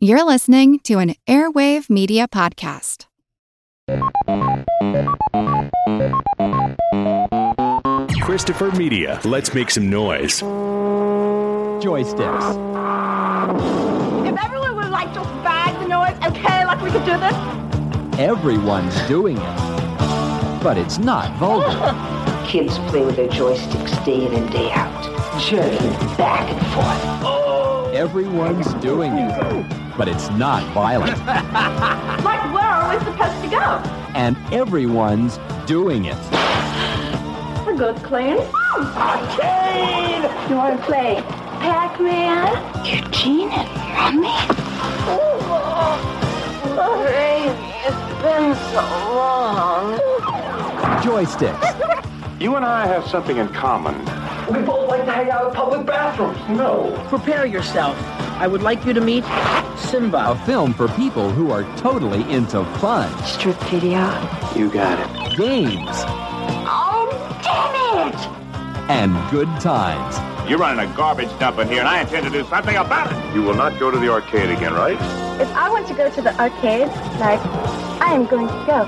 You're listening to an Airwave Media Podcast. Christopher Media. Let's make some noise. Joysticks. If everyone would like just bag the noise, okay, like we could do this? Everyone's doing it. But it's not vulgar. Kids play with their joysticks day in and day out, jerking back and forth. Everyone's doing it. But it's not violent. Like, where are we supposed to go? And everyone's doing it. We're good, clean. Arcade! You want to play Pac-Man? Eugene and Mommy? Baby, oh, it's been so long. Joysticks. You and I have something in common. We both like to hang out in public bathrooms. No. Prepare yourself. I would like you to meet Simba. A film for people who are totally into fun, Strip video? You got it. games, Oh, damn it! and good times. You're running a garbage dump in here, and I intend to do something about it. You will not go to the arcade again, right? If I want to go to the arcade, like, I am going to go.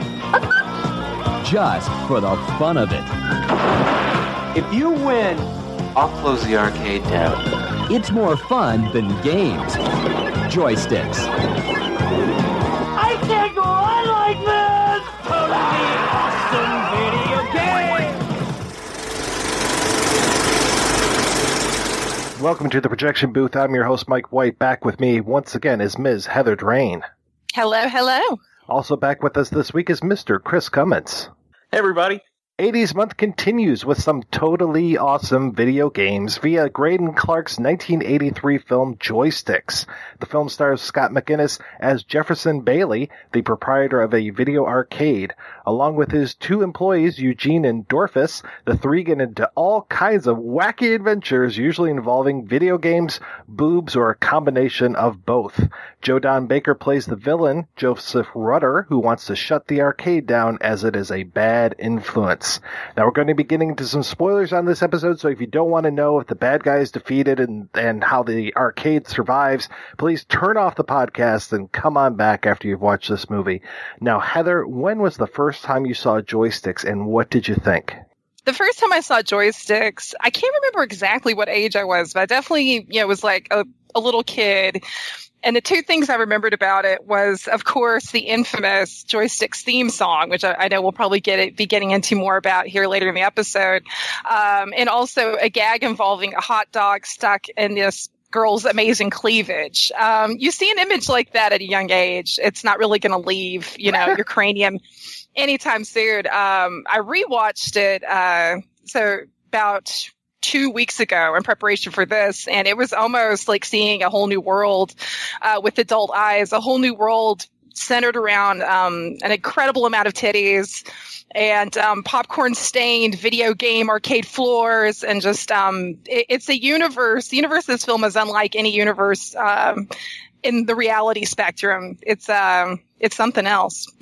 Just for the fun of it. If you win, I'll close the arcade down. It's more fun than games. Joysticks. I can't go on like this! Totally awesome video game! Welcome to the projection booth. I'm your host, Mike White. Back with me once again is Ms. Heather Drain. Hello, hello. Also back with us this week is Mr. Chris Cummins. Hey, everybody. 80s month continues with some totally awesome video games via Greydon Clark's 1983 film Joysticks. The film stars Scott McGinnis as Jefferson Bailey, the proprietor of a video arcade. Along with his two employees, Eugene and Dorfus, the three get into all kinds of wacky adventures, usually involving video games, boobs, or a combination of both. Joe Don Baker plays the villain, Joseph Rutter, who wants to shut the arcade down as it is a bad influence. Now we're going to be getting into some spoilers on this episode, so if you don't want to know if the bad guy is defeated and, and how the arcade survives, please turn off the podcast and come on back after you've watched this movie. Now, Heather, when was the first time you saw joysticks and what did you think? The first time I saw joysticks, I can't remember exactly what age I was, but I definitely, you know, was like a, a little kid. And the two things I remembered about it was, of course, the infamous joysticks theme song, which I, I know we'll probably get it, be getting into more about here later in the episode, um, and also a gag involving a hot dog stuck in this girl's amazing cleavage. Um, you see an image like that at a young age, it's not really going to leave, you know, your cranium anytime soon. Um, I rewatched it, uh, so about two weeks ago in preparation for this, and it was almost like seeing a whole new world uh, with adult eyes, a whole new world centered around um, an incredible amount of titties and um, popcorn stained video game arcade floors and just um, it, it's a universe the universe this film is unlike any universe um, in the reality spectrum it's um, it's something else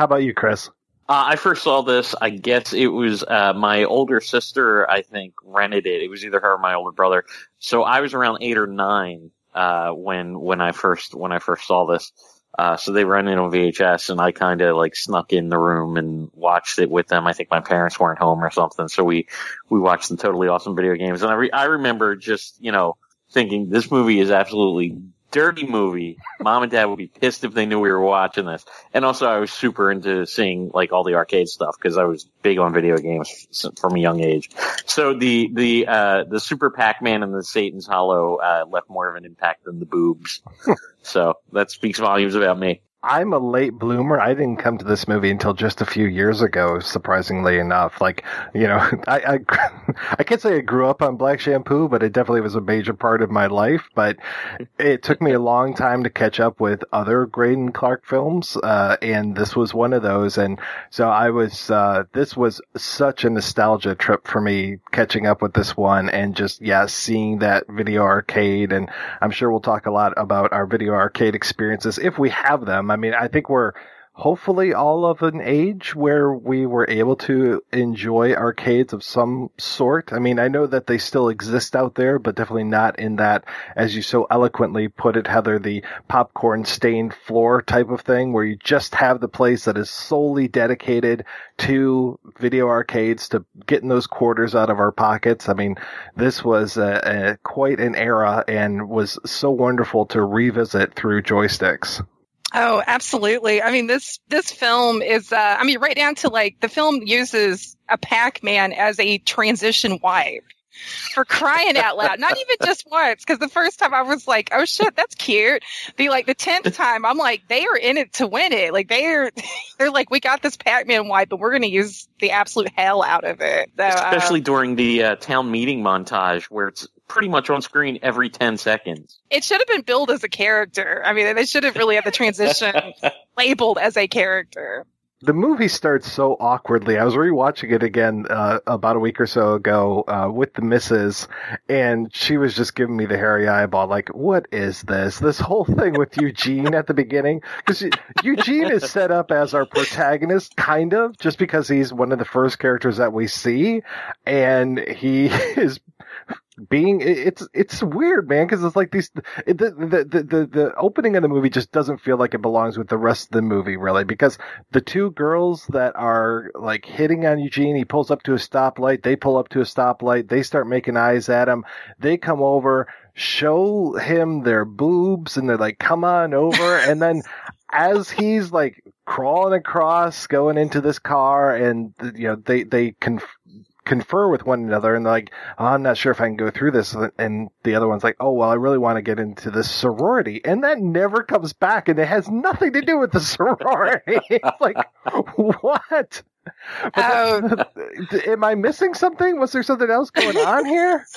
How about you, Chris? Uh, I first saw this. I guess it was uh, my older sister. I think rented it. It was either her or my older brother. So I was around eight or nine uh, when when I first when I first saw this. Uh, so they rented it on VHS, and I kind of like snuck in the room and watched it with them. I think my parents weren't home or something, so we we watched some totally awesome video games. And I re- I remember just you know thinking this movie is absolutely dirty movie. Mom and dad would be pissed if they knew we were watching this. And also I was super into seeing like all the arcade stuff because I was big on video games from a young age. So the, the, uh, the Super Pac-Man and the Satan's Hollow, uh, left more of an impact than the boobs. so that speaks volumes about me. I'm a late bloomer. I didn't come to this movie until just a few years ago, surprisingly enough. Like, you know, I, I, I can't say I grew up on Black Shampoo, but it definitely was a major part of my life. But it took me a long time to catch up with other Greydon Clark films. Uh, and this was one of those. And so I was, uh, this was such a nostalgia trip for me catching up with this one and just, yeah, seeing that video arcade. And I'm sure we'll talk a lot about our video arcade experiences if we have them. I mean, I think we're hopefully all of an age where we were able to enjoy arcades of some sort. I mean, I know that they still exist out there, but definitely not in that, as you so eloquently put it, Heather, the popcorn stained floor type of thing where you just have the place that is solely dedicated to video arcades to getting those quarters out of our pockets. I mean, this was a, a, quite an era and was so wonderful to revisit through joysticks. Oh, absolutely. I mean, this, this film is, uh, I mean, right down to like the film uses a Pac-Man as a transition wipe for crying out loud. Not even just once, because the first time I was like, oh shit, that's cute. The like the tenth time, I'm like, they are in it to win it. Like they're they're like, we got this Pac-Man wipe, but we're gonna use the absolute hell out of it. So, Especially uh, during the uh, town meeting montage where it's pretty much on screen every 10 seconds. It should have been billed as a character. I mean, they should have really had the transition labeled as a character. The movie starts so awkwardly. I was rewatching it again uh, about a week or so ago uh, with the missus, and she was just giving me the hairy eyeball. Like, what is this? This whole thing with Eugene at the beginning, because Eugene is set up as our protagonist, kind of, just because he's one of the first characters that we see, and he is being it's it's weird man because it's like these the, the the the the opening of the movie just doesn't feel like it belongs with the rest of the movie really because the two girls that are like hitting on Eugene he pulls up to a stoplight they pull up to a stoplight they start making eyes at him they come over show him their boobs and they're like come on over and then as he's like crawling across going into this car and you know they they conf- confer with one another and they're like, oh, I'm not sure if I can go through this. And the other one's like, oh, well, I really want to get into this sorority. And that never comes back and it has nothing to do with the sorority. it's like, what? Oh. am I missing something? Was there something else going on here?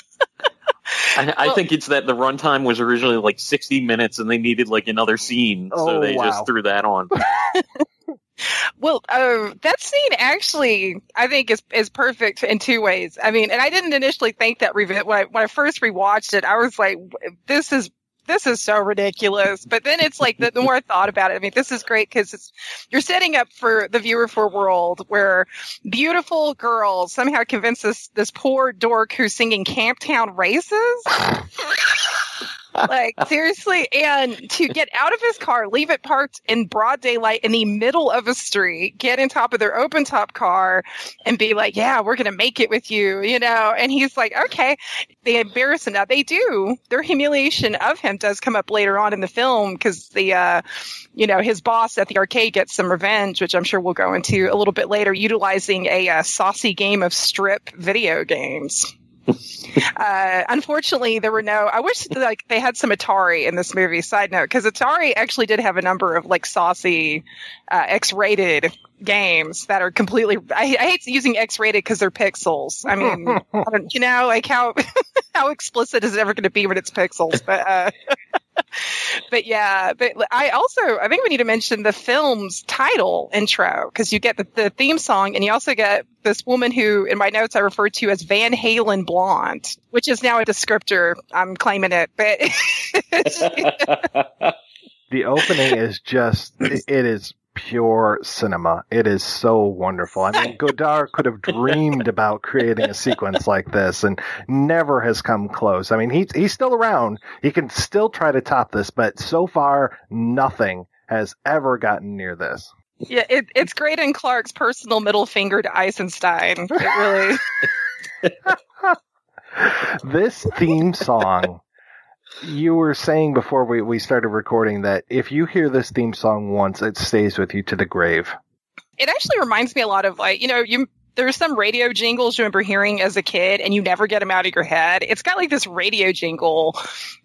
I, I well, think it's that the runtime was originally like 60 minutes and they needed like another scene, so oh, they wow. just threw that on. Well, uh, that scene actually, I think, is is perfect in two ways. I mean, and I didn't initially think that when I when I first rewatched it, I was like, "This is this is so ridiculous." But then it's like the, the more I thought about it, I mean, this is great because you're setting up for the viewer for a world where beautiful girls somehow convince this this poor dork who's singing Camptown races like seriously, and to get out of his car, leave it parked in broad daylight in the middle of a street, get in top of their open top car, and be like, "Yeah, we're gonna make it with you," you know. And he's like, "Okay." They embarrass him. Now they do. Their humiliation of him does come up later on in the film because the, uh, you know, his boss at the arcade gets some revenge, which I'm sure we'll go into a little bit later, utilizing a uh, saucy game of strip video games uh, unfortunately, there were no. I wish like they had some Atari in this movie. Side note, because Atari actually did have a number of like saucy, uh, X-rated games that are completely. I, I hate using X-rated because they're pixels. I mean, I you know, like how how explicit is it ever going to be when it's pixels? But uh, but yeah, but I also I think we need to mention the film's title intro because you get the, the theme song and you also get this woman who in my notes I refer to as Van Halen blonde, which is now a descriptor. I'm claiming it, but the opening is just it is pure cinema. It is so wonderful. I mean, Godard could have dreamed about creating a sequence like this and never has come close. I mean, he's, he's still around. He can still try to top this, but so far, nothing has ever gotten near this. Yeah, it, it's great in Clark's personal middle finger to Eisenstein. It really. this theme song you were saying before we, we started recording that if you hear this theme song once, it stays with you to the grave. It actually reminds me a lot of like, you know, you there's some radio jingles you remember hearing as a kid and you never get them out of your head. It's got like this radio jingle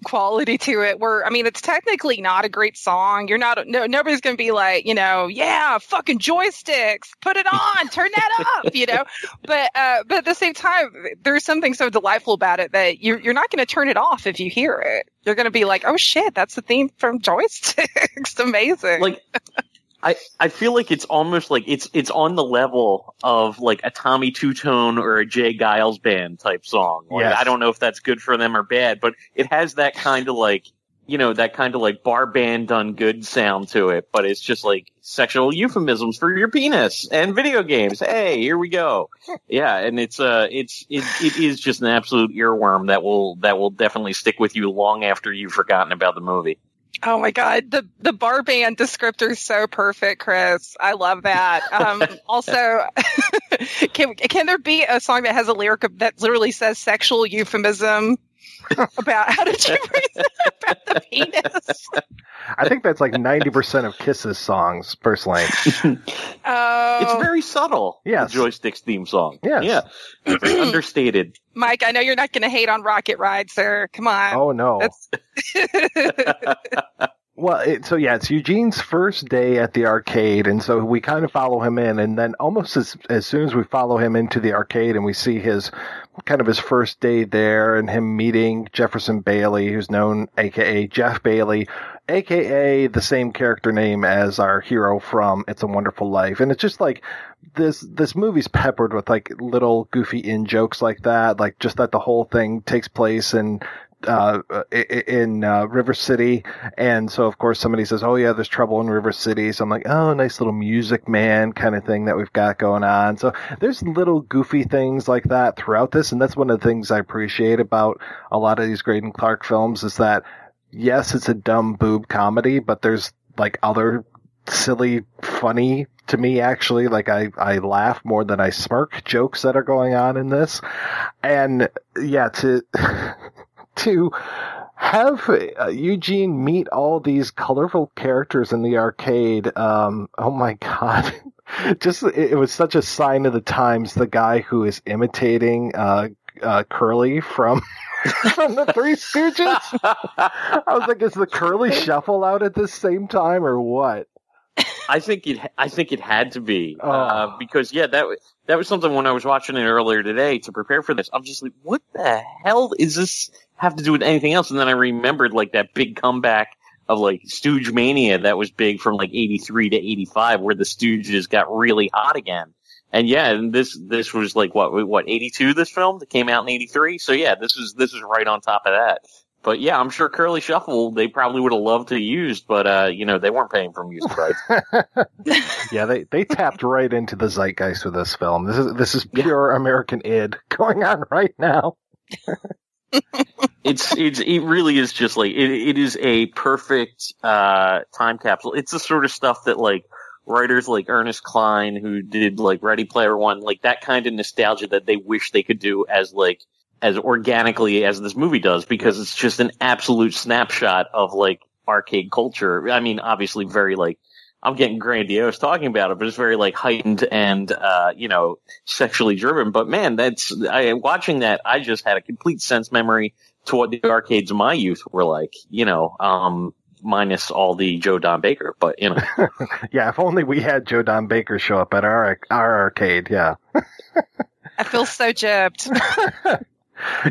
quality to it where, I mean, it's technically not a great song. You're not, no, nobody's going to be like, you know, yeah, fucking joysticks, put it on, turn that up, you know, but, uh, but at the same time, there's something so delightful about it that you're, you're not going to turn it off if you hear it. You're going to be like, oh shit, that's the theme from joysticks. Amazing. Like, I, I feel like it's almost like it's it's on the level of like a Tommy Tutone or a J. Geils band type song. Like, Yes. I don't know if that's good for them or bad, but it has that kind of like you know, that kind of like bar band done good sound to it, but it's just like sexual euphemisms for your penis and video games. Hey, here we go. Yeah, and it's uh it's it, it is just an absolute earworm that will that will definitely stick with you long after you've forgotten about the movie. Oh my god, the the bar band descriptor is so perfect, Chris. I love that. Um, also, can can there be a song that has a lyric that literally says sexual euphemism about how did you bring about the penis? I think that's like 90% of Kiss's songs, personally. Oh, It's very subtle. Yes. The joysticks theme song. Yes. Yeah. Very understated. Mike. I know you're not going to hate on Rocket Ride, sir. Come on. Oh, no. That's Well, it, so yeah, it's Eugene's first day at the arcade, and so we kind of follow him in, and then almost as as soon as we follow him into the arcade, and we see his kind of his first day there, and him meeting Jefferson Bailey, who's known, aka Jeff Bailey, aka the same character name as our hero from It's a Wonderful Life, and it's just like this this movie's peppered with like little goofy in jokes like that, like just that the whole thing takes place in uh, in uh, River City, and so of course somebody says, "Oh yeah, there's trouble in River City." So I'm like, "Oh, nice little Music Man kind of thing that we've got going on." So there's little goofy things like that throughout this, and that's one of the things I appreciate about a lot of these Greydon Clark films is that yes, it's a dumb boob comedy, but there's like other silly, funny to me actually. Like I, I laugh more than I smirk jokes that are going on in this. And yeah, to, to have uh, Eugene meet all these colorful characters in the arcade, um, oh my god. Just, it, was such a sign of the times, the guy who is imitating, uh, uh, Curly from, from the Three Stooges. I was like, is the Curly Shuffle out at the same time or what? I think it. I think it had to be Oh. uh, because yeah, that wa- that was something when I was watching it earlier today to prepare for this. I'm just like, what the hell is this have to do with anything else? And then I remembered like that big comeback of like Stooge Mania that was big from like 83 to 85 where the Stooges got really hot again. And yeah, and this this was like what what 82 this film that came out in 83. So yeah, this was this was right on top of that. But yeah, I'm sure Curly Shuffle they probably would have loved to have used, but uh, you know, they weren't paying for music rights. Yeah, they, they tapped right into the zeitgeist with this film. This is this is pure American id going on right now. it's it's it really is just like it, it is a perfect uh time capsule. It's the sort of stuff that like writers like Ernest Cline who did like Ready Player One, like that kind of nostalgia that they wish they could do as like as organically as this movie does because it's just an absolute snapshot of like arcade culture. I mean, obviously very like I'm getting grandiose talking about it, but it's very like heightened and uh, you know, sexually driven. But man, that's I watching that, I just had a complete sense memory to what the arcades of my youth were like, you know, um minus all the Joe Don Baker, but you know. Yeah, if only we had Joe Don Baker show up at our our arcade. Yeah, I feel so gypped.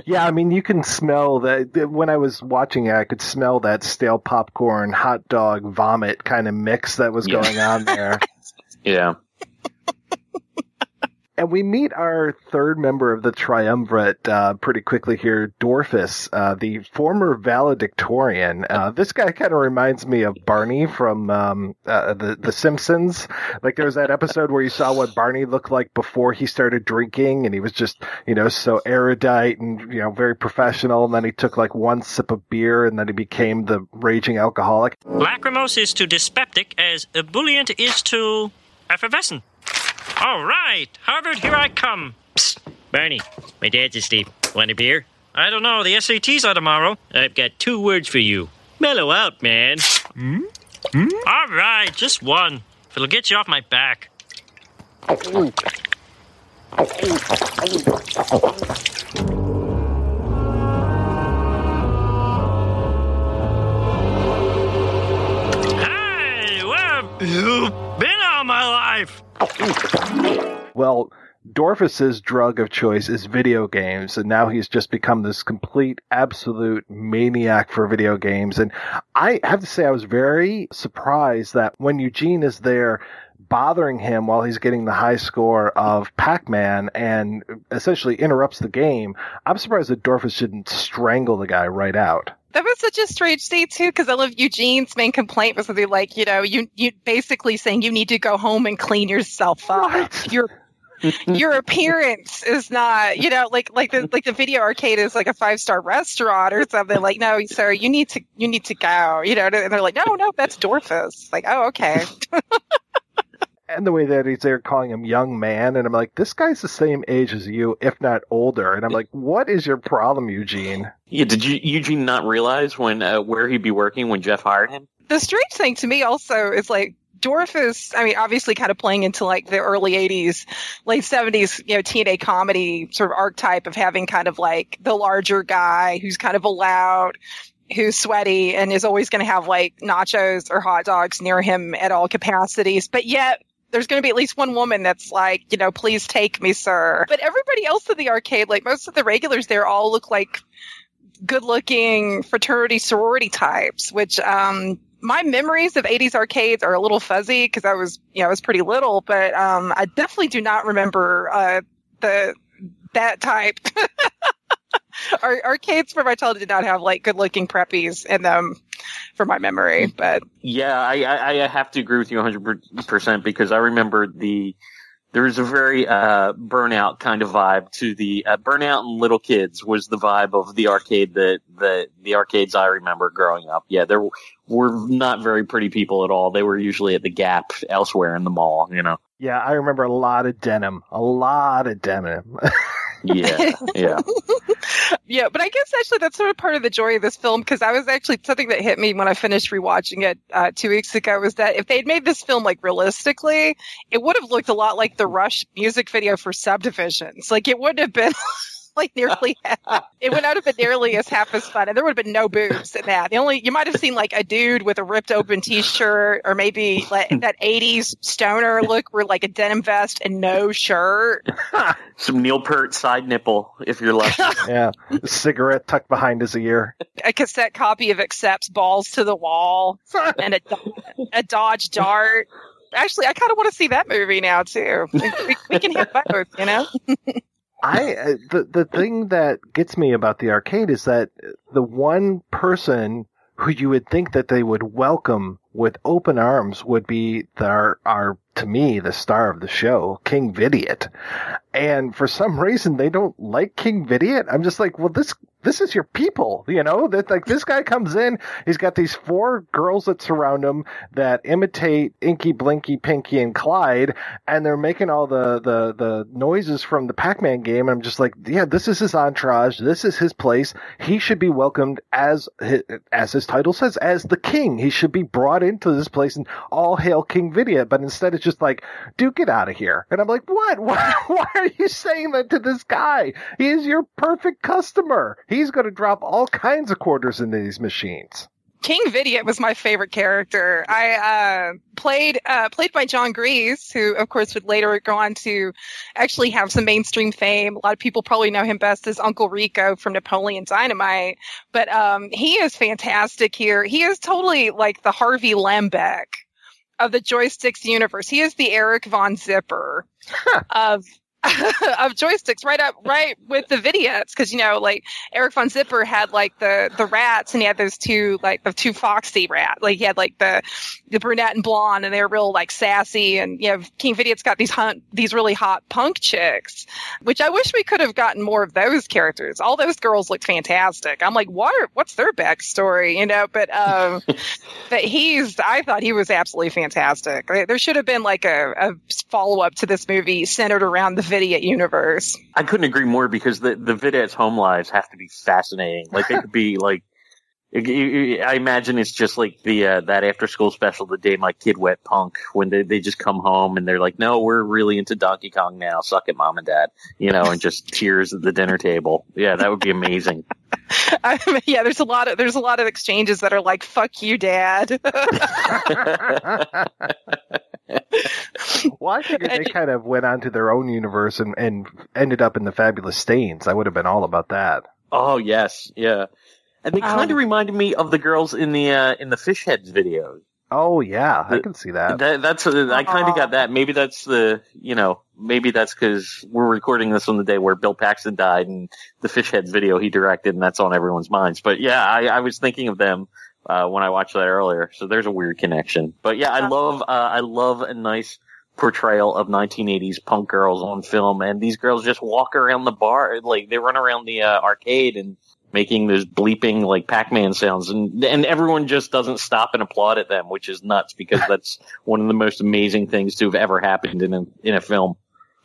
yeah. I mean, you can smell that when I was watching it. I could smell that stale popcorn, hot dog, vomit kind of mix that was Yeah. going on there. yeah. And we meet our third member of the triumvirate uh, pretty quickly here, Dorfus, uh, the former valedictorian. Uh, this guy kind of reminds me of Barney from um, uh, the the Simpsons. Like there was that episode where you saw what Barney looked like before he started drinking, and he was just you know so erudite and you know very professional. And then he took like one sip of beer, and then he became the raging alcoholic. Lachrymose is to dyspeptic as ebullient is to effervescent. All right, Harvard, here I come. Psst, Barney, my dad's asleep. Want a beer? I don't know. The SATs are tomorrow. I've got two words for you. Mellow out, man. Hmm? Hmm? All right, just one. If it'll get you off my back. Hey, where my life? Well, Dorfus's drug of choice is video games, and now he's just become this complete, absolute maniac for video games. And I have to say, I was very surprised that when Eugene is there bothering him while he's getting the high score of Pac-Man and essentially interrupts the game, I'm surprised that Dorfus didn't strangle the guy right out. That was such a strange scene too, because I love Eugene's main complaint was something like, you know, you you basically saying you need to go home and clean yourself up. Your your appearance is not, you know, like like the like the video arcade is like a five star restaurant or something. Like, no, sir, you need to you need to go. You know, and they're like, no, no, that's Dorfus. Like, oh, okay. and the way that he's there calling him young man, and I'm like, this guy's the same age as you, if not older. And I'm like, what is your problem, Eugene? Yeah, did you, Eugene not realize when uh, where he'd be working when Jeff hired him? the strange thing to me also is like Dorfus, I mean, obviously kind of playing into like the early 80s, late 70s, you know, TNA comedy sort of archetype of having kind of like the larger guy who's kind of allowed, who's sweaty and is always going to have like nachos or hot dogs near him at all capacities. But yet, there's going to be at least one woman that's like, you know, please take me, sir. But everybody else in the arcade, like most of the regulars there all look like good looking fraternity sorority types, which, um, my memories of 80s arcades are a little fuzzy because I was, you know, I was pretty little, but, um, I definitely do not remember, uh, the, that type. Our, arcades for my childhood did not have like good looking preppies in them for my memory, but Yeah, I, I, I have to agree with you 100% because I remember the, there was a very, uh, burnout kind of vibe to the, uh, burnout and little kids was the vibe of the arcade that, the, the arcades I remember growing up. Yeah, there were not very pretty people at all. They were usually at the Gap elsewhere in the mall, you know. Yeah, I remember a lot of denim. A lot of denim. Yeah, yeah. yeah, but I guess actually that's sort of part of the joy of this film because I was actually something that hit me when I finished rewatching it uh, two weeks ago was that if they'd made this film like realistically, it would have looked a lot like the Rush music video for Subdivisions. Like it wouldn't have been. like nearly half. It would not have been nearly as half as fun, and there would have been no boobs in that. The only you might have seen like a dude with a ripped open T-shirt, or maybe like that '80s stoner look, where like a denim vest and no shirt. Some Neil Peart side nipple, if you're lucky. yeah, a cigarette tucked behind his ear. A cassette copy of Accepts Balls to the Wall, and a, a Dodge Dart. Actually, I kind of want to see that movie now too. We, we can have both, you know. I uh, the the thing that gets me about the arcade is that the one person who you would think that they would welcome with open arms would be our our to me the star of the show, King Vidiot. And for some reason they don't like King Vidiot. I'm just like, well this this is your people, you know, that like this guy comes in, he's got these four girls that surround him that imitate Inky, Blinky, Pinky, and Clyde, and they're making all the, the, the noises from the Pac-Man game. And I'm just like, yeah, this is his entourage. This is his place. He should be welcomed as, as his title says, as the king. He should be brought into this place and all hail King Vidiot. But instead it's just like, dude, get out of here. And I'm like, what? Why, why are you saying that to this guy? He is your perfect customer. He's going to drop all kinds of quarters into these machines. King Vidiot was my favorite character. I uh, played uh, played by Jon Gries, who of course would later go on to actually have some mainstream fame. A lot of people probably know him best as Uncle Rico from Napoleon Dynamite, but um, he is fantastic here. He is totally like the Harvey Lembeck of the joysticks universe. He is the Eric Von Zipper of of joysticks right up right with the Vidiots because you know like Eric von Zipper had like the the rats and he had those two like the two foxy rat like he had like the the brunette and blonde and they were real like sassy. And you know King Vidiot's got these hunt these really hot punk chicks which I wish we could have gotten more of those characters. All those girls looked fantastic. I'm like what are, what's their backstory? You know but um but he's I thought he was absolutely fantastic. There should have been like a, a follow up to this movie centered around the Vidiot universe. I couldn't agree more because the the Vidiots' home lives have to be fascinating. Like they could be like. I imagine it's just like the uh, that after school special, the day my kid wet punk, when they they just come home and they're like, "No, we're really into Donkey Kong now. Suck it, mom and dad," you know, and just tears at the dinner table. Yeah, that would be amazing. I mean, yeah, there's a lot of there's a lot of exchanges that are like "fuck you, dad." well, I figured they kind of went on to their own universe and, and ended up in the Fabulous Stains. I would have been all about that. Oh yes, yeah. And they kind of Um, reminded me of the girls in the uh, in the Fish Heads videos. Oh yeah, I can see that. That, that's uh, I kind of got that. Maybe that's the you know maybe that's because we're recording this on the day where Bill Paxton died and the Fish Heads video he directed, and that's on everyone's minds. But yeah, I, I was thinking of them uh, when I watched that earlier. So there's a weird connection. But yeah, I love uh, I love a nice portrayal of 1980s punk girls on film, and these girls just walk around the bar, like they run around the uh, arcade and making those bleeping like Pac-Man sounds, and and everyone just doesn't stop and applaud at them, which is nuts because that's one of the most amazing things to have ever happened in a in a film.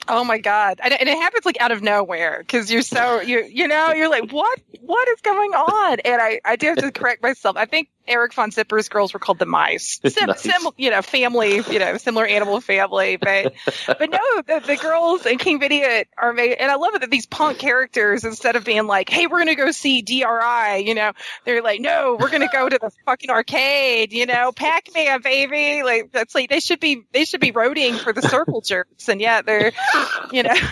Oh my god! And, and it happens like out of nowhere because you're so you you know you're like what what is going on? And I I do have to correct myself. I think Eric von Zipper's girls were called the mice. Sim, Nice. sim, you know, family, you know, similar animal family. But but no, the, the girls in King Vidiot are made, and I love it that these punk characters, instead of being like, "Hey, we're gonna go see DRI," you know, they're like, "No, we're gonna go to the fucking arcade," you know, Pac-Man, baby. Like that's like they should be they should be roading for the circle jerks, and yet they're, you know.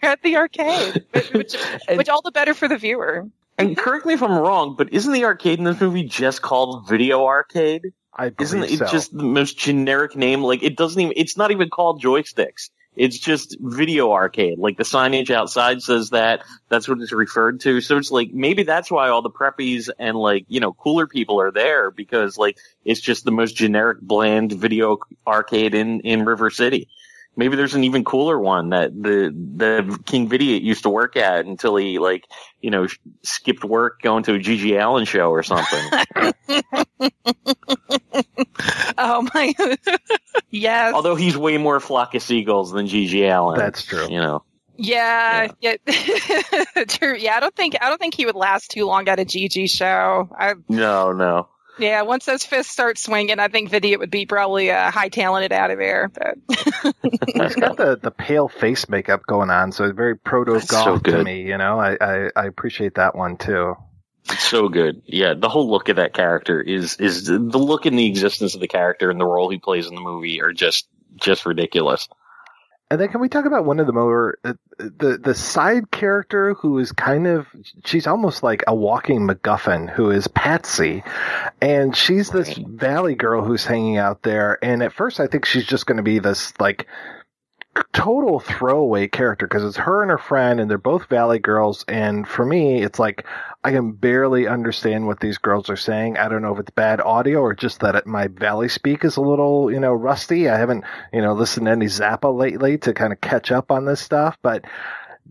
They're at the arcade, which, which, which all the better for the viewer. And correct me if I'm wrong, but isn't the arcade in this movie just called Video Arcade? I believe Isn't it so. just the most generic name? Like it doesn't even. It's not even called joysticks. It's just Video Arcade. Like the signage outside says that. That's what it's referred to. So it's like maybe that's why all the preppies and like you know cooler people are there because like it's just the most generic, bland video arcade in in River City. Maybe there's an even cooler one that the the King Vidiot used to work at until he like you know sh- skipped work going to a GG Allin show or something. Oh my! yes. Although he's way more flock of seagulls than GG Allin. That's true. You know. Yeah, yeah, true. Yeah, I don't think I don't think he would last too long at a GG show. I, No, no. Yeah, once those fists start swinging, I think Vidiot would be probably uh, high talented out of there. But He's got the, the pale face makeup going on, so it's very proto That's so to me. You know, I, I I appreciate that one too. It's so good. Yeah, the whole look of that character is is the look and the existence of the character and the role he plays in the movie are just just ridiculous. And then can we talk about one of the more uh, the the side character who is kind of she's almost like a walking MacGuffin who is Patsy, and she's this valley girl who's hanging out there. And at first, I think she's just going to be this like total throwaway character because it's her and her friend and they're both valley girls and for me it's like i can barely understand what these girls are saying. I don't know if it's bad audio or just that it, my valley speak is a little you know rusty. I haven't you know listened to any zappa lately to kind of catch up on this stuff but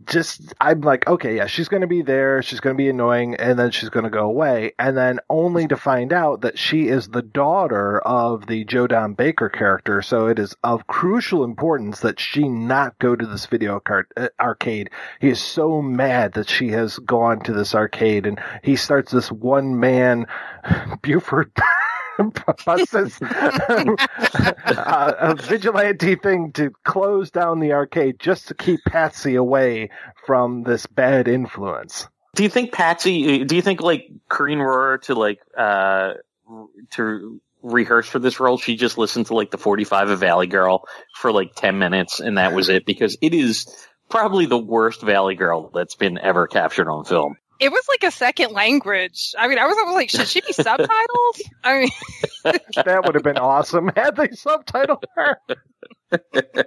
just I'm like, okay, yeah, she's going to be there, she's going to be annoying, and then she's going to go away, and then only to find out that she is the daughter of the Joe Don Baker character. So it is of crucial importance that she not go to this video cart, uh, arcade. He is so mad that she has gone to this arcade, and he starts this one man Buford. process uh, a vigilante thing to close down the arcade just to keep Patsy away from this bad influence. Do you think Patsy? Do you think like Corinne Bohrer to like uh to rehearse for this role? She just listened to like the 45 of Valley Girl for like 10 minutes, and that was it because it is probably the worst Valley Girl that's been ever captured on film. It was like a second language. I mean, I was, I was like, should she be subtitled? I mean, That would have been awesome had they subtitled her.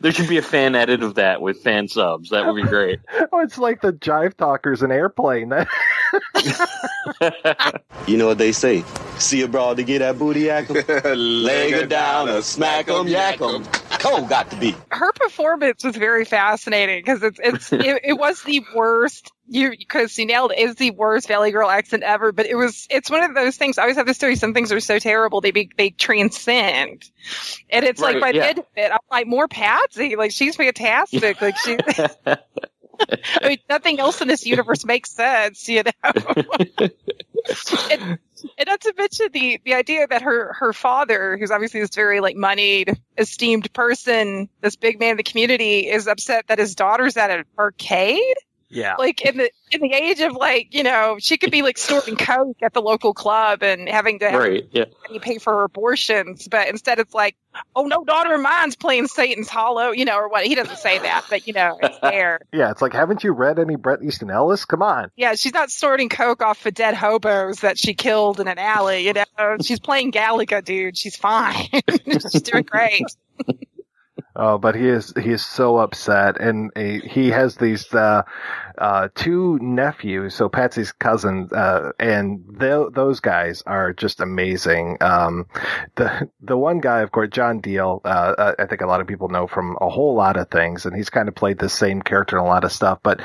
There should be a fan edit of that with fan subs. That would be great. Oh, it's like the Jive Talkers in Airplane. You know what they say. See a broad to get that booty yak 'em? Leg her down or smack 'em, yak 'em. Cold got to be. her performance was very fascinating because it's it's it, it was the worst. You because you nailed it. It's the worst Valley Girl accent ever. But it was it's one of those things. I always have this story. Some things are so terrible they be, they transcend, and it's like Right, by the end of it, I'm like more Patsy. Like she's fantastic. Like she. I mean, nothing else in this universe makes sense, you know. and, and not to mention the the idea that her her father, who's obviously this very like moneyed, esteemed person, this big man in the community, is upset that his daughter's at an arcade. Yeah. Like in the in the age of like you know she could be like snorting coke at the local club and having to have Right. Yeah. pay for her abortions, but instead it's like, oh no, daughter of mine's playing Satan's Hollow, you know, or what? He doesn't say that, but you know, it's there. Yeah, it's like, haven't you read any Bret Easton Ellis? Come on. Yeah, she's not snorting coke off of dead hobos that she killed in an alley. You know, she's playing Galaga, dude. She's fine. she's doing great. Oh, but he is he is so upset, and he has these uh, uh, two nephews, so Patsy's cousin, uh, and th- those guys are just amazing. Um, the the one guy, of course, John Diehl, uh, uh, I think a lot of people know from a whole lot of things, and he's kind of played the same character in a lot of stuff. But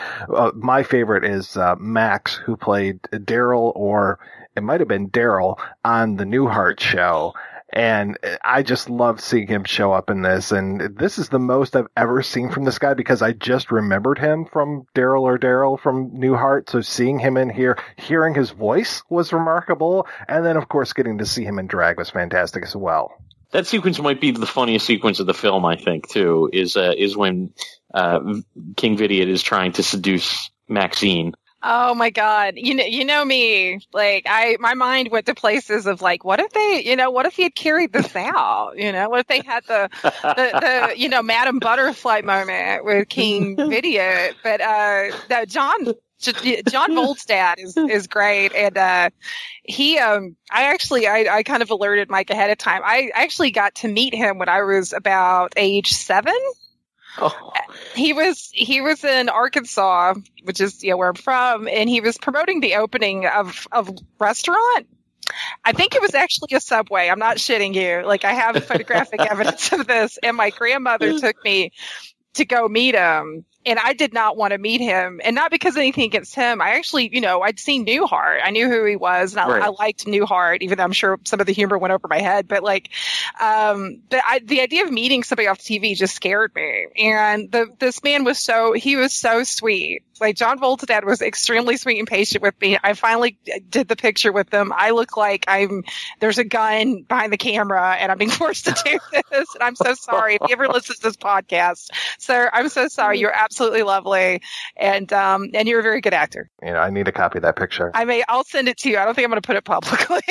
my favorite is uh, Max, who played Daryl, or it might have been Daryl on the Newhart show. And I just love seeing him show up in this. And this is the most I've ever seen from this guy because I just remembered him from Daryl or Daryl from Newhart. So seeing him in here, hearing his voice was remarkable. And then, of course, getting to see him in drag was fantastic as well. That sequence might be the funniest sequence of the film, I think, too, is, uh, is when, uh, King Vidiot is trying to seduce Maxine. Oh my god. You know you know me. Like I my mind went to places of like what if they you know, what if he had carried this out? You know, what if they had the the, the you know, Madam Butterfly moment with King Vidiot. But uh no, John John Voldstad is is great and uh he um I actually I, I kind of alerted Mike ahead of time. I actually got to meet him when I was about age seven. Oh. He was he was in Arkansas, which is you know where I'm from, and he was promoting the opening of of restaurant. I think it was actually a subway. I'm not shitting you. Like I have photographic evidence of this, and my grandmother took me to go meet him. And I did not want to meet him, and not because of anything against him. I actually, you know, I'd seen Newhart. I knew who he was, and I, Right. I liked Newhart, even though I'm sure some of the humor went over my head. But like, um, the I, the idea of meeting somebody off TV just scared me. And the this man was so he was so sweet. Like John Voldstad was extremely sweet and patient with me. I finally did the picture with them. I look like I'm there's a gun behind the camera, and I'm being forced to do this. And I'm so sorry if you ever listen to this podcast, sir. I'm so sorry. You're absolutely lovely, and um, and you're a very good actor. You know, I need a copy of that picture. I may I'll send it to you. I don't think I'm going to put it publicly.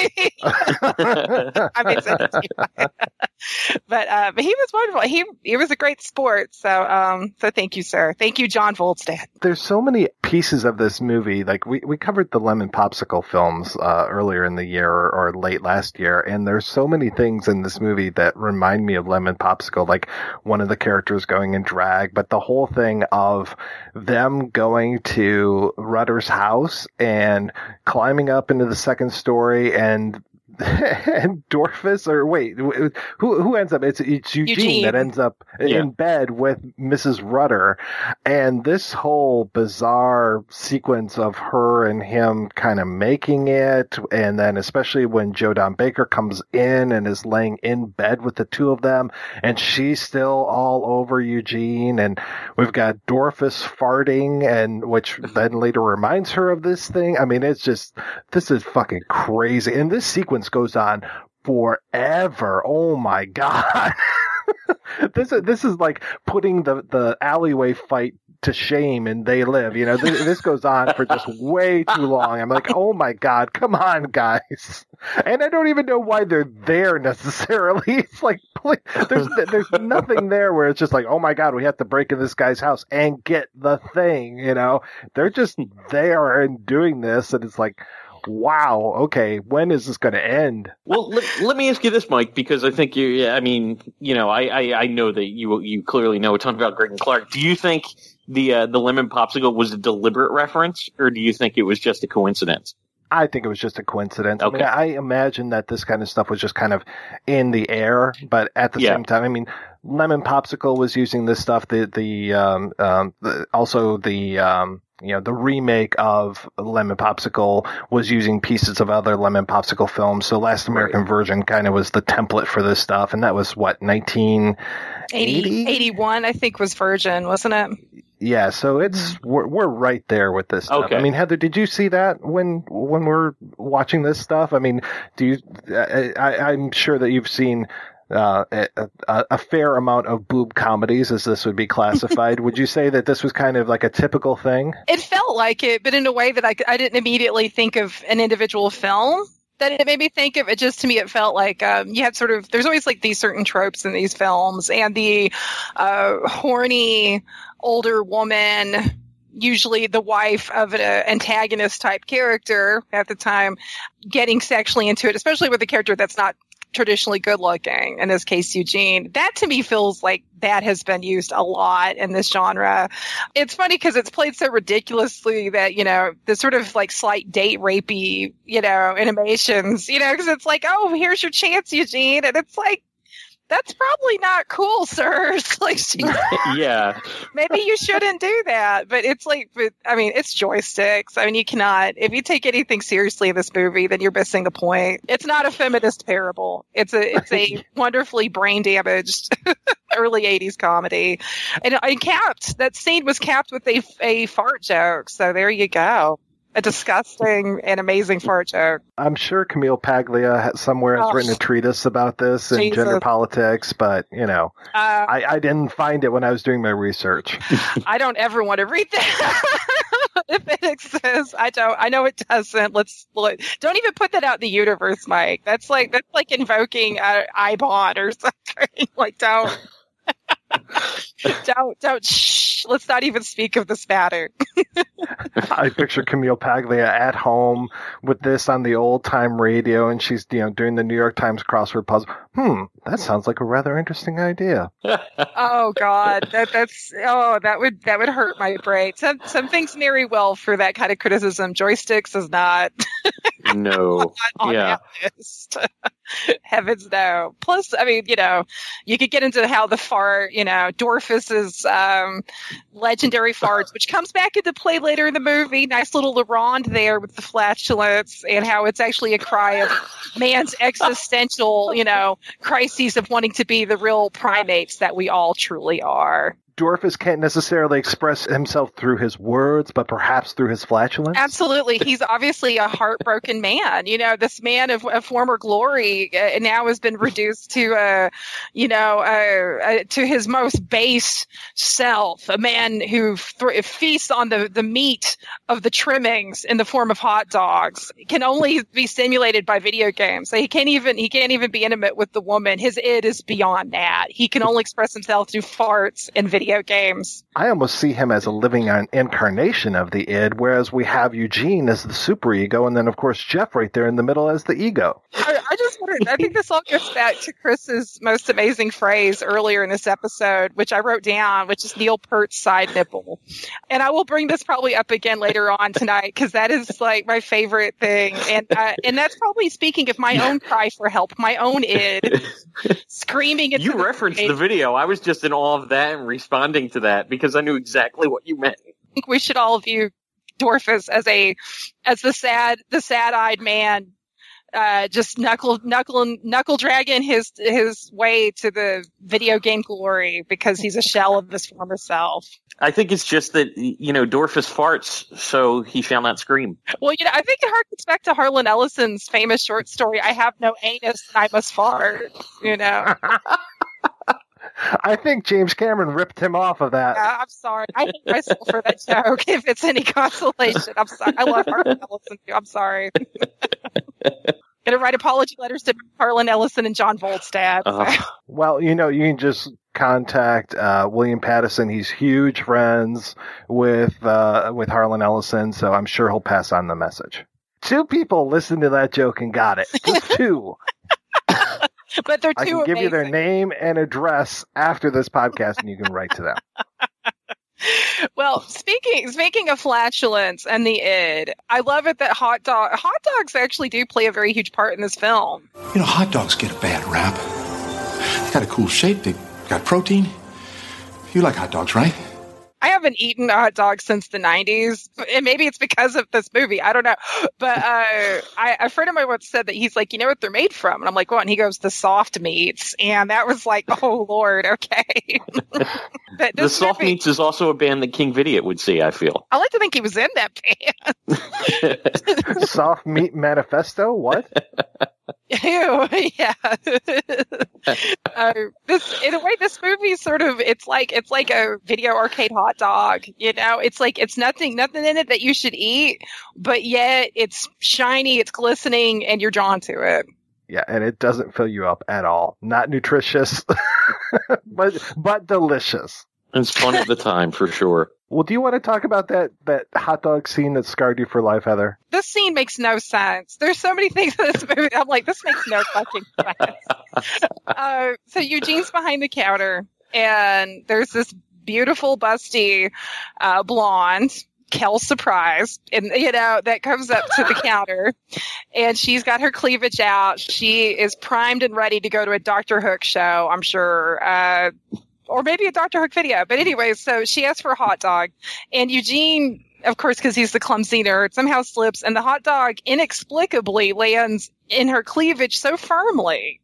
I may send it to you. but uh, but he was wonderful. He he was a great sport. So um so thank you, sir. Thank you, John Voldstad. There's so many pieces of this movie. Like we, we covered the Lemon Popsicle films uh, earlier in the year or, or late last year, and there's so many things in this movie that remind me of Lemon Popsicle. Like one of the characters going in drag, but the whole thing of them going to Rutter's house and climbing up into the second story and and Dorfus, or wait, who who ends up? It's it's Eugene, Eugene. that ends up Yeah. in bed with Mrs. Rutter, and this whole bizarre sequence of her and him kind of making it, and then especially when Joe Don Baker comes in and is laying in bed with the two of them, and she's still all over Eugene, and we've got Dorfus farting, and which then later reminds her of this thing. I mean, it's just this is fucking crazy, and this sequence goes on forever. Oh my god. this is this is like putting the the alleyway fight to shame and they live you know this, this goes on for just way too long i'm like oh my god come on guys and i don't even know why they're there necessarily it's like please, there's there's nothing there where it's just like oh my god we have to break in this guy's house and get the thing you know they're just there and doing this and it's like wow okay when is this going to end Well, let, let me ask you this, Mike, because I think you. yeah, I mean, you know, I, I, I know that you you clearly know a ton about Greydon Clark. Do you think the uh, the lemon popsicle was a deliberate reference, or do you think it was just a coincidence? I think it was just a coincidence. I mean, Okay. I imagine that this kind of stuff was just kind of in the air, but at the Yeah. same time, I mean, Lemon Popsicle was using this stuff. The the um um the, also the um you know the remake of Lemon Popsicle was using pieces of other Lemon Popsicle films. So Last American Virgin kind of was the template for this stuff, and that was what nineteen 80, 81, I think, was Virgin, wasn't it? Yeah, so it's hmm. we're we're right there with this stuff. Okay. I mean, Heather, did you see that when when we're watching this stuff? I mean, do you? I, I, I'm sure that you've seen uh, a, a, a fair amount of boob comedies, as this would be classified. would you say that this was kind of like a typical thing? It felt like it, but in a way that I, I didn't immediately think of an individual film. That it made me think of it. Just to me, it felt like um, you had sort of. There's always like these certain tropes in these films, and the uh, horny older woman usually the wife of an antagonist type character at the time getting sexually into it, especially with a character that's not traditionally good looking. In this case, Eugene. That to me feels like that has been used a lot in this genre. It's funny because it's played so ridiculously that, you know, the sort of like slight date rapey, you know, animations, you know, because it's like, oh, here's your chance, Eugene. And it's like, that's probably not cool, sir. like, yeah. maybe you shouldn't do that. But it's like, but, I mean, it's joysticks. I mean, you cannot, if you take anything seriously in this movie, then you're missing the point. It's not a feminist parable. It's a, it's a wonderfully brain damaged early 80s comedy. And, and capped, that scene was capped with a, a fart joke. So there you go a disgusting and amazing fart joke. I'm sure Camille Paglia somewhere has oh, written a treatise about this and gender politics, but you know, uh, I, I didn't find it when I was doing my research. I don't ever want to read that. if it exists, I don't. I know it doesn't. Let's look. Don't even put that out in the universe, Mike. That's like that's like invoking uh, iBond or something. like don't. Don't don't shh. Let's not even speak of this matter. I picture Camille Paglia at home with this on the old time radio, and she's you know doing the New York Times crossword puzzle. Hmm, that sounds like a rather interesting idea. oh God, that that's oh that would that would hurt my brain. Some some things marry well for that kind of criticism. Joysticks is not. no. yeah. Heavens no. Plus, I mean, you know, you could get into how the fart, you know, Dorfus's um, legendary farts, which comes back into play later in the movie. Nice little LaRonde there with the flatulence and how it's actually a cry of man's existential, you know, crises of wanting to be the real primates that we all truly are. Dorfus can't necessarily express himself through his words, but perhaps through his flatulence? Absolutely. He's obviously a heartbroken man. You know, this man of, of former glory uh, now has been reduced to, uh, you know, uh, uh, to his most base self, a man who th- feasts on the, the meat of the trimmings in the form of hot dogs, can only be stimulated by video games. So he can't even, he can't even be intimate with the woman. His id is beyond that. He can only express himself through farts and video video games. I almost see him as a living incarnation of the id, whereas we have Eugene as the super ego, and then of course Jeff right there in the middle as the ego. I, I just wanted, I think this all gets back to Chris's most amazing phrase earlier in this episode, which I wrote down, which is Neil Peart's side nipple. And I will bring this probably up again later on tonight because that is like my favorite thing. And, uh, and that's probably speaking of my own cry for help, my own id screaming. You the referenced the video. I was just in awe of that and responding to that because I knew exactly what you meant. I think we should all view Dorfus as a as the sad the sad eyed man uh, just knuckle knuckle knuckle dragging his his way to the video game glory because he's a shell of his former self. I think it's just that you know Dorfus farts, so he shall not scream. Well, you know, I think it harkens back to Harlan Ellison's famous short story, "I have no anus, and I must fart." You know. I think James Cameron ripped him off of that. Yeah, I'm sorry. I hate myself for that joke. If it's any consolation, I'm sorry. I love Harlan Ellison too. I'm sorry. Gonna write apology letters to Harlan Ellison and John Voldstad. Uh, well, you know, you can just contact uh, William Pattison. He's huge friends with uh, with Harlan Ellison, so I'm sure he'll pass on the message. Two people listened to that joke and got it. Just two. but they're I can amazing. give you their name and address after this podcast, and you can write to them. well, speaking speaking of flatulence and the id, I love it that hot dog hot dogs actually do play a very huge part in this film. You know, hot dogs get a bad rap. They got a cool shape. They got protein. You like hot dogs, right? I haven't eaten a hot dog since the 90s. And maybe it's because of this movie. I don't know. But uh, I, a friend of mine once said that he's like, you know what they're made from? And I'm like, what? And he goes, the soft meats. And that was like, oh, Lord, okay. the Soft movie, Meats is also a band that King Vidiot would see, I feel. I like to think he was in that band. soft Meat Manifesto? What? Ew, yeah. Uh, this, in a way, this movie sort of, it's like, it's like a video arcade hot dog, you know? It's like, it's nothing, nothing in it that you should eat, but yet it's shiny, it's glistening, and you're drawn to it. Yeah, and it doesn't fill you up at all. Not nutritious, but, but delicious. It's fun at the time for sure. Well, do you want to talk about that that hot dog scene that scarred you for life, Heather? This scene makes no sense. There's so many things in this movie. I'm like, this makes no fucking sense. uh, so Eugene's behind the counter, and there's this beautiful, busty uh, blonde. Kel surprise, and you know that comes up to the counter, and she's got her cleavage out. She is primed and ready to go to a Doctor Hook show. I'm sure. Uh, or maybe a Dr. Hook video. But mm-hmm. anyway, so she asks for a hot dog, and Eugene, of course, because he's the clumsy nerd, somehow slips, and the hot dog inexplicably lands in her cleavage so firmly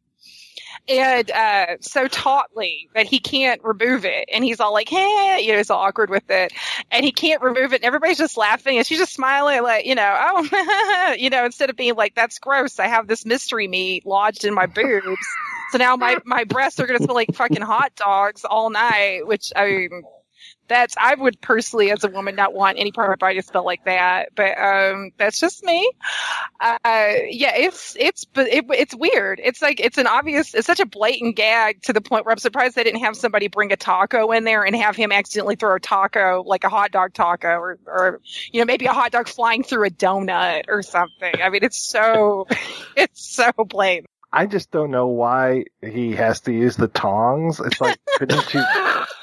and uh, so tautly that he can't remove it. And he's all like, hey, you know, he's all awkward with it. And he can't remove it. And everybody's just laughing. And she's just smiling, like, you know, oh, you know, instead of being like, that's gross. I have this mystery meat lodged in my boobs. So now my, my breasts are going to smell like fucking hot dogs all night, which I mean, that's I would personally, as a woman, not want any part of my body to smell like that. But um, that's just me. Uh, yeah, it's it's but it, it's weird. It's like it's an obvious, it's such a blatant gag to the point where I'm surprised they didn't have somebody bring a taco in there and have him accidentally throw a taco, like a hot dog taco, or or you know maybe a hot dog flying through a donut or something. I mean, it's so it's so blatant. I just don't know why he has to use the tongs. It's like, couldn't you?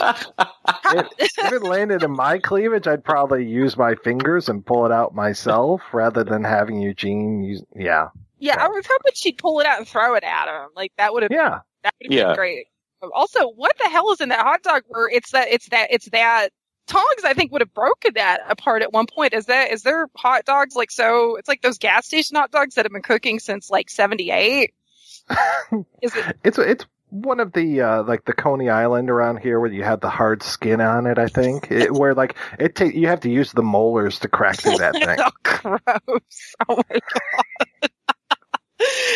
if, if it landed in my cleavage, I'd probably use my fingers and pull it out myself rather than having Eugene use. Yeah. Yeah, I was hoping she'd pull it out and throw it at him. Like that would have. Yeah. That would have Yeah. been great. Also, what the hell is in that hot dog? Where it's that it's that it's that tongs. I think would have broken that apart at one point. Is that is there hot dogs like so? It's like those gas station hot dogs that have been cooking since like seventy eight. Is it? It's it's one of the uh, like the Coney Island around here where you have the hard skin on it. I think it, where like it take you have to use the molars to crack through that thing. oh, gross! Oh my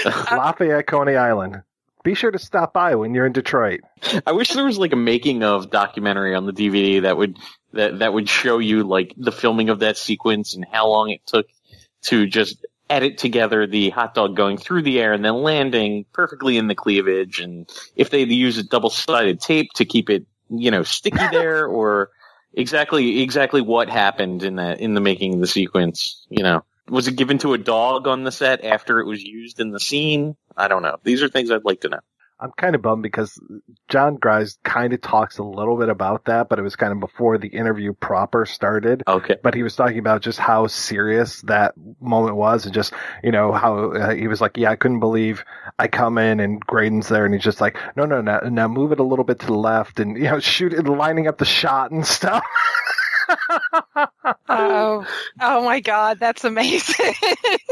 god! Lafayette, Coney Island. Be sure to stop by when you're in Detroit. I wish there was like a making of documentary on the DVD that would that that would show you like the filming of that sequence and how long it took to just edit together the hot dog going through the air and then landing perfectly in the cleavage. And if they use a double sided tape to keep it you know sticky there or exactly exactly what happened in that in the making of the sequence you know. Was it given to a dog on the set after it was used in the scene? I don't know. These are things i'd like to know I'm kind of bummed because John Grimes kind of talks a little bit about that, but it was kind of before the interview proper started. Okay. But he was talking about just how serious that moment was and just, you know, how uh, he was like, yeah, I couldn't believe I come in and Greydon's there and he's just like, no, no, no, now move it a little bit to the left and, you know, shoot it, lining up the shot and stuff. Oh, oh my god, that's amazing!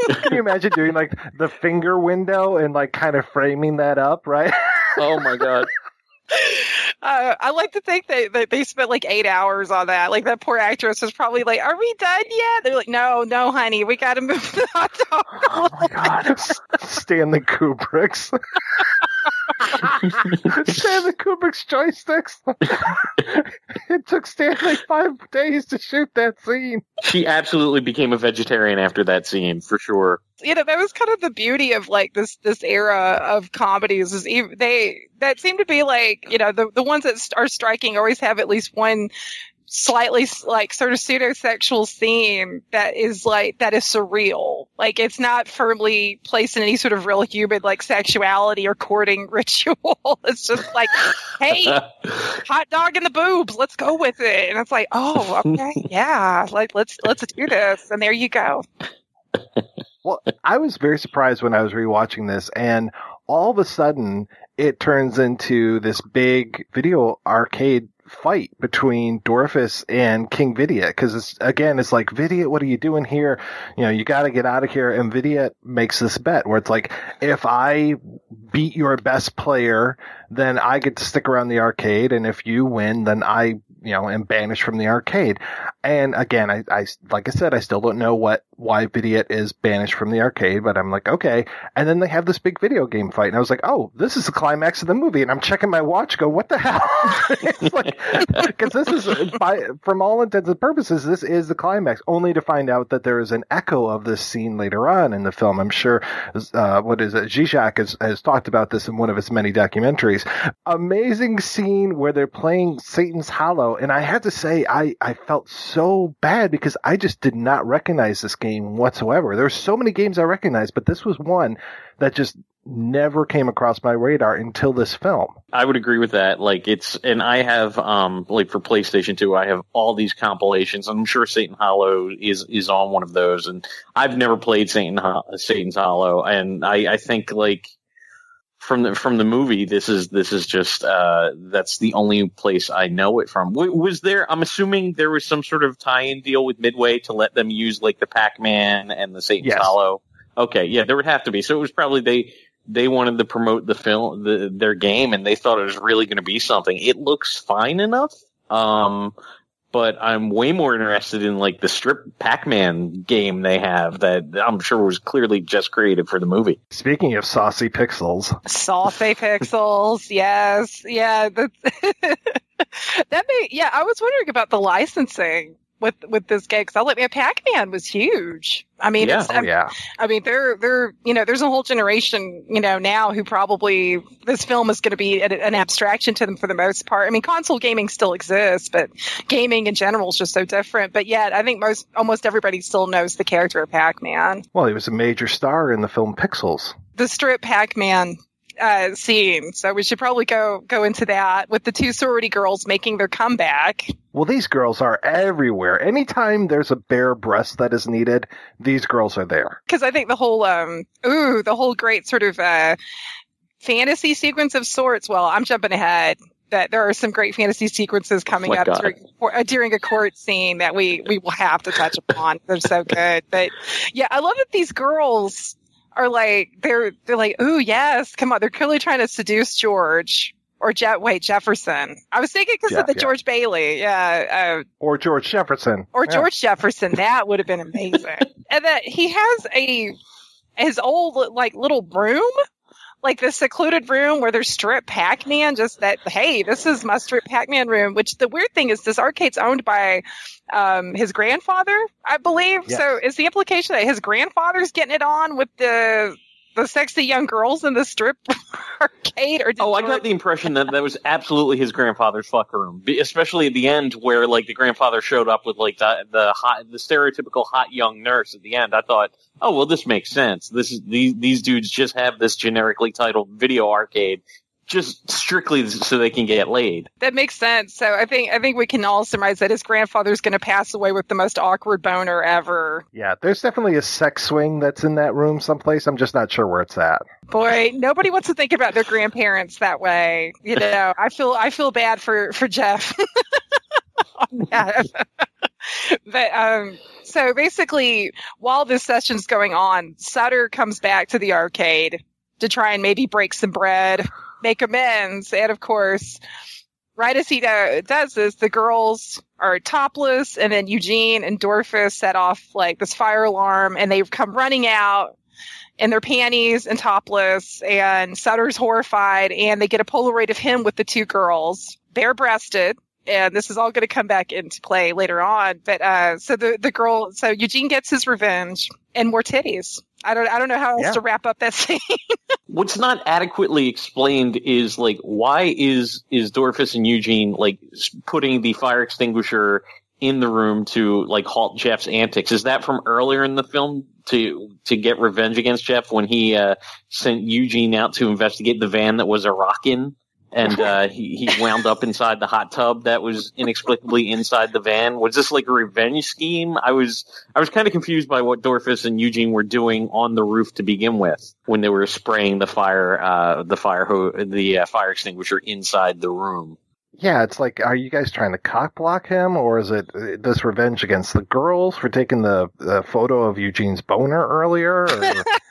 Can you imagine doing like the finger window and like kind of framing that up, right? oh my god. Uh, I like to think that, that they spent like eight hours on that. Like that poor actress was probably like, "Are we done yet?" They're like, "No, no, honey, we got to move the hot dog." Oh my god, Stanley Kubrick's. Stanley Kubrick's joysticks. it took Stanley five days to shoot that scene. She absolutely became a vegetarian after that scene, for sure. you know that was kind of the beauty of like this this era of comedies is ev- they that seem to be like you know the the ones that are striking always have at least one slightly like sort of pseudo sexual scene that is like that is surreal. Like it's not firmly placed in any sort of real human like sexuality or courting ritual. It's just like hey hot dog in the boobs let's go with it. And it's like oh okay yeah like let's let's do this. And there you go. Well, I was very surprised when I was rewatching this, and all of a sudden it turns into this big video arcade fight between Dorfus and King Vidiot because it's again it's like Vidiot what are you doing here? You know you got to get out of here. And Vidiot makes this bet where it's like if I beat your best player then I get to stick around the arcade and if you win then I you know am banished from the arcade. And again, I, I, like I said, I still don't know what, why Vidiot is banished from the arcade, but I'm like, okay. And then they have this big video game fight, and I was like, oh, this is the climax of the movie. And I'm checking my watch, go, what the hell? it's like, because this is, by, from all intents and purposes, this is the climax, only to find out that there is an echo of this scene later on in the film. I'm sure, uh, what is it? Has, has talked about this in one of his many documentaries. Amazing scene where they're playing Satan's Hollow, and I had to say, I, I felt so bad because I just did not recognize this game whatsoever. There's so many games I recognize, but this was one that just never came across my radar until this film. I would agree with that. Like it's, and I have, um, like for PlayStation 2, I have all these compilations. I'm sure Satan Hollow is, is on one of those. And I've never played Satan, Satan's Hollow. And I, I think like, from the from the movie, this is this is just uh, that's the only place I know it from. W- was there? I'm assuming there was some sort of tie-in deal with Midway to let them use like the Pac-Man and the Satan's Yes. Hollow. Okay, yeah, there would have to be. So it was probably they they wanted to promote the film, the, their game, and they thought it was really going to be something. It looks fine enough. Um, but I'm way more interested in like the strip Pac-Man game they have that I'm sure was clearly just created for the movie. Speaking of saucy pixels, Saucy pixels, yes, yeah. That's, that may, yeah. I was wondering about the licensing with with this game because I like, man, Pac-Man was huge. I mean, Yeah. it's, Oh, yeah. I mean, they're they're you know, there's a whole generation you know now who probably this film is going to be an, an abstraction to them for the most part. I mean, console gaming still exists, but gaming in general is just so different. But yet, I think most almost everybody still knows the character of Pac-Man. well, he was a major star in the film Pixels. the strip Pac-Man uh, scene. So we should probably go go into that with the two sorority girls making their comeback. Well, these girls are everywhere. Anytime there's a bare breast that is needed, these girls are there. Because I think the whole um ooh the whole great sort of uh fantasy sequence of sorts. Well, I'm jumping ahead. That there are some great fantasy sequences coming my up God. during, uh, during a court scene that we we will have to touch upon. They're so good. But yeah, I love that these girls are like they're they're like ooh yes, come on. They're clearly trying to seduce George or Je- wait Jefferson. I was thinking because Jeff, of the yeah. George Bailey. Yeah. Uh, Or George Jefferson. or Yeah. George Jefferson. That would have been amazing. and that he has a his old like little room, like the secluded room where there's strip Pac-Man. Just that, hey, this is my strip Pac-Man room. Which the weird thing is, this arcade's owned by um his grandfather, I believe. Yes. So is the implication that his grandfather's getting it on with the the sexy young girls in the strip arcade? Or Oh, I got the impression that that was absolutely his grandfather's fuck room, especially at the end where like the grandfather showed up with like the the hot the stereotypical hot young nurse at the end. I thought, oh well, this makes sense. This is these these dudes just have this generically titled video arcade just strictly so they can get laid. That makes sense. So I think I think we can all surmise that his grandfather's going to pass away with the most awkward boner ever. Yeah, there's definitely a sex swing that's in that room someplace. I'm just not sure where it's at. Boy, nobody wants to think about their grandparents that way. You know, I feel I feel bad for for Jeff on but um, so basically, while this session's going on, Sutter comes back to the arcade to try and maybe break some bread, make amends, and of course, right as he do- does this, the girls are topless, and then Eugene and Dorfus set off like this fire alarm, and they come running out in their panties and topless, and Sutter's horrified, and they get a Polaroid of him with the two girls, bare breasted. And this is all going to come back into play later on. But uh, so the the girl, so Eugene gets his revenge and more titties. I don't I don't know how else Yeah. to wrap up that scene. What's not adequately explained is like why is is Dorfus and Eugene like putting the fire extinguisher in the room to like halt Jeff's antics? Is that from earlier in the film to to get revenge against Jeff when he uh, sent Eugene out to investigate the van that was a rockin'? And uh, he, he wound up inside the hot tub that was inexplicably inside the van. Was this like a revenge scheme? I was I was kind of confused by what Dorfus and Eugene were doing on the roof to begin with when they were spraying the fire uh, the fire ho- the uh, fire extinguisher inside the room. Yeah, it's like, are you guys trying to cock block him, or is it uh, this revenge against the girls for taking the, the photo of Eugene's boner earlier? Or,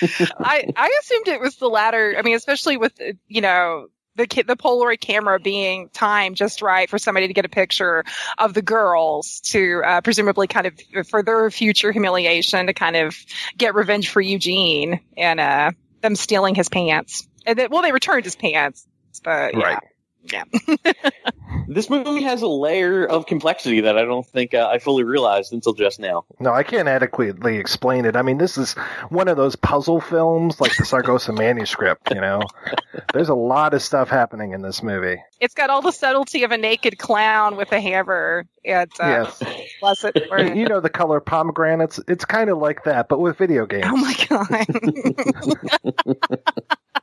I I assumed it was the latter. I mean, especially with you know the the Polaroid camera being timed just right for somebody to get a picture of the girls to uh, presumably kind of for their future humiliation to kind of get revenge for Eugene and uh, them stealing his pants. And then, well, they returned his pants, but yeah. Right. Yeah. This movie has a layer of complexity that I don't think uh, I fully realized until just now. No, I can't adequately explain it. I mean, this is one of those puzzle films like the Saragossa manuscript, you know? There's a lot of stuff happening in this movie. It's got all the subtlety of a naked clown with a hammer. And, uh, Yes. bless it. for- You know the color pomegranates? It's kind of like that, but with video games. Oh my god.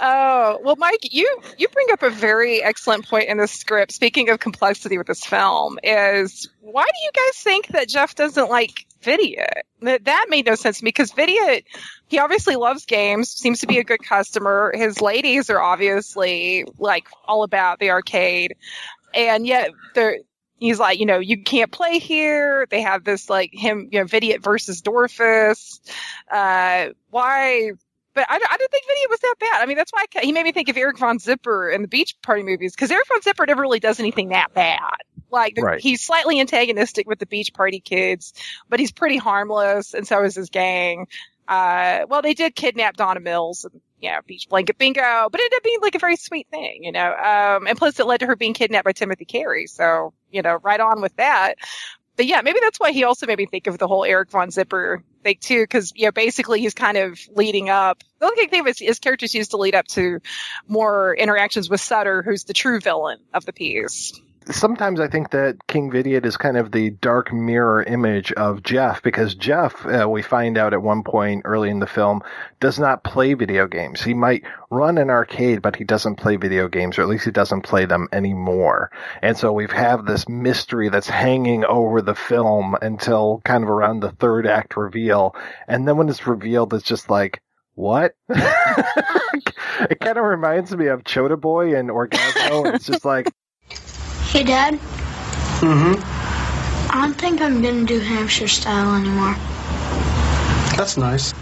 oh well, Mike, you you bring up a very excellent point in the script. Speaking of complexity with this film, is why do you guys think that Jeff doesn't like Vidiot? That that made no sense to me because Vidiot, he obviously loves games, seems to be a good customer. His ladies are obviously like all about the arcade, and yet they're he's like, you know, you can't play here. They have this like him, you know, Vidiot versus Dorfus. Uh, why? But I, I didn't think Vidiot was that bad. I mean, that's why I, he made me think of Eric Von Zipper in the Beach Party movies because Eric Von Zipper never really does anything that bad. Like Right. he's slightly antagonistic with the Beach Party kids, but he's pretty harmless, and so is his gang. Uh, well, they did kidnap Donna Mills and yeah, beach blanket bingo, but it ended up being like a very sweet thing, you know. Um, and plus it led to her being kidnapped by Timothy Carey, so you know, right on with that. But yeah, maybe that's why he also made me think of the whole Eric Von Zipper thing too, because you know, basically he's kind of leading up. The only thing is his characters used to lead up to more interactions with Sutter, who's the true villain of the piece. Sometimes I think that King Vidiot is kind of the dark mirror image of Jeff because Jeff, uh, we find out at one point early in the film, does not play video games. He might run an arcade, but he doesn't play video games, or at least he doesn't play them anymore. And so we have this mystery that's hanging over the film until kind of around the third act reveal. And then when it's revealed, it's just like, what? it kind of reminds me of Choda Boy and Orgazmo. It's just like, Hey, Dad. Mm-hmm. I don't think I'm gonna do hamster style anymore. That's nice.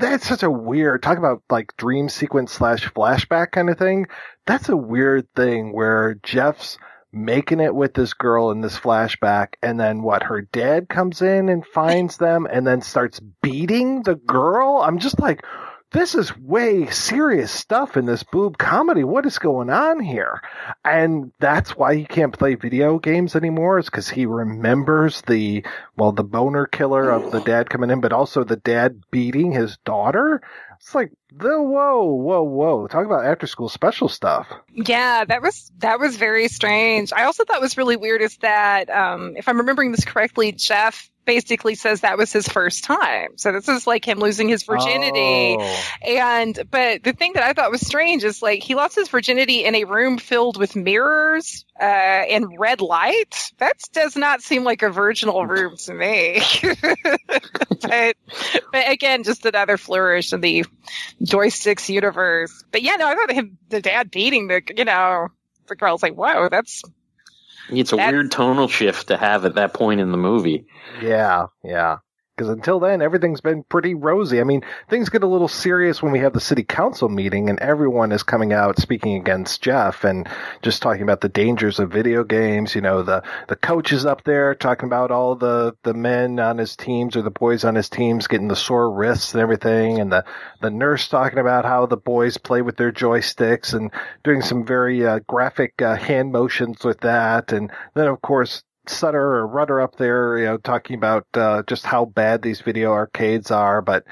that's such a weird talk about like dream sequence slash flashback kind of thing. That's a weird thing where Jeff's making it with this girl in this flashback and then what her dad comes in and finds them and then starts beating the girl. I'm just like this is way serious stuff in this boob comedy. What is going on here? And that's why he can't play video games anymore is because he remembers the, well, the boner killer of the dad coming in, but also the dad beating his daughter. It's like, the, whoa, whoa, whoa. Talk about after school special stuff. Yeah, that was that was very strange. I also thought was really weird is that um, if I'm remembering this correctly, Jeff basically says that was his first time. So this is like him losing his virginity. Oh. And but the thing that I thought was strange is like he lost his virginity in a room filled with mirrors uh, and red light. That does not seem like a virginal room to me. but but again, just another flourish in the joysticks universe. But yeah, no, I thought him the dad beating the you know the girl's like whoa that's It's a That's- weird tonal shift to have at that point in the movie. Yeah, yeah. Because until then, everything's been pretty rosy. I mean, things get a little serious when we have the city council meeting and everyone is coming out speaking against Jeff and just talking about the dangers of video games. You know, the, the coach is up there talking about all the, the men on his teams or the boys on his teams getting the sore wrists and everything. And the, the nurse talking about how the boys play with their joysticks and doing some very uh, graphic uh, hand motions with that. And then, of course, Sutter or Rutter up there, you know, talking about uh, just how bad these video arcades are. But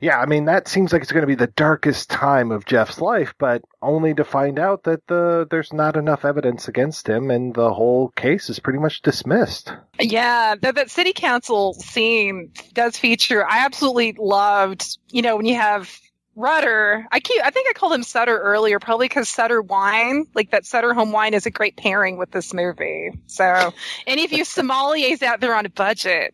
yeah, I mean, that seems like it's going to be the darkest time of Jeff's life, but only to find out that the there's not enough evidence against him, and the whole case is pretty much dismissed. Yeah, that, that city council scene does feature. I absolutely loved, you know, when you have Rutter. I keep, I think I called him Sutter earlier, probably because Sutter wine, like that Sutter home wine, is a great pairing with this movie. So, any of you sommeliers out there on a budget,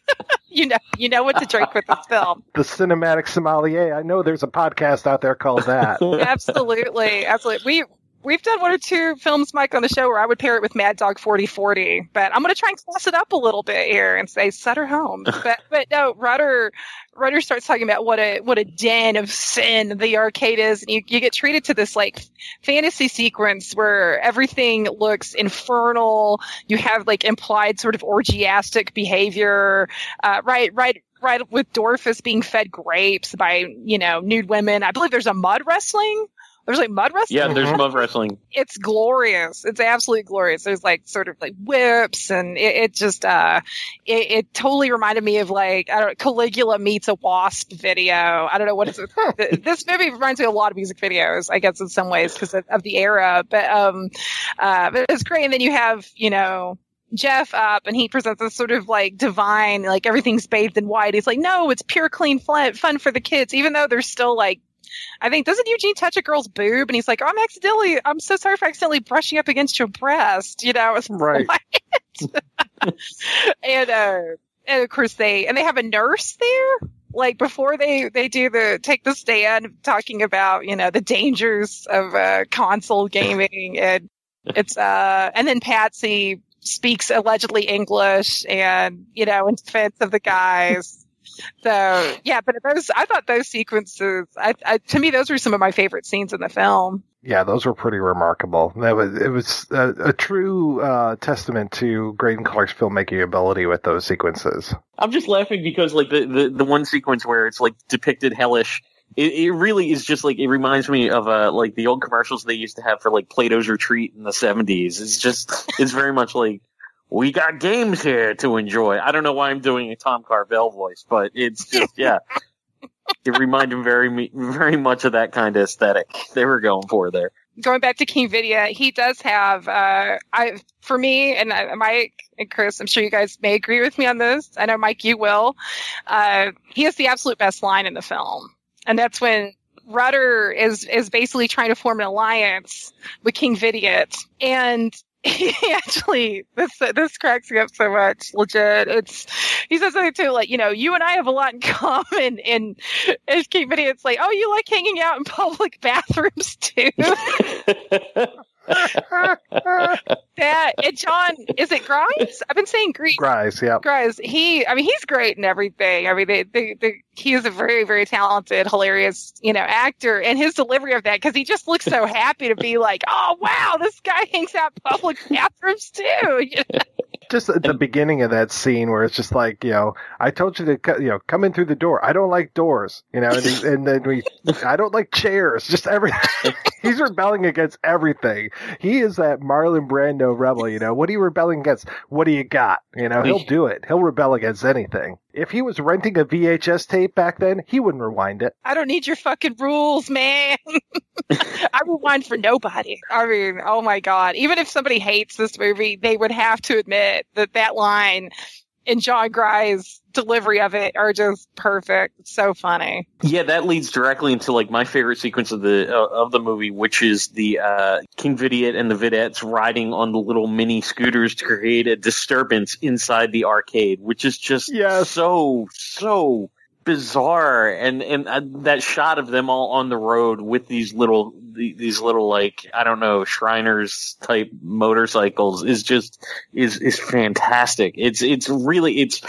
you know, you know what to drink with this film. The cinematic sommelier. I know there's a podcast out there called that. absolutely, absolutely. We we've done one or two films, Mike, on the show where I would pair it with Mad Dog 4040, but I'm going to try and class it up a little bit here and say Sutter Home. but, but no, Rutter, Rutter starts talking about what a, what a den of sin the arcade is. And you, you get treated to this like fantasy sequence where everything looks infernal. You have like implied sort of orgiastic behavior, uh, right, right, right with Dorfus being fed grapes by, you know, nude women. I believe there's a mud wrestling. There's like mud wrestling. Yeah, there's mud wrestling. It's glorious. It's absolutely glorious. There's like sort of like whips and it, it just, uh, it, it, totally reminded me of like, I don't know, Caligula meets a wasp video. I don't know what is it's, this movie reminds me of a lot of music videos, I guess in some ways because of, of, the era, but, um, uh, but it's great. And then you have, you know, Jeff up and he presents this sort of like divine, like everything's bathed in white. He's like, no, it's pure, clean fun for the kids, even though there's still like I think doesn't Eugene touch a girl's boob and he's like, oh, I'm accidentally, I'm so sorry for accidentally brushing up against your breast, you know? It's right. and uh, and of course they and they have a nurse there. Like before they they do the take the stand talking about you know the dangers of uh, console gaming and it's uh and then Patsy speaks allegedly English and you know in defense of the guys so yeah, but those I thought those sequences, I, I, to me, those were some of my favorite scenes in the film. Yeah, those were pretty remarkable. That was it was a, a true uh, testament to Greydon Clark's filmmaking ability with those sequences. I'm just laughing because like the, the, the one sequence where it's like depicted hellish it, it, really is just like it reminds me of uh like the old commercials they used to have for like Plato's Retreat in the seventies. It's just it's very much like we got games here to enjoy. I don't know why I'm doing a Tom Carvel voice, but it's just yeah. it reminded me very very much of that kind of aesthetic they were going for there. Going back to King Vidiot, he does have uh I for me and uh, Mike and Chris, I'm sure you guys may agree with me on this. I know Mike you will. Uh he has the absolute best line in the film. And that's when Rutter is is basically trying to form an alliance with King Vidiot and he actually this this cracks me up so much. Legit, it's he says something too like you know you and I have a lot in common. And as King Vinny, it's like oh you like hanging out in public bathrooms too. That and John, is it Grimes? I've been saying Grimes. Grimes, yeah. Grimes. He, I mean, he's great in everything. I mean, they, they, they, he is a very, very talented, hilarious, you know, actor, and his delivery of that because he just looks so happy to be like, oh wow, this guy hangs out public bathrooms too. You know? just at the beginning of that scene where it's just like, you know, I told you to, you know, come in through the door. I don't like doors, you know, and, and then we, I don't like chairs, just everything. He's rebelling against everything. He is that Marlon Brando rebel, you know. What are you rebelling against? What do you got? You know, he'll do it. He'll rebel against anything. If he was renting a VHS tape back then, he wouldn't rewind it. I don't need your fucking rules, man. I rewind for nobody. I mean, oh my god. Even if somebody hates this movie, they would have to admit that that line in John Gries' delivery of it are just perfect. It's so funny. Yeah, that leads directly into like my favorite sequence of the uh, of the movie, which is the uh, King Vidiot and the Videttes riding on the little mini scooters to create a disturbance inside the arcade, which is just yes. so so bizarre and and uh, that shot of them all on the road with these little these little like I don't know Shriners type motorcycles is just is is fantastic. It's it's really it's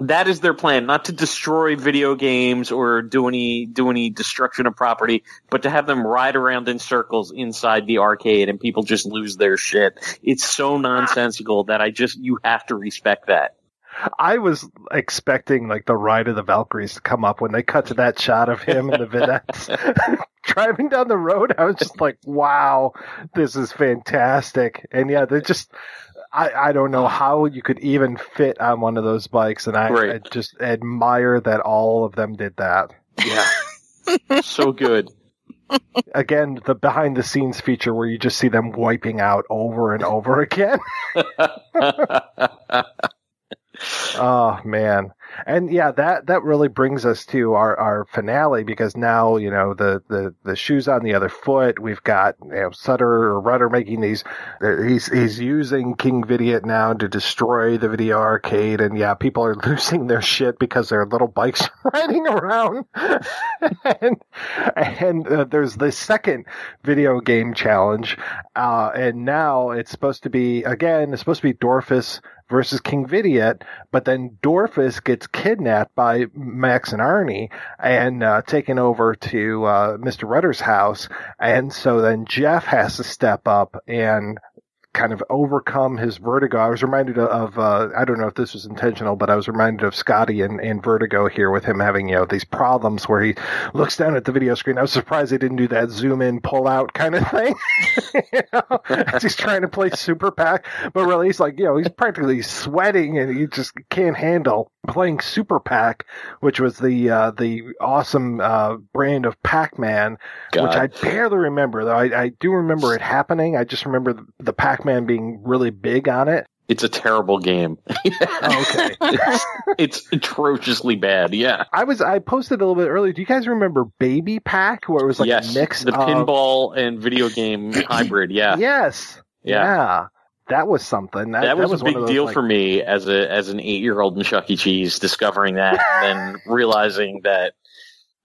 that is their plan, not to destroy video games or do any do any destruction of property, but to have them ride around in circles inside the arcade and people just lose their shit. It's so nonsensical that I just you have to respect that. I was expecting like the ride of the Valkyries to come up when they cut to that shot of him and the Videttes driving down the road. I was just like, wow, this is fantastic. And yeah, they just, I, I don't know how you could even fit on one of those bikes. And I, right. I just admire that all of them did that. Yeah. so good. Again, the behind the scenes feature where you just see them wiping out over and over again. Oh man And yeah, that, that really brings us to our, our finale because now, you know, the, the, the shoes on the other foot. We've got, you know, Sutter or Rutter making these, uh, he's, he's using King Vidiot now to destroy the video arcade. And yeah, people are losing their shit because their little bikes riding around. and, and uh, there's the second video game challenge. Uh, and now it's supposed to be, again, it's supposed to be Dorfus versus King Vidiot, but then Dorfus gets kidnapped by Max and Arnie and uh, taken over to uh, Mr. Rutter's house, and so then Jeff has to step up and kind of overcome his vertigo. I was reminded of, uh, I don't know if this was intentional, but I was reminded of Scotty and, and Vertigo here with him having, you know, these problems where he looks down at the video screen. I was surprised they didn't do that zoom in, pull out kind of thing. you know, as he's trying to play Super Pac. But really, he's like, you know, he's practically sweating and he just can't handle playing Super Pac, which was the, uh, the awesome, uh, brand of Pac-Man, which I barely remember though. I, I do remember it happening. I just remember the, the Pac Pac-Man being really big on it. It's a terrible game. oh, okay. it's, it's, atrociously bad. Yeah. I was I posted a little bit earlier. Do you guys remember Baby Pac, where it was like yes, a mix the of... pinball and video game hybrid? Yeah. Yes. Yeah. yeah. That was something. That, that was, was a big those, deal like... for me as a as an eight year old in Chuck E. Cheese, discovering that and then realizing that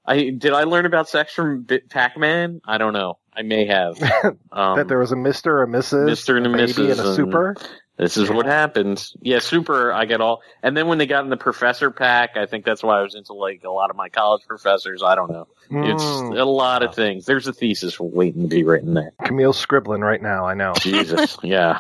I did I learn about sex from Pac Man? I don't know. I may have. Um, that there was a Mister, a Mrs., Mister and a, a Mrs. and a Super. This is what happens. Yeah, Super. I get all. And then when they got in the Professor Pac, I think that's why I was into like a lot of my college professors. I don't know. Mm. It's a lot of things. There's a thesis waiting to be written there. Camille's scribbling right now. I know. Jesus. yeah.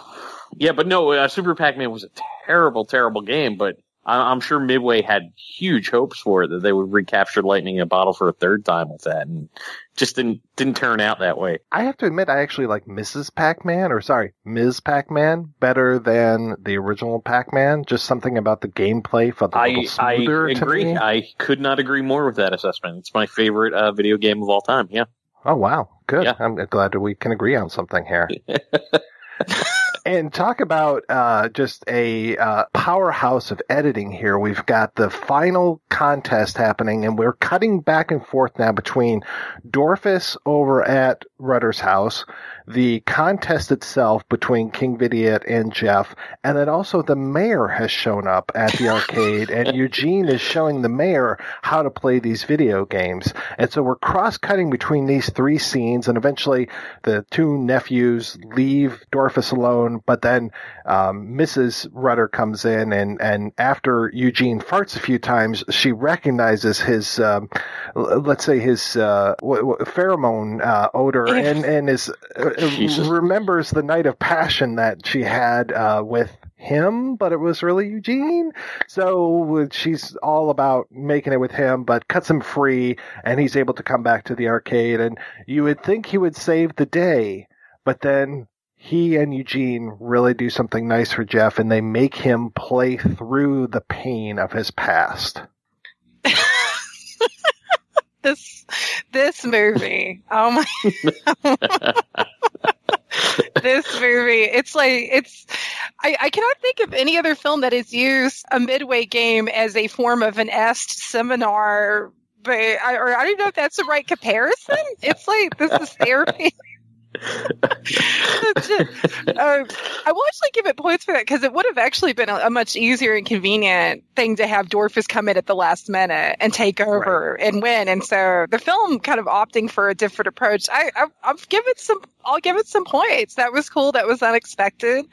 Yeah, but no, uh, Super Pac-Man was a terrible, terrible game, but I'm sure Midway had huge hopes for it that they would recapture Lightning in a Bottle for a third time with that, and just didn't didn't turn out that way. I have to admit, I actually like Mrs. Pac-Man, or sorry, Ms. Pac-Man, better than the original Pac-Man. Just something about the gameplay felt a little I, smoother. I agree. Me. I could not agree more with that assessment. It's my favorite uh, video game of all time. Yeah. Oh wow, good. Yeah. I'm glad that we can agree on something here. and talk about uh, just a uh, powerhouse of editing here. We've got the final contest happening, and we're cutting back and forth now between Dorfus over at Rutter's house, the contest itself between King Vidiot and Jeff, and then also the mayor has shown up at the arcade, and Eugene is showing the mayor how to play these video games. And so we're cross cutting between these three scenes, and eventually the two nephews leave Dorfus alone, but then um, Mrs. Rutter comes in, and, and after Eugene farts a few times, she recognizes his, um, let's say his uh, w- w- pheromone uh, odor, and, and is Jesus. remembers the night of passion that she had uh, with him, but it was really Eugene. So she's all about making it with him, but cuts him free, and he's able to come back to the arcade. And you would think he would save the day, but then he and Eugene really do something nice for Jeff, and they make him play through the pain of his past. this this movie. Oh my this movie. It's like it's I, I cannot think of any other film that has used a midway game as a form of an est seminar but I, or I don't know if that's the right comparison. It's like this is therapy. uh, I will actually give it points for that because it would have actually been a, a, much easier and convenient thing to have Dorfus come in at the last minute and take over right. and win. And so the film kind of opting for a different approach. I, I, I'll give it some. I'll give it some points. That was cool. That was unexpected.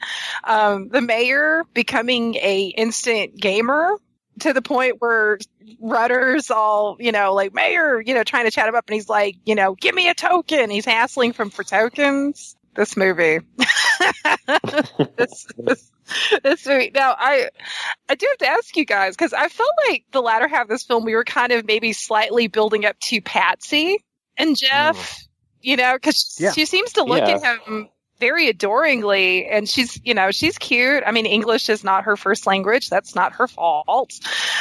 Um, the mayor becoming a instant gamer to the point where Rutter's all, you know, like Mayor, you know, trying to chat him up, and he's like, you know, give me a token. He's hassling from for tokens. This movie, this, this, this movie. Now, I, I do have to ask you guys because I felt like the latter half of this film we were kind of maybe slightly building up to Patsy and Jeff, mm. you know, because yeah. she seems to look Yeah. at him very adoringly and she's you know she's cute. I mean english is not her first language. That's not her fault.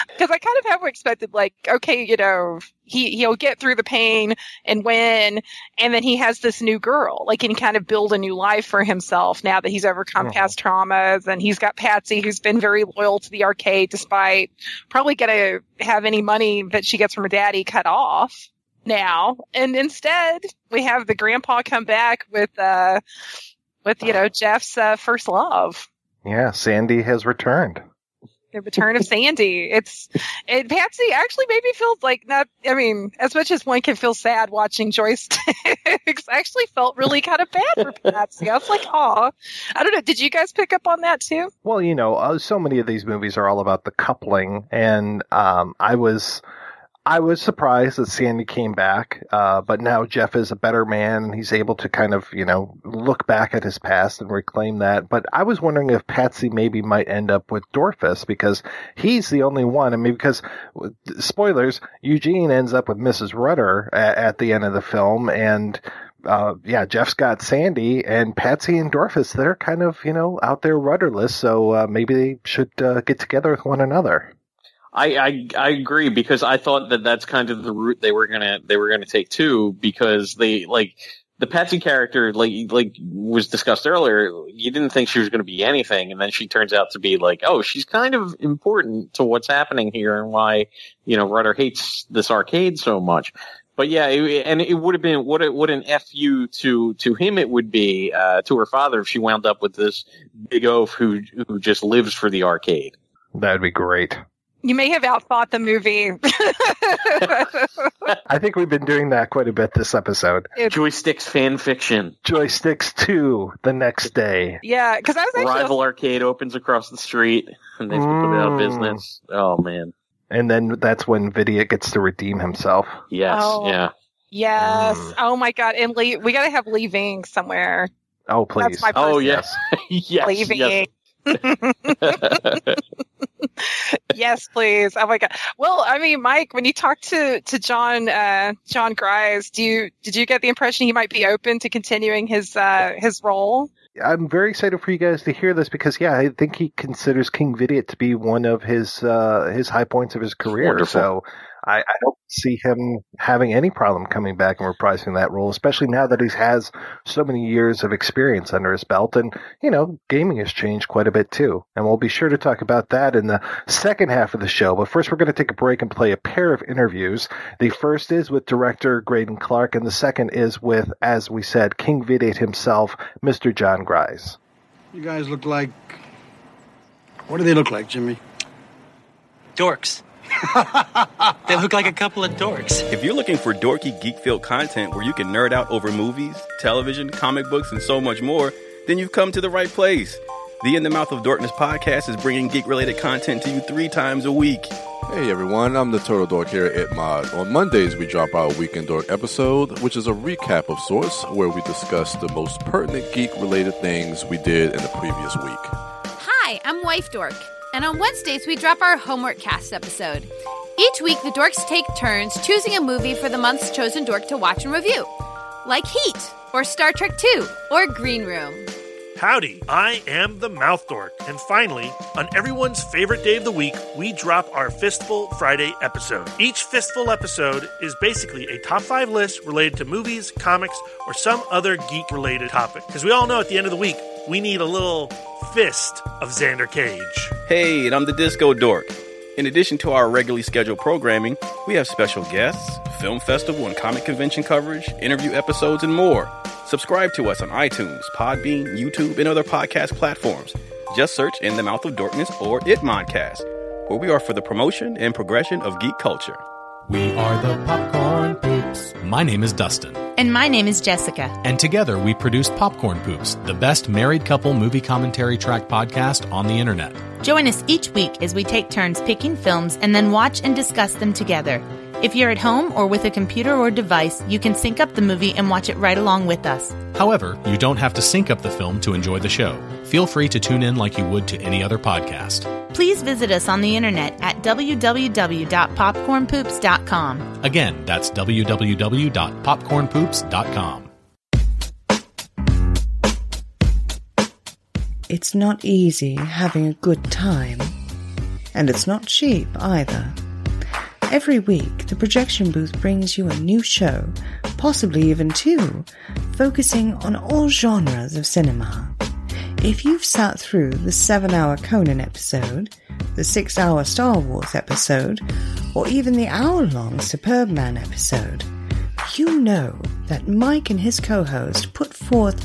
Because i kind of have expected like okay you know he he'll get through the pain and win and then he has this new girl. Like and kind of build a new life for himself now that he's overcome Uh-huh. past traumas and he's got patsy who's been very loyal to the arcade despite probably gonna have any money that she gets from her daddy cut off now. And instead we have the grandpa come back with uh with you know jeff's uh, first love. Yeah, Sandy has returned. the return of sandy. It's it patsy actually made me feel like not i mean as much as one can feel sad watching joysticks I actually felt really kind of bad for patsy. I was like oh i don't know. Did you guys pick up on that too? Well, you know, uh, so many of these movies are all about the coupling, and um, I was. I was surprised that Sandy came back, uh, but now Jeff is a better man and he's able to kind of, you know, look back at his past and reclaim that. But I was wondering if Patsy maybe might end up with Dorfus because he's the only one. I mean, because spoilers, Eugene ends up with Mrs. Rutter at, at the end of the film and uh, yeah, Jeff's got Sandy and Patsy and Dorfus. They're kind of, you know, out there rudderless. So uh, maybe they should uh, get together with one another. I, I I agree because I thought that that's kind of the route they were gonna they were gonna take too because they like the Patsy character like like was discussed earlier. You didn't think she was to be anything, and then she turns out to be like, oh, she's kind of important to what's happening here and why you know Rutter hates this arcade so much. But yeah, it, and it would have been what what an fu to to him it would be uh, to her father if she wound up with this big oaf who who just lives for the arcade. That'd be great. You may have outthought the movie I think we've been doing that quite a bit this episode. Joysticks fan fiction. Joysticks 2 the next day. yeah because i was actually Rival Arcade opens across the street, and they've been put out of business. Oh man, And then that's when Vidya gets to redeem himself. yes, Oh. yeah. Yes. Mm. Oh my god. And Lee, we gotta have leaving somewhere. Oh, please. That's my Oh yes, yes, leaving. yes. Yes, please. Oh my god. Well, I mean, Mike, when you talked to to John uh, Jon Gries, do you did you get the impression he might be open to continuing his uh, his role? I'm very excited for you guys to hear this because, yeah, I think he considers King Vidiot to be one of his uh, his high points of his career. Wonderful. So I, I don't see him having any problem coming back and reprising that role, especially now that he has so many years of experience under his belt. And, you know, gaming has changed quite a bit too. And we'll be sure to talk about that in the second half of the show. But first, we're going to take a break and play a pair of interviews. The first is with director Greydon Clark, and the second is with, as we said, King Vidiot himself, Mr. Jon Gries. You guys look like. What do they look like, Jimmy? Dorks. they look like a couple of dorks. If you're looking for dorky geek filled content where you can nerd out over movies, television, comic books, and so much more, then you've come to the right place. The In the Mouth of Dorkness podcast is bringing geek related content to you three times a week. Hey everyone, I'm the Turtle Dork here at ItMod. On Mondays, we drop our Weekend Dork episode, which is a recap of sorts, where we discuss the most pertinent geek related things we did in the previous week. Hi, I'm Wife Dork, and on Wednesdays we drop our homework cast episode. Each week, the dorks take turns choosing a movie for the month's chosen dork to watch and review, like Heat, or Star Trek II, or Green Room. Howdy, I am the Mouth Dork, and finally, on everyone's favorite day of the week, we drop our Fistful Friday episode. Each Fistful episode is basically a top five list related to movies, comics, or some other geek related topic. Because we all know at the end of the week, we need a little fist of Xander Cage. Hey, and I'm the Disco Dork. In addition to our regularly scheduled programming, we have special guests, film festival and comic convention coverage, interview episodes, and more. Subscribe to us on iTunes, Podbean, YouTube, and other podcast platforms. Just search In the Mouth of Dorkness or ItModcast, where we are for the promotion and progression of geek culture. We are the Popcorn Poops. My name is Dustin. And my name is Jessica. And together we produce Popcorn Poops, the best married couple movie commentary track podcast on the internet. Join us each week as we take turns picking films and then watch and discuss them together. If you're at home or with a computer or device, you can sync up the movie and watch it right along with us. However, you don't have to sync up the film to enjoy the show. Feel free to tune in like you would to any other podcast. Please visit us on the internet at www.popcornpoops.com. Again, that's www.popcornpoops.com. it's not easy having a good time. And it's not cheap either. Every week, the projection booth brings you a new show, possibly even two, focusing on all genres of cinema. If you've sat through the seven hour Conan episode, the six hour Star Wars episode, or even the hour long Superbman episode, you know that Mike and his co host put forth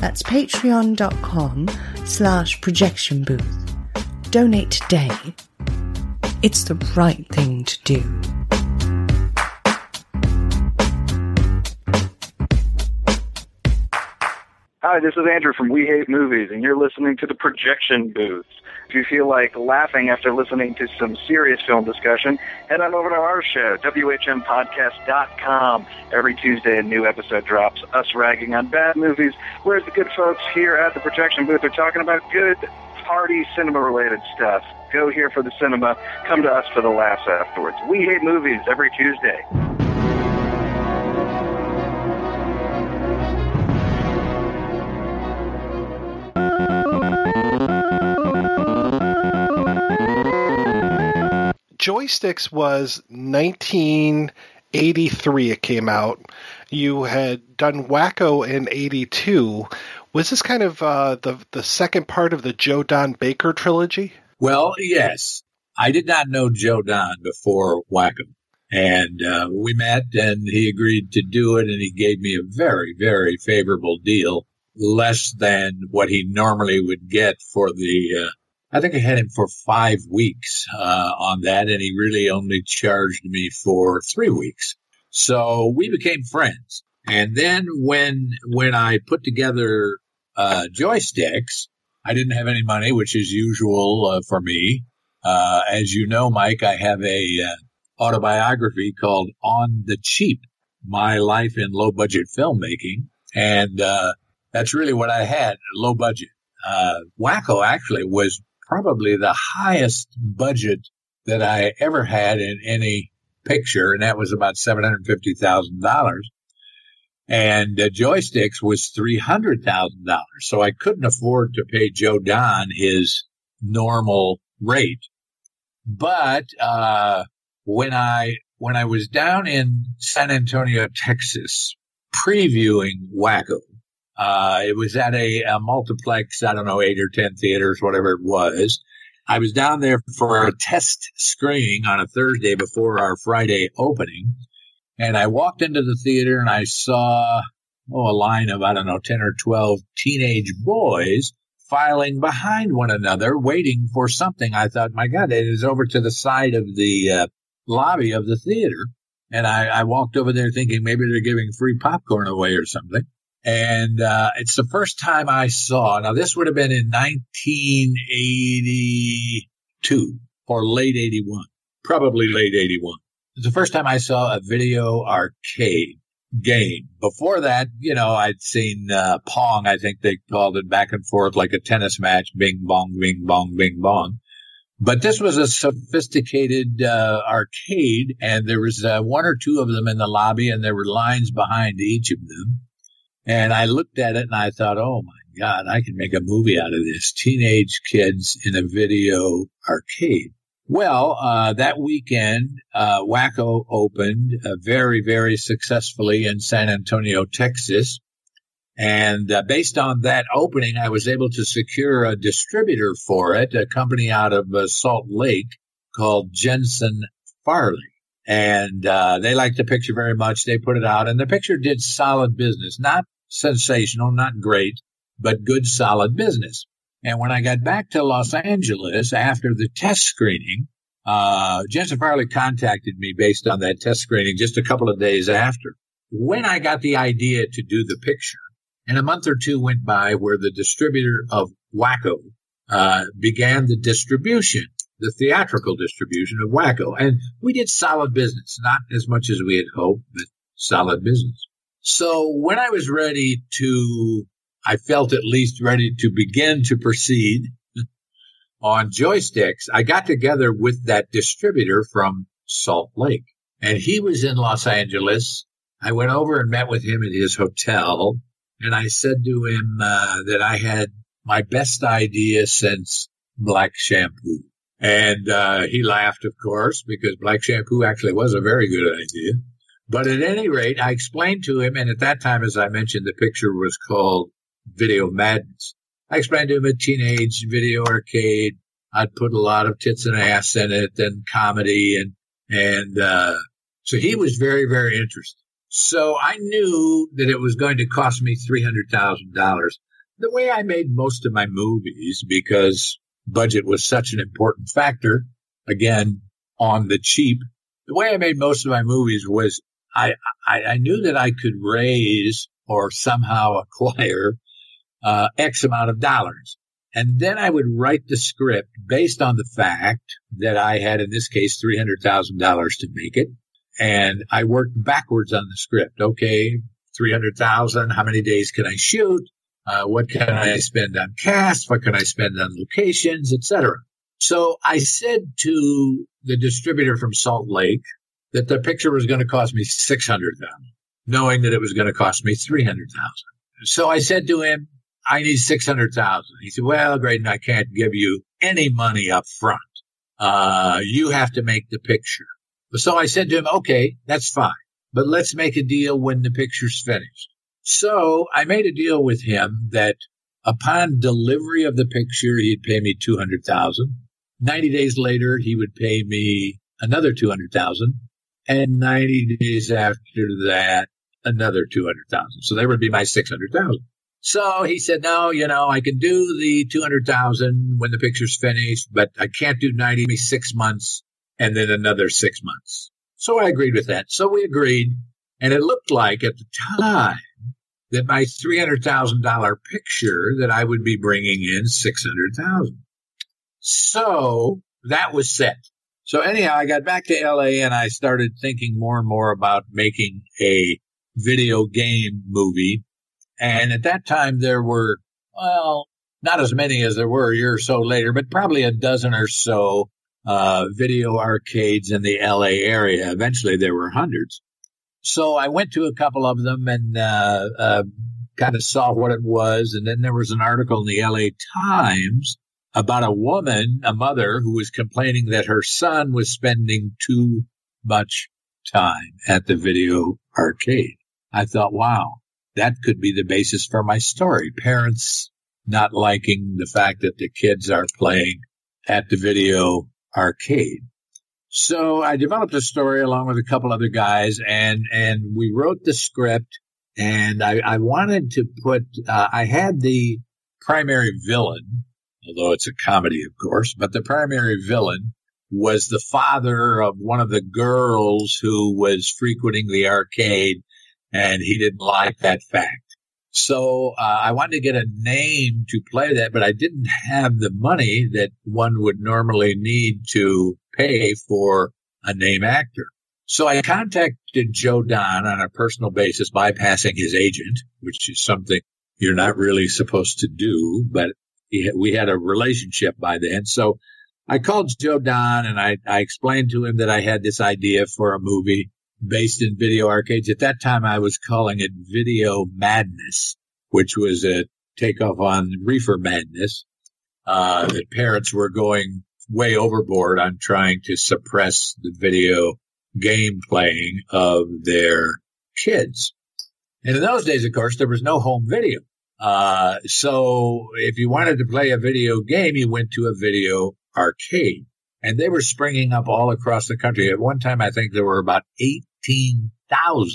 that's patreon.com slash projection booth. Donate today. It's the right thing to do. Hi, this is Andrew from We Hate Movies, and you're listening to the Projection Booth. If you feel like laughing after listening to some serious film discussion, head on over to our show, WHMPodcast.com. Every Tuesday, a new episode drops, us ragging on bad movies, whereas the good folks here at the Projection Booth are talking about good, hearty, cinema-related stuff. Go here for the cinema. Come to us for the laughs afterwards. We Hate Movies every Tuesday. Joysticks was 1983. It came out. You had done Wacko in 82. Was this kind of uh, the the second part of the Joe Don Baker trilogy? Well, yes. I did not know Joe Don before Wacko. And uh, we met and he agreed to do it and he gave me a very, very favorable deal, less than what he normally would get for the uh, I think I had him for five weeks uh, on that, and he really only charged me for three weeks. So we became friends. And then when when I put together uh, joysticks, I didn't have any money, which is usual uh, for me. Uh, as you know, Mike, I have a uh, autobiography called "On the Cheap: My Life in Low Budget Filmmaking," and uh, that's really what I had: low budget. Wacko actually was probably the highest budget that I ever had in any picture, and that was about seven hundred fifty thousand dollars. And uh, joysticks was three hundred thousand dollars, so I couldn't afford to pay Joe Don his normal rate. But uh, when I when I was down in San Antonio, Texas, previewing Wacko, uh, it was at a, a, multiplex, I don't know, eight or 10 theaters, whatever it was. I was down there for a test screening on a Thursday before our Friday opening. And I walked into the theater and I saw, oh, a line of, I don't know, 10 or 12 teenage boys filing behind one another, waiting for something. I thought, my God, it is over to the side of the uh, lobby of the theater. And I, I walked over there thinking maybe they're giving free popcorn away or something. And uh, it's the first time I saw. Now, this would have been in 1982 or late 81, probably late 81. It's the first time I saw a video arcade game. Before that, you know, I'd seen uh, Pong, I think they called it back and forth like a tennis match, bing bong, bing bong, bing bong. But this was a sophisticated uh, arcade, and there was uh, one or two of them in the lobby, and there were lines behind each of them. And I looked at it and I thought, oh my God, I can make a movie out of this. Teenage kids in a video arcade. Well, uh, that weekend, uh, Wacko opened uh, very, very successfully in San Antonio, Texas. And uh, based on that opening, I was able to secure a distributor for it, a company out of uh, Salt Lake called Jensen Farley. and uh, they liked the picture very much. They put it out, and the picture did solid business, not sensational, not great, but good, solid business. And when I got back to Los Angeles after the test screening, uh, Jensen Farley contacted me based on that test screening just a couple of days after. When I got the idea to do the picture, and a month or two went by where the distributor of Wacko uh, began the distribution, the theatrical distribution of Wacko. And we did solid business, not as much as we had hoped, but solid business. So when I was ready to, I felt at least ready to begin to proceed on joysticks, I got together with that distributor from Salt Lake and he was in Los Angeles. I went over and met with him at his hotel and I said to him uh, that I had my best idea since black shampoo. And uh, he laughed, of course, because black shampoo actually was a very good idea. But at any rate, I explained to him, and at that time, as I mentioned, the picture was called Video Madness. I explained to him a teenage video arcade. I'd put a lot of tits and ass in it and comedy and, and, uh, so he was very, very interested. So I knew that it was going to cost me $300,000. The way I made most of my movies, because budget was such an important factor, again, on the cheap, the way I made most of my movies was I, I, I knew that I could raise or somehow acquire uh, X amount of dollars. And then I would write the script based on the fact that I had, in this case, $300,000 to make it. And I worked backwards on the script. Okay, 300,000. How many days can I shoot? Uh, what can I spend on cast? What can I spend on locations, etc. So I said to the distributor from Salt Lake that the picture was going to cost me 600,000, knowing that it was going to cost me 300,000. So I said to him, I need 600,000. He said, well, Greydon, I can't give you any money up front. Uh, you have to make the picture. So I said to him, okay, that's fine, but let's make a deal when the picture's finished. So I made a deal with him that upon delivery of the picture, he'd pay me 200,000. 90 days later, he would pay me another 200,000 and 90 days after that, another 200,000. So there would be my 600,000. So he said, no, you know, I can do the 200,000 when the picture's finished, but I can't do 90, maybe six months and then another six months. So I agreed with that. So we agreed. And it looked like at the time that my $300,000 picture that I would be bringing in 600,000. So that was set. So anyhow, I got back to LA and I started thinking more and more about making a video game movie. And at that time there were, well, not as many as there were a year or so later, but probably a dozen or so uh, video arcades in the LA area. Eventually there were hundreds. So I went to a couple of them and uh, uh, kind of saw what it was. And then there was an article in the LA Times about a woman, a mother, who was complaining that her son was spending too much time at the video arcade. I thought, wow, that could be the basis for my story. Parents not liking the fact that the kids are playing at the video arcade. So I developed a story along with a couple other guys and, and we wrote the script and I, I wanted to put, uh, I had the primary villain, although it's a comedy, of course, but the primary villain was the father of one of the girls who was frequenting the arcade and he didn't like that fact. So uh, I wanted to get a name to play that, but I didn't have the money that one would normally need to pay for a name actor. So I contacted Joe Don on a personal basis, bypassing his agent, which is something you're not really supposed to do, but we had a relationship by then. So I called Joe Don and I, I explained to him that I had this idea for a movie based in video arcades. At that time, I was calling it Video Madness, which was a takeoff on Reefer Madness. Uh, that parents were going way overboard on trying to suppress the video game playing of their kids. And in those days, of course, there was no home video. Uh, so if you wanted to play a video game, you went to a video arcade. and they were springing up all across the country. At one time, I think there were about 18,000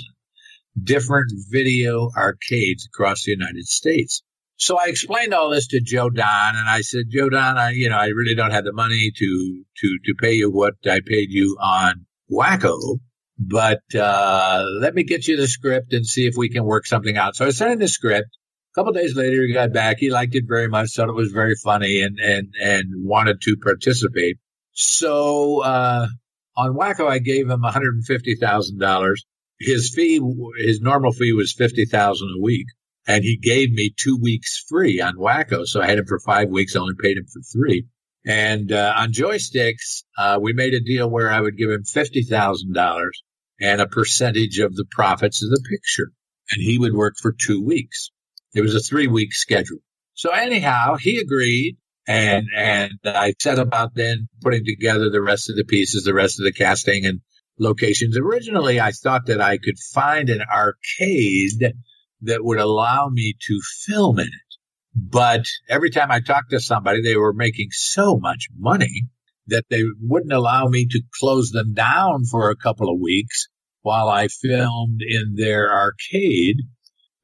different video arcades across the United States. So I explained all this to Joe Don, and I said, Joe Don, I, you know, I really don't have the money to to to pay you what I paid you on Wacko, but uh, let me get you the script and see if we can work something out. So I sent him the script. Couple days later, he got back. He liked it very much, thought it was very funny, and and and wanted to participate. So uh, on Wacko, I gave him one hundred and fifty thousand dollars. His fee, his normal fee was fifty thousand a week and he gave me two weeks free on Wacko. So I had him for five weeks. I only paid him for three. And uh, on joysticks, uh, we made a deal where I would give him fifty thousand dollars and a percentage of the profits of the picture, and he would work for two weeks. It was a three-week schedule. So anyhow, he agreed, and and I set about then putting together the rest of the pieces, the rest of the casting and locations. Originally, I thought that I could find an arcade that would allow me to film in it. But every time I talked to somebody, they were making so much money that they wouldn't allow me to close them down for a couple of weeks while I filmed in their arcade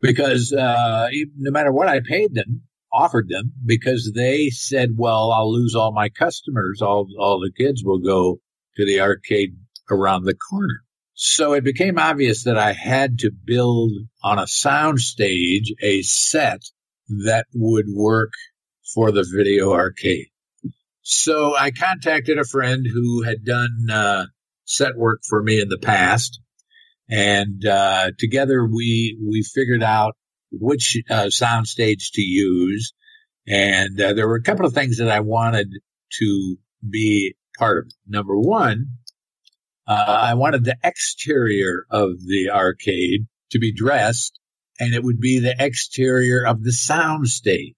because uh, no matter what I paid them, offered them, because they said, well, I'll lose all my customers. All, all the kids will go to the arcade around the corner. So it became obvious that I had to build on a sound stage a set that would work for the video arcade. So I contacted a friend who had done uh, set work for me in the past, and uh, together we we figured out which uh, sound stage to use. And uh, there were a couple of things that I wanted to be part of. Number one, uh, I wanted the exterior of the arcade to be dressed and it would be the exterior of the sound stage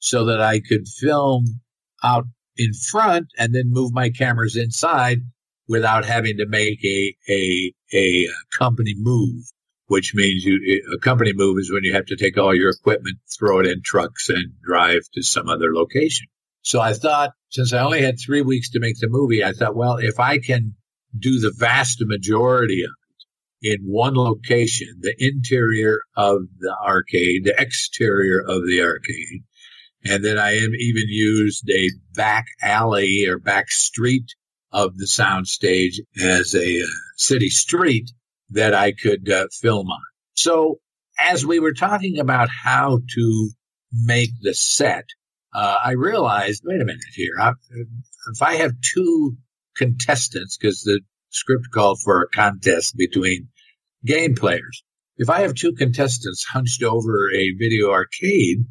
so that I could film out in front and then move my cameras inside without having to make a, a, a uh, company move, which means you, a company move is when you have to take all your equipment, throw it in trucks and drive to some other location. So I thought, since I only had three weeks to make the movie, I thought, well, if I can do the vast majority of it in one location, the interior of the arcade, the exterior of the arcade. And then I even used a back alley or back street of the soundstage as a uh, city street that I could uh, film on. So as we were talking about how to make the set, uh, I realized, wait a minute here. I, if I have two contestants because the script called for a contest between game players. If I have two contestants hunched over a video arcade,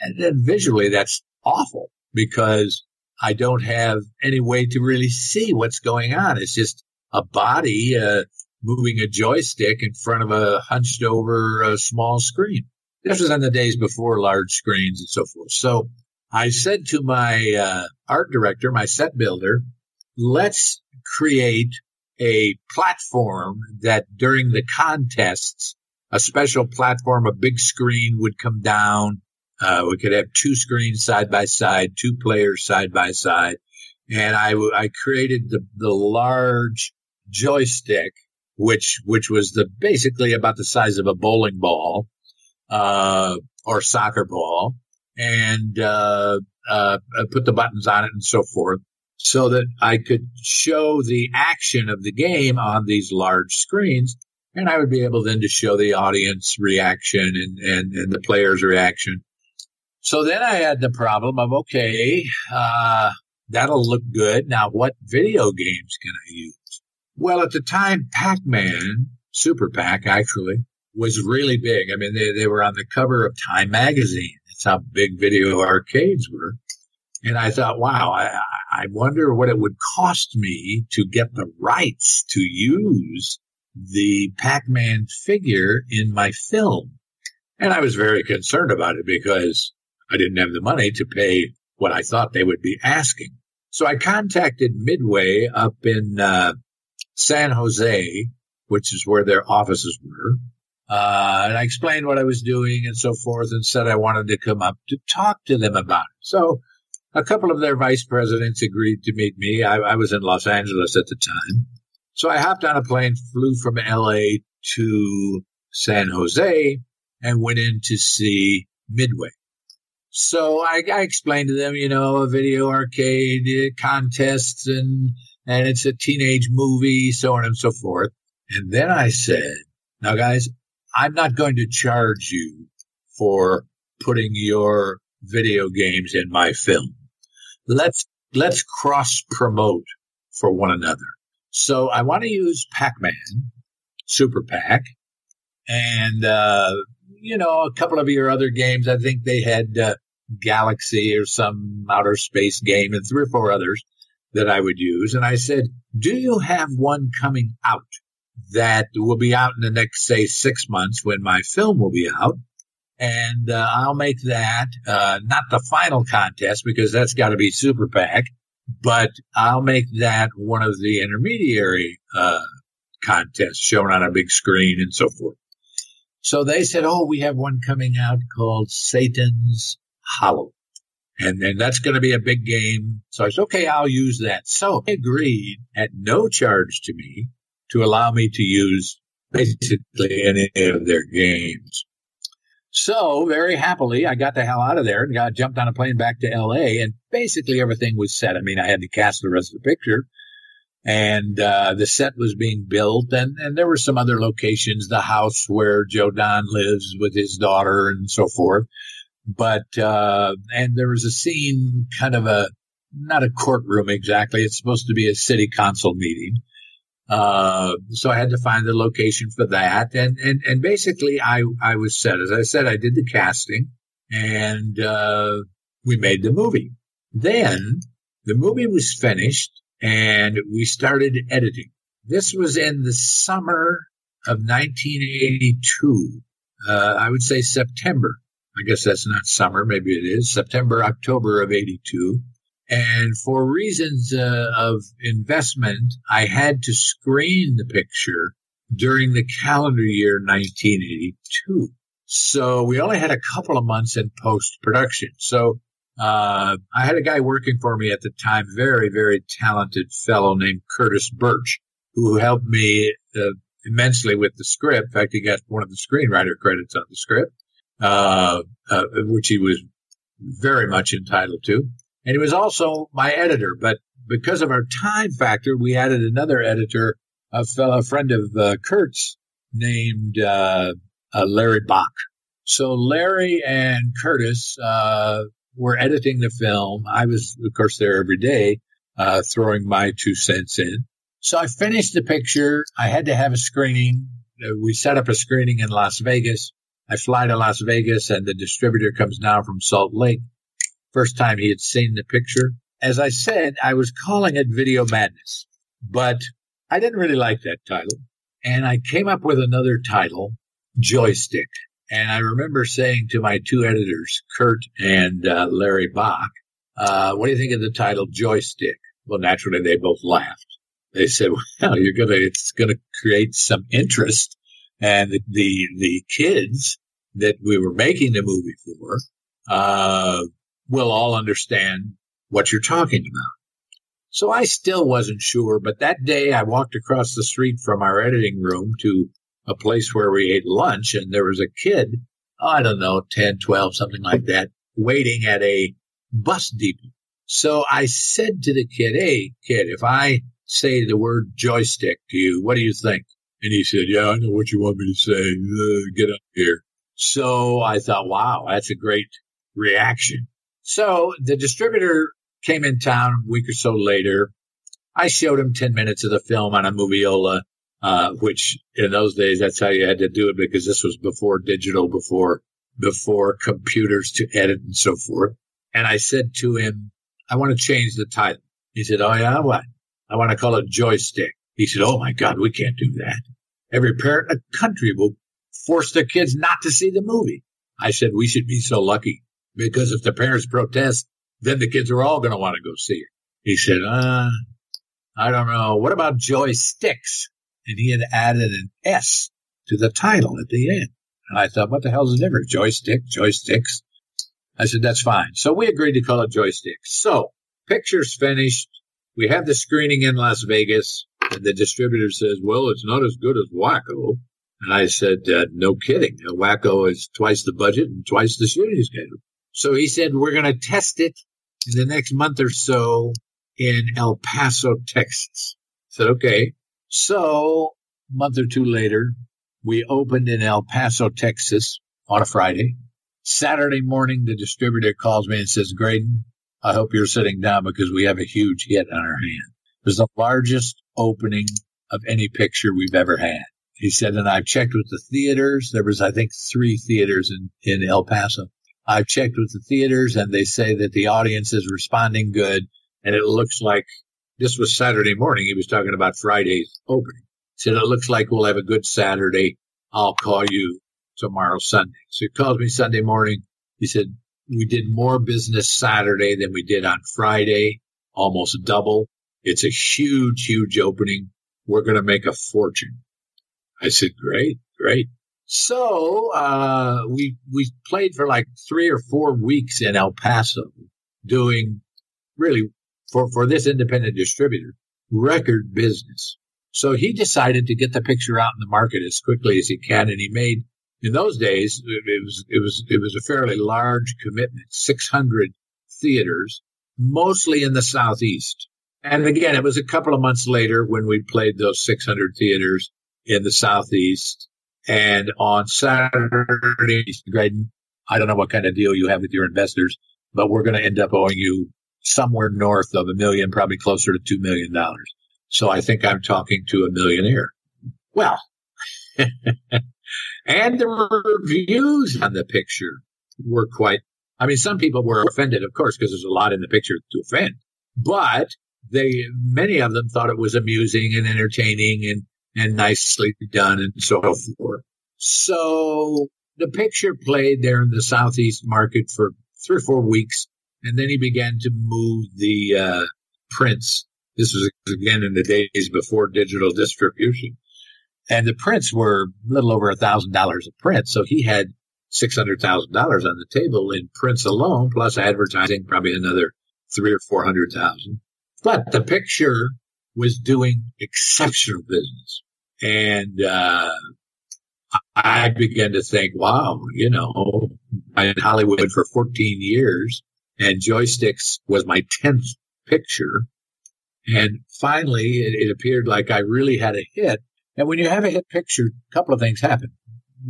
and then visually that's awful because I don't have any way to really see what's going on. It's just a body uh, moving a joystick in front of a hunched over a small screen. This was in the days before large screens and so forth. So I said to my uh, art director, my set builder, let's create a platform that during the contests, a special platform, a big screen would come down. Uh, we could have two screens side by side, two players side by side. And I, I created the, the large joystick, which, which was the basically about the size of a bowling ball, uh, or soccer ball and, uh, uh, put the buttons on it and so forth so that I could show the action of the game on these large screens. And I would be able then to show the audience reaction and, and, and the player's reaction. So then I had the problem of, okay, uh, that'll look good. Now, what video games can I use? Well, at the time, Pac-Man, Super Pac actually, was really big. I mean, they, they were on the cover of Time magazine. That's how big video arcades were. And I thought, wow, I, I wonder what it would cost me to get the rights to use the Pac-Man figure in my film. And I was very concerned about it because I didn't have the money to pay what I thought they would be asking. So I contacted Midway up in uh, San Jose, which is where their offices were. Uh, and I explained what I was doing and so forth and said I wanted to come up to talk to them about it. So a couple of their vice presidents agreed to meet me. I, I was in Los Angeles at the time. So I hopped on a plane, flew from LA to San Jose, and went in to see Midway. So I, I explained to them, you know, a video arcade uh, contests and and it's a teenage movie, so on and so forth. And then I said, now guys, I'm not going to charge you for putting your video games in my film. Let's let's cross promote for one another. So I want to use Pac-Man, Super Pac, and uh, you know a couple of your other games. I think they had uh, Galaxy or some outer space game, and three or four others that I would use. And I said, "Do you have one coming out that will be out in the next, say, six months when my film will be out?" And uh, I'll make that uh, not the final contest because that's got to be Super Pac, but I'll make that one of the intermediary uh, contests shown on a big screen and so forth. So they said, "Oh, we have one coming out called Satan's Hollow." And then that's going to be a big game. So I said, okay, I'll use that. So I agreed at no charge to me to allow me to use basically any of their games. So very happily, I got the hell out of there and got jumped on a plane back to LA and basically everything was set. I mean, I had to cast the rest of the picture and, uh, the set was being built and, and there were some other locations, the house where Joe Don lives with his daughter and so forth. But, uh, and there was a scene kind of a, not a courtroom exactly. It's supposed to be a city council meeting. Uh, so I had to find the location for that. And, and, and basically I, I was set. As I said, I did the casting and, uh, we made the movie. Then the movie was finished and we started editing. This was in the summer of 1982. Uh, I would say September. I guess that's not summer. Maybe it is September, October of 82. And for reasons uh, of investment, I had to screen the picture during the calendar year 1982. So we only had a couple of months in post production. So uh, I had a guy working for me at the time, very, very talented fellow named Curtis Burch, who helped me uh, immensely with the script. In fact, he got one of the screenwriter credits on the script, uh, uh which he was very much entitled to. And he was also my editor, but because of our time factor, we added another editor, a fellow friend of uh, Kurt's named uh, uh, Larry Bock. So Larry and Curtis uh, were editing the film. I was, of course, there every day, throwing my two cents in. So I finished the picture. I had to have a screening. We set up a screening in Las Vegas. I fly to Las Vegas, and the distributor comes down from Salt Lake first time he had seen the picture. As I said, I was calling it Video Madness, but I didn't really like that title. And I came up with another title, Joystick. And I remember saying to my two editors, Kurt and uh, Larry Bock, uh, what do you think of the title Joystick? Well, naturally, they both laughed. They said, well, you're going to, it's going to create some interest. And the, the, the kids that we were making the movie for, uh, we'll all understand what you're talking about. So I still wasn't sure, but that day I walked across the street from our editing room to a place where we ate lunch and there was a kid, I don't know, 10, 12, something like that, waiting at a bus depot. So I said to the kid, Hey kid, if I say the word joystick to you, what do you think? And he said, Yeah, I know what you want me to say. Uh, get up here. So I thought, wow, that's a great reaction. So the distributor came in town a week or so later. I showed him 10 minutes of the film on a moviola, uh, which in those days, that's how you had to do it because this was before digital, before, before computers to edit and so forth. And I said to him, I want to change the title. He said, Oh yeah, what? I want to call it joystick. He said, Oh my God, we can't do that. Every parent in the country will force their kids not to see the movie. I said, we should be so lucky because if the parents protest, then the kids are all going to want to go see it. He said, uh, I don't know. What about joysticks? And he had added an S to the title at the end. And I thought, what the hell is the difference? Joystick, joysticks. I said, that's fine. So we agreed to call it Joystick. So pictures finished. We have the screening in Las Vegas and the distributor says, well, it's not as good as Wacko. And I said, uh, no kidding. Wacko is twice the budget and twice the shooting schedule. So he said, we're going to test it in the next month or so in El Paso, Texas. I said, okay. So a month or two later, we opened in El Paso, Texas on a Friday. Saturday morning, the distributor calls me and says, Greydon, I hope you're sitting down because we have a huge hit on our hand. It was the largest opening of any picture we've ever had. He said, and I've checked with the theaters. There was, I think, three theaters in, in El Paso. I've checked with the theaters and they say that the audience is responding good. And it looks like this was Saturday morning. He was talking about Friday's opening. He said, it looks like we'll have a good Saturday. I'll call you tomorrow, Sunday. So he calls me Sunday morning. He said, we did more business Saturday than we did on Friday, almost double. It's a huge, huge opening. We're going to make a fortune. I said, great, great. So, uh, we, we played for like three or four weeks in El Paso doing really for, for this independent distributor record business. So he decided to get the picture out in the market as quickly as he can. And he made, in those days, it was, it was, it was a fairly large commitment, 600 theaters, mostly in the Southeast. And again, it was a couple of months later when we played those 600 theaters in the Southeast. And on Saturday, Greydon, I don't know what kind of deal you have with your investors, but we're going to end up owing you somewhere north of a million, probably closer to $2 million. So I think I'm talking to a millionaire. Well, and the reviews on the picture were quite, I mean, some people were offended, of course, because there's a lot in the picture to offend, but they, many of them thought it was amusing and entertaining and, and nicely done and so forth. So the picture played there in the Southeast market for three or four weeks. And then he began to move the, uh, prints. This was again in the days before digital distribution. And the prints were a little over a thousand dollars a print. So he had $600,000 on the table in prints alone, plus advertising, probably another three or 400,000. But the picture was doing exceptional business. And, uh, I began to think, wow, you know, I'm in Hollywood for 14 years and joysticks was my 10th picture. And finally it, it appeared like I really had a hit. And when you have a hit picture, a couple of things happen.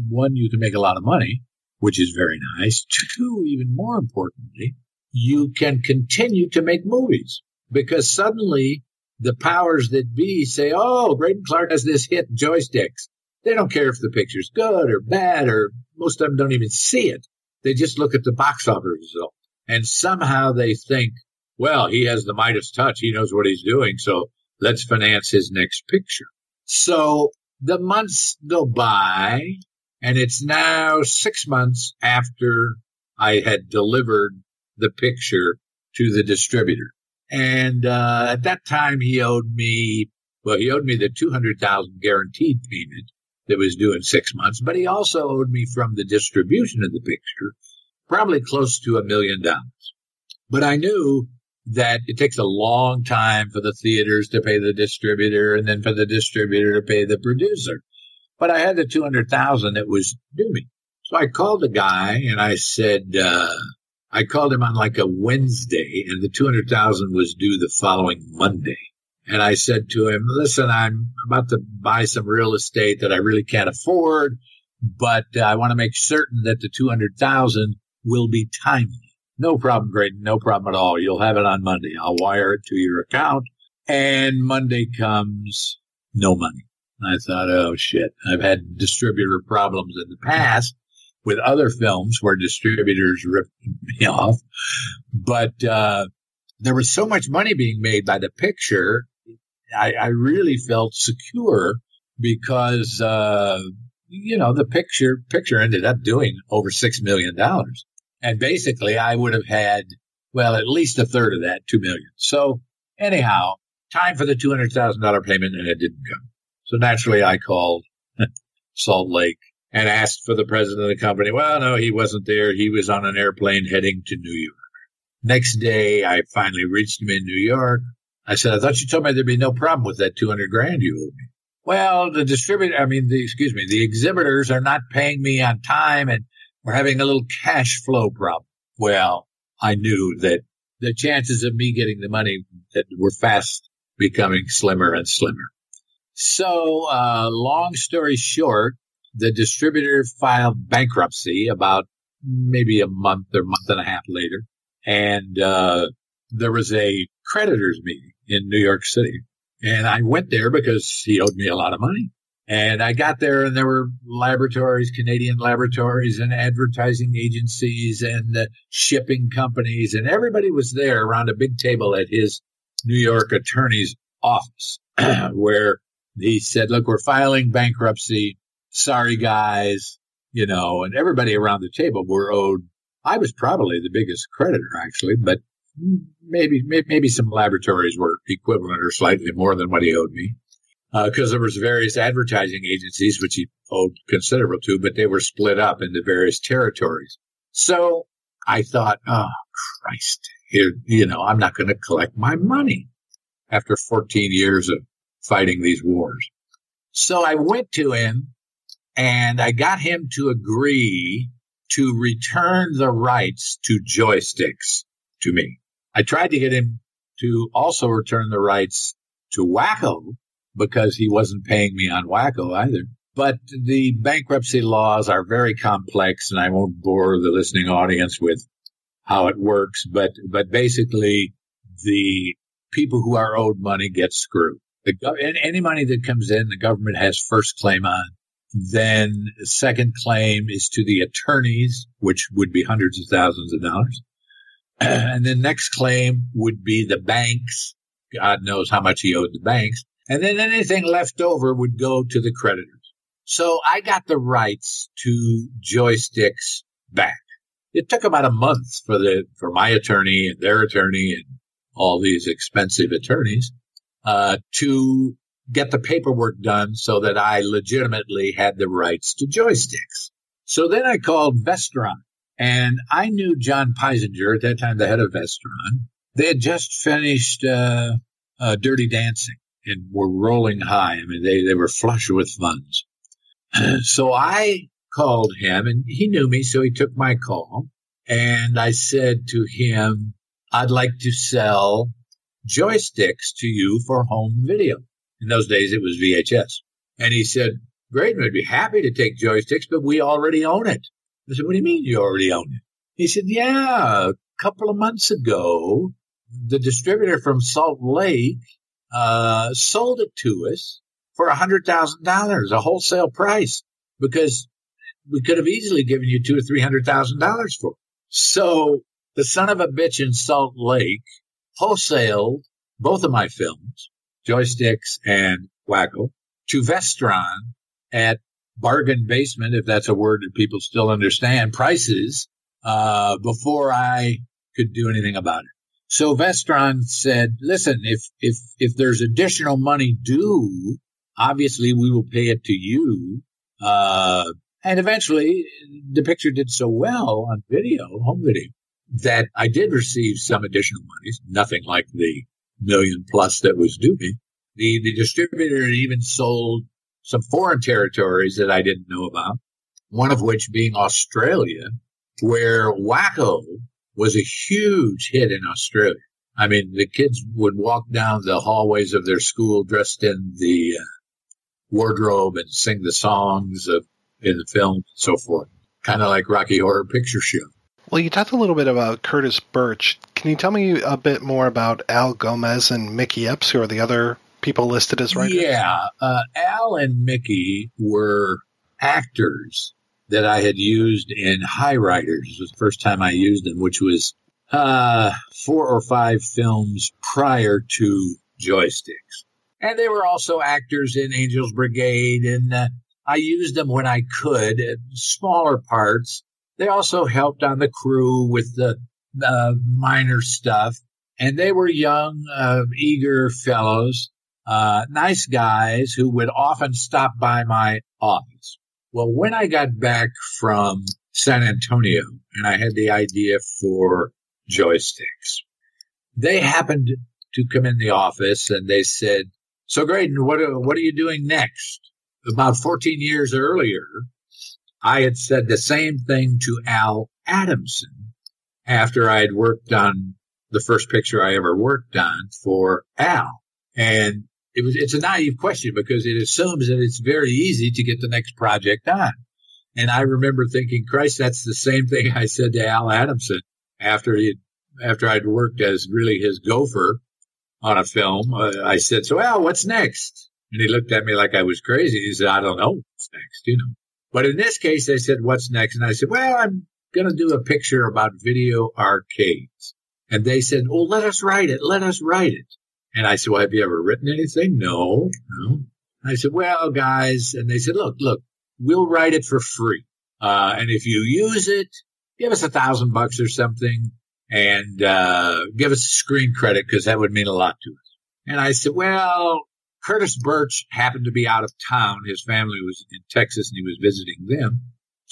One, you can make a lot of money, which is very nice. Two, even more importantly, you can continue to make movies because suddenly the powers that be say, oh, Greydon Clark has this hit joysticks. They don't care if the picture's good or bad, or most of them don't even see it. They just look at the box office result. And somehow they think, well, he has the Midas touch. He knows what he's doing. So let's finance his next picture. So the months go by and it's now six months after I had delivered the picture to the distributor. And uh, at that time, he owed me, well, he owed me the 200000 guaranteed payment that was due in six months, but he also owed me from the distribution of the picture probably close to a million dollars. But I knew that it takes a long time for the theaters to pay the distributor and then for the distributor to pay the producer. But I had the 200,000 that was due me. So I called the guy and I said, uh, I called him on like a Wednesday and the 200,000 was due the following Monday. And I said to him, listen, I'm about to buy some real estate that I really can't afford, but uh, I want to make certain that the 200,000 will be timely. No problem, Greydon. No problem at all. You'll have it on Monday. I'll wire it to your account. And Monday comes, no money. I thought, oh shit. I've had distributor problems in the past with other films where distributors ripped me off. But, uh, there was so much money being made by the picture. I, I really felt secure because, uh, you know, the picture, picture ended up doing over $6 million. And basically I would have had, well, at least a third of that, 2 million. So anyhow, time for the $200,000 payment and it didn't come. So naturally I called Salt Lake and asked for the president of the company. Well, no, he wasn't there. He was on an airplane heading to New York. Next day, I finally reached him in New York. I said, I thought you told me there'd be no problem with that 200 grand you owed me. Well, the distributor, I mean, the, excuse me, the exhibitors are not paying me on time and we're having a little cash flow problem. Well, I knew that the chances of me getting the money that were fast becoming slimmer and slimmer. So, uh, long story short, the distributor filed bankruptcy about maybe a month or month and a half later. And, uh, there was a creditors meeting in New York City. And I went there because he owed me a lot of money. And I got there and there were laboratories, Canadian laboratories and advertising agencies and shipping companies and everybody was there around a big table at his New York attorney's office where he said, look, we're filing bankruptcy. Sorry, guys. You know, and everybody around the table were owed. I was probably the biggest creditor actually, but maybe, maybe some laboratories were equivalent or slightly more than what he owed me because uh, there was various advertising agencies which he owed considerable to, but they were split up into various territories. So I thought, oh Christ, here, you know, I'm not going to collect my money after 14 years of fighting these wars. So I went to him and I got him to agree to return the rights to joysticks to me. I tried to get him to also return the rights to Wacko because he wasn't paying me on Wacko either. But the bankruptcy laws are very complex and I won't bore the listening audience with how it works, but, but basically the people who are owed money get screwed. The, any money that comes in, the government has first claim on. Then second claim is to the attorneys, which would be hundreds of thousands of dollars. And then next claim would be the banks. God knows how much he owed the banks. And then anything left over would go to the creditors. So I got the rights to joysticks back. It took about a month for the, for my attorney and their attorney and all these expensive attorneys, uh, to get the paperwork done so that I legitimately had the rights to joysticks. So then I called Vestron and I knew John Peisinger at that time, the head of Vestron. They had just finished, uh, uh, Dirty Dancing and were rolling high. I mean, they, they were flush with funds. so I called him and he knew me. So he took my call and I said to him, I'd like to sell joysticks to you for home video. In those days, it was VHS. And he said, great, we'd be happy to take joysticks, but we already own it. I said, what do you mean you already own it? He said, yeah, a couple of months ago, the distributor from Salt Lake uh, sold it to us for a hundred thousand dollars, a wholesale price, because we could have easily given you two or three hundred thousand dollars for it. So the son of a bitch in Salt Lake wholesaled both of my films, Joysticks and Wacko, to Vestron at bargain basement, if that's a word that people still understand, prices, uh, before I could do anything about it. So Vestron said, listen, if, if, if there's additional money due, obviously we will pay it to you. Uh, and eventually the picture did so well on video, home video, that I did receive some additional monies, nothing like the million plus that was due me. The, the distributor even sold some foreign territories that I didn't know about, one of which being Australia, where Wacko was a huge hit in Australia. I mean, the kids would walk down the hallways of their school dressed in the uh, wardrobe and sing the songs of, in the film and so forth. Kind of like Rocky Horror Picture Show. Well, you talked a little bit about Curtis Burch. Can you tell me a bit more about Al Gomez and Mickey Epps, who are the other people listed as writers? Yeah, uh, Al and Mickey were actors that I had used in Hi-Riders. It was the first time I used them, which was uh, four or five films prior to Joysticks. And they were also actors in Angels Brigade, and uh, I used them when I could, smaller parts. They also helped on the crew with the uh, minor stuff. And they were young, uh, eager fellows, uh, nice guys who would often stop by my office. Well, when I got back from San Antonio and I had the idea for joysticks, they happened to come in the office and they said, so Greydon, what what are you doing next? About 14 years earlier, I had said the same thing to Al Adamson after I had worked on the first picture I ever worked on for Al. And it was, it's a naive question because it assumes that it's very easy to get the next project on. And I remember thinking, Christ, that's the same thing I said to Al Adamson after he, after I'd worked as really his gopher on a film. Uh, I said, so Al, what's next? And he looked at me like I was crazy. He said, I don't know what's next, you know. But in this case, they said, what's next? And I said, well, I'm going to do a picture about video arcades. And they said, well, let us write it. Let us write it. And I said, well, have you ever written anything? No, no. I said, well, guys, and they said, look, look, we'll write it for free. Uh, and if you use it, give us a thousand bucks or something and, uh, give us screen credit because that would mean a lot to us. And I said, well, Curtis Burch happened to be out of town. His family was in Texas and he was visiting them.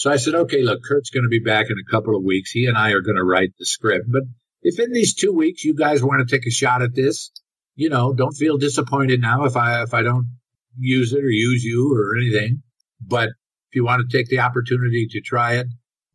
So I said, okay, look, Kurt's going to be back in a couple of weeks. He and I are going to write the script. But if in these two weeks you guys want to take a shot at this, you know, don't feel disappointed now if I, if I don't use it or use you or anything. But if you want to take the opportunity to try it,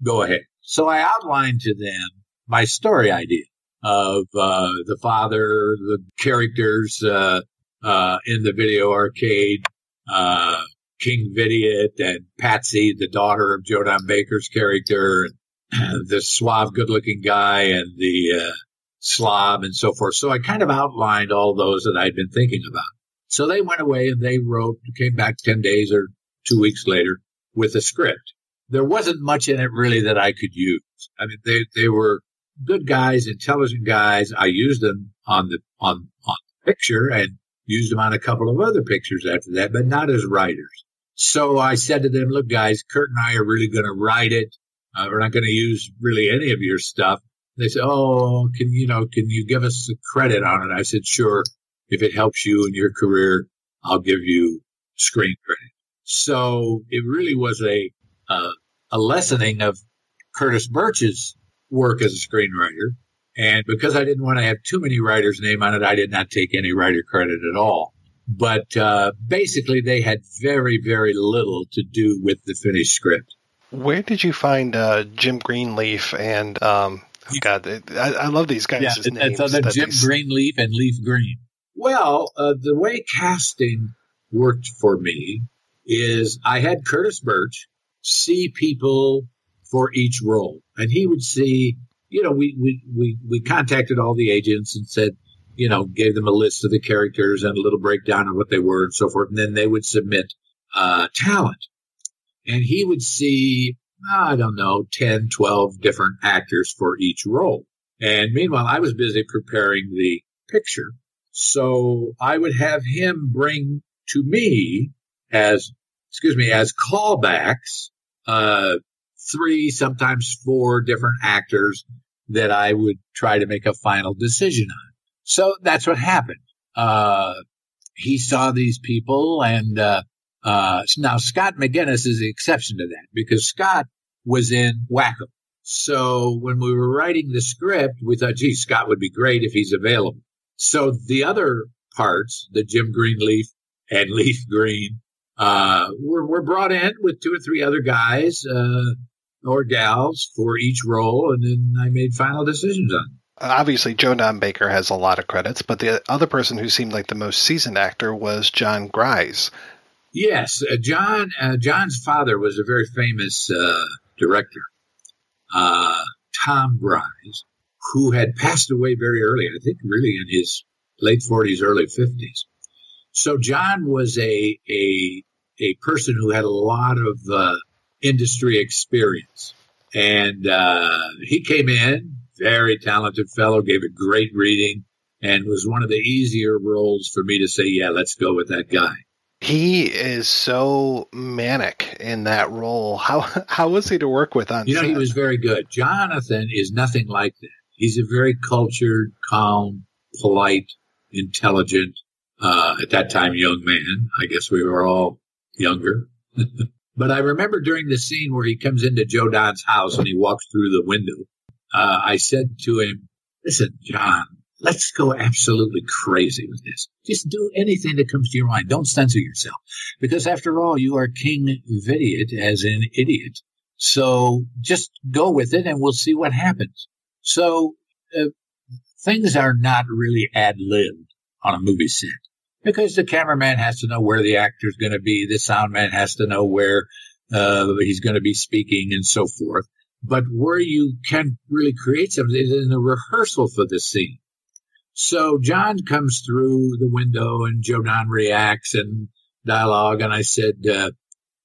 go ahead. So I outlined to them my story idea of, uh, the father, the characters, uh, uh, in the video arcade, uh, King Vidiot and Patsy, the daughter of Joe Don Baker's character, and the suave, good-looking guy, and the uh, slob, and so forth. So I kind of outlined all those that I'd been thinking about. So they went away and they wrote, came back ten days or two weeks later with a script. There wasn't much in it really that I could use. I mean, they they were good guys, intelligent guys. I used them on the on on the picture and used them on a couple of other pictures after that, but not as writers. So I said to them, look, guys, Kurt and I are really going to write it. Uh, we're not going to use really any of your stuff. They said, oh, can you know, can you give us a credit on it? I said, sure. If it helps you in your career, I'll give you screen credit. So it really was a, uh, a lessening of Curtis Burch's work as a screenwriter. And because I didn't want to have too many writers' name on it, I did not take any writer credit at all but uh, basically they had very, very little to do with the finished script. Where did you find uh, Jim Greenleaf and um, oh God, I, I, love these guys' yeah, names. It's uh, Jim these... Greenleaf and Leif Green. Well, uh, the way casting worked for me is I had Curtis Burch see people for each role, and he would see. You know, we we we we contacted all the agents and said, you know, gave them a list of the characters and a little breakdown of what they were and so forth. And then they would submit uh, talent. And he would see, I don't know, 10, 12 different actors for each role. And meanwhile, I was busy preparing the picture. So I would have him bring to me as, excuse me, as callbacks, uh, three, sometimes four different actors that I would try to make a final decision on. So that's what happened. Uh, he saw these people and, uh, uh, now Scott McGinnis is the exception to that because Scott was in Wacko. So when we were writing the script, we thought, gee, Scott would be great if he's available. So the other parts, the Jim Greenleaf and Leif Green, uh, were, were brought in with two or three other guys, uh, or gals for each role. And then I made final decisions on them obviously Joe Don Baker has a lot of credits, but the other person who seemed like the most seasoned actor was Jon Gries. Yes, uh, Jon. Uh, Jon's father was a very famous uh, director, uh, Tom Gries, who had passed away very early. I think really in his late forties, early fifties. So Jon was a a a person who had a lot of uh, industry experience, and uh, he came in very talented fellow, gave a great reading, and was one of the easier roles for me to say, yeah, let's go with that guy. He is so manic in that role. How how was he to work with on? You know, set? he was very good. Jonathan is nothing like that. He's a very cultured, calm, polite, intelligent, uh, at that time young man. I guess we were all younger. But I remember during the scene where he comes into Joe Don's house and he walks through the window, uh, I said to him, listen, Jon, let's go absolutely crazy with this. Just do anything that comes to your mind. Don't censor yourself. Because after all, you are King Vidiot as an idiot. So just go with it and we'll see what happens. So uh, things are not really ad libbed on a movie set because the cameraman has to know where the actor's going to be. The sound man has to know where uh, he's going to be speaking and so forth. But where you can really create something is in the rehearsal for the scene. So Jon comes through the window and Joe Don reacts and dialogue. And I said, uh,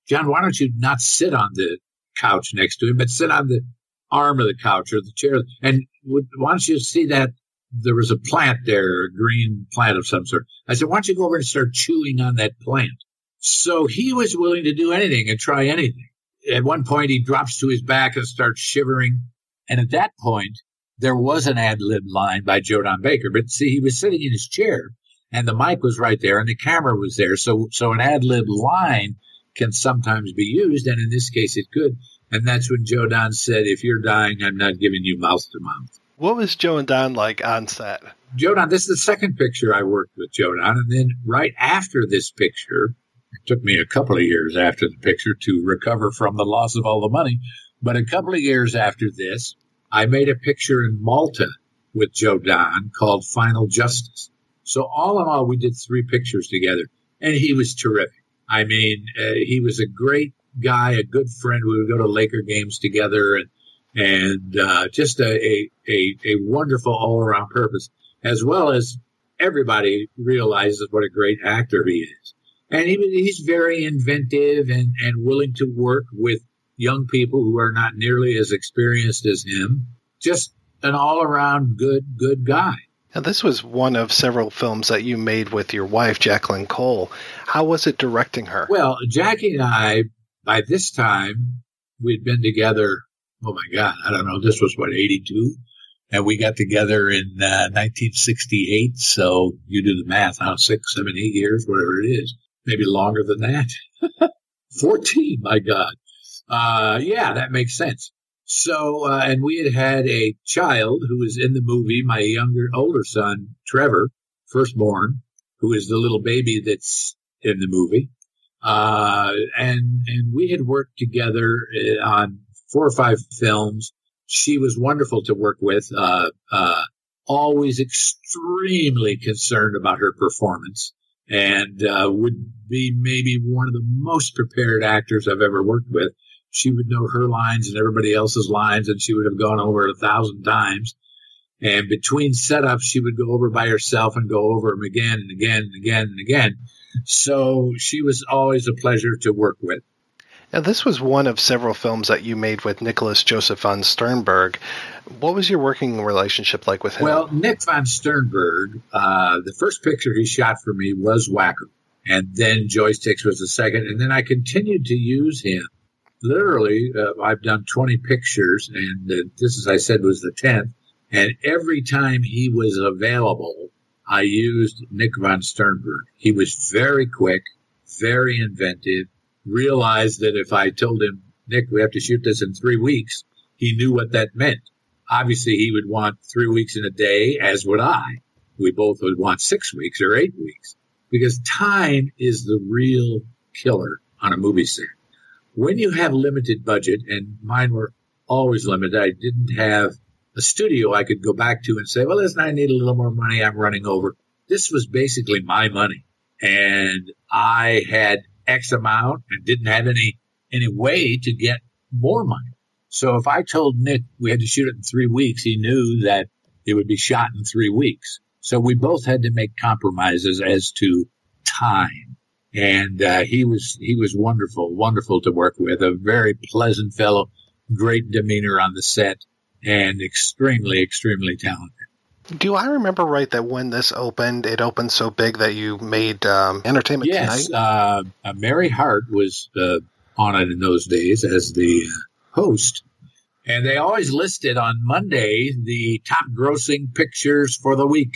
Jon, why don't you not sit on the couch next to him, but sit on the arm of the couch or the chair? And why don't you see that there was a plant there, a green plant of some sort. I said, why don't you go over and start chewing on that plant? So he was willing to do anything and try anything. At one point, he drops to his back and starts shivering. And at that point, there was an ad lib line by Joe Don Baker. But see, he was sitting in his chair and the mic was right there and the camera was there. So, so an ad lib line can sometimes be used. And in this case, it could. And that's when Joe Don said, if you're dying, I'm not giving you mouth to mouth. What was Joe and Don like on set? Joe Don, this is the second picture I worked with Joe Don. And then right after this picture, took me a couple of years after the picture to recover from the loss of all the money. But a couple of years after this, I made a picture in Malta with Joe Don called Final Justice. So all in all, we did three pictures together and he was terrific. I mean, uh, he was a great guy, a good friend. We would go to Laker games together and and uh, just a, a, a, a wonderful all around purpose, as well as everybody realizes what a great actor he is. And he, he's very inventive and, and willing to work with young people who are not nearly as experienced as him. Just an all around good, good guy. Now, this was one of several films that you made with your wife, Jacqueline Cole. How was it directing her? Well, Jackie and I, by this time, we'd been together oh my God, I don't know. This was what, 82? And we got together in uh, 1968. So you do the math, how six, seven, eight years, whatever it is, maybe longer than that. 14, my God. Uh, yeah, that makes sense. So, uh, and we had had a child who was in the movie, my younger, older son, Trevor, firstborn, who is the little baby that's in the movie. Uh, and, and we had worked together uh, on four or five films. She was wonderful to work with. Uh, uh, always extremely concerned about her performance and uh, would be maybe one of the most prepared actors I've ever worked with. She would know her lines and everybody else's lines, and she would have gone over it a thousand times. And between setups, she would go over by herself and go over them again and again and again and again. So she was always a pleasure to work with. Now, this was one of several films that you made with Nicholas Josef von Sternberg. What was your working relationship like with him? Well, Nick von Sternberg, uh, the first picture he shot for me was Wacko. And then Joysticks was the second. And then I continued to use him. Literally, uh, I've done 20 pictures, and uh, this, as I said, was the 10th. And every time he was available, I used Nick von Sternberg. He was very quick, very inventive, realized that if I told him, Nick, we have to shoot this in three weeks, he knew what that meant. Obviously, he would want three weeks in a day, as would I. We both would want six weeks or eight weeks because time is the real killer on a movie set. When you have limited budget, and mine were always limited, I didn't have a studio I could go back to and say, well, listen, I need a little more money. I'm running over. This was basically my money. And I had X amount and didn't have any any way to get more money. So if I told Nick we had to shoot it in three weeks, he knew that it would be shot in three weeks. So we both had to make compromises as to time. And uh, he was he was wonderful, wonderful to work with. A very pleasant fellow, great demeanor on the set, and extremely, extremely talented. Do I remember right that when this opened, it opened so big that you made um, Entertainment yes, Tonight? Uh, uh, Mary Hart was uh, on it in those days as the host. And they always listed on Monday the top grossing pictures for the week,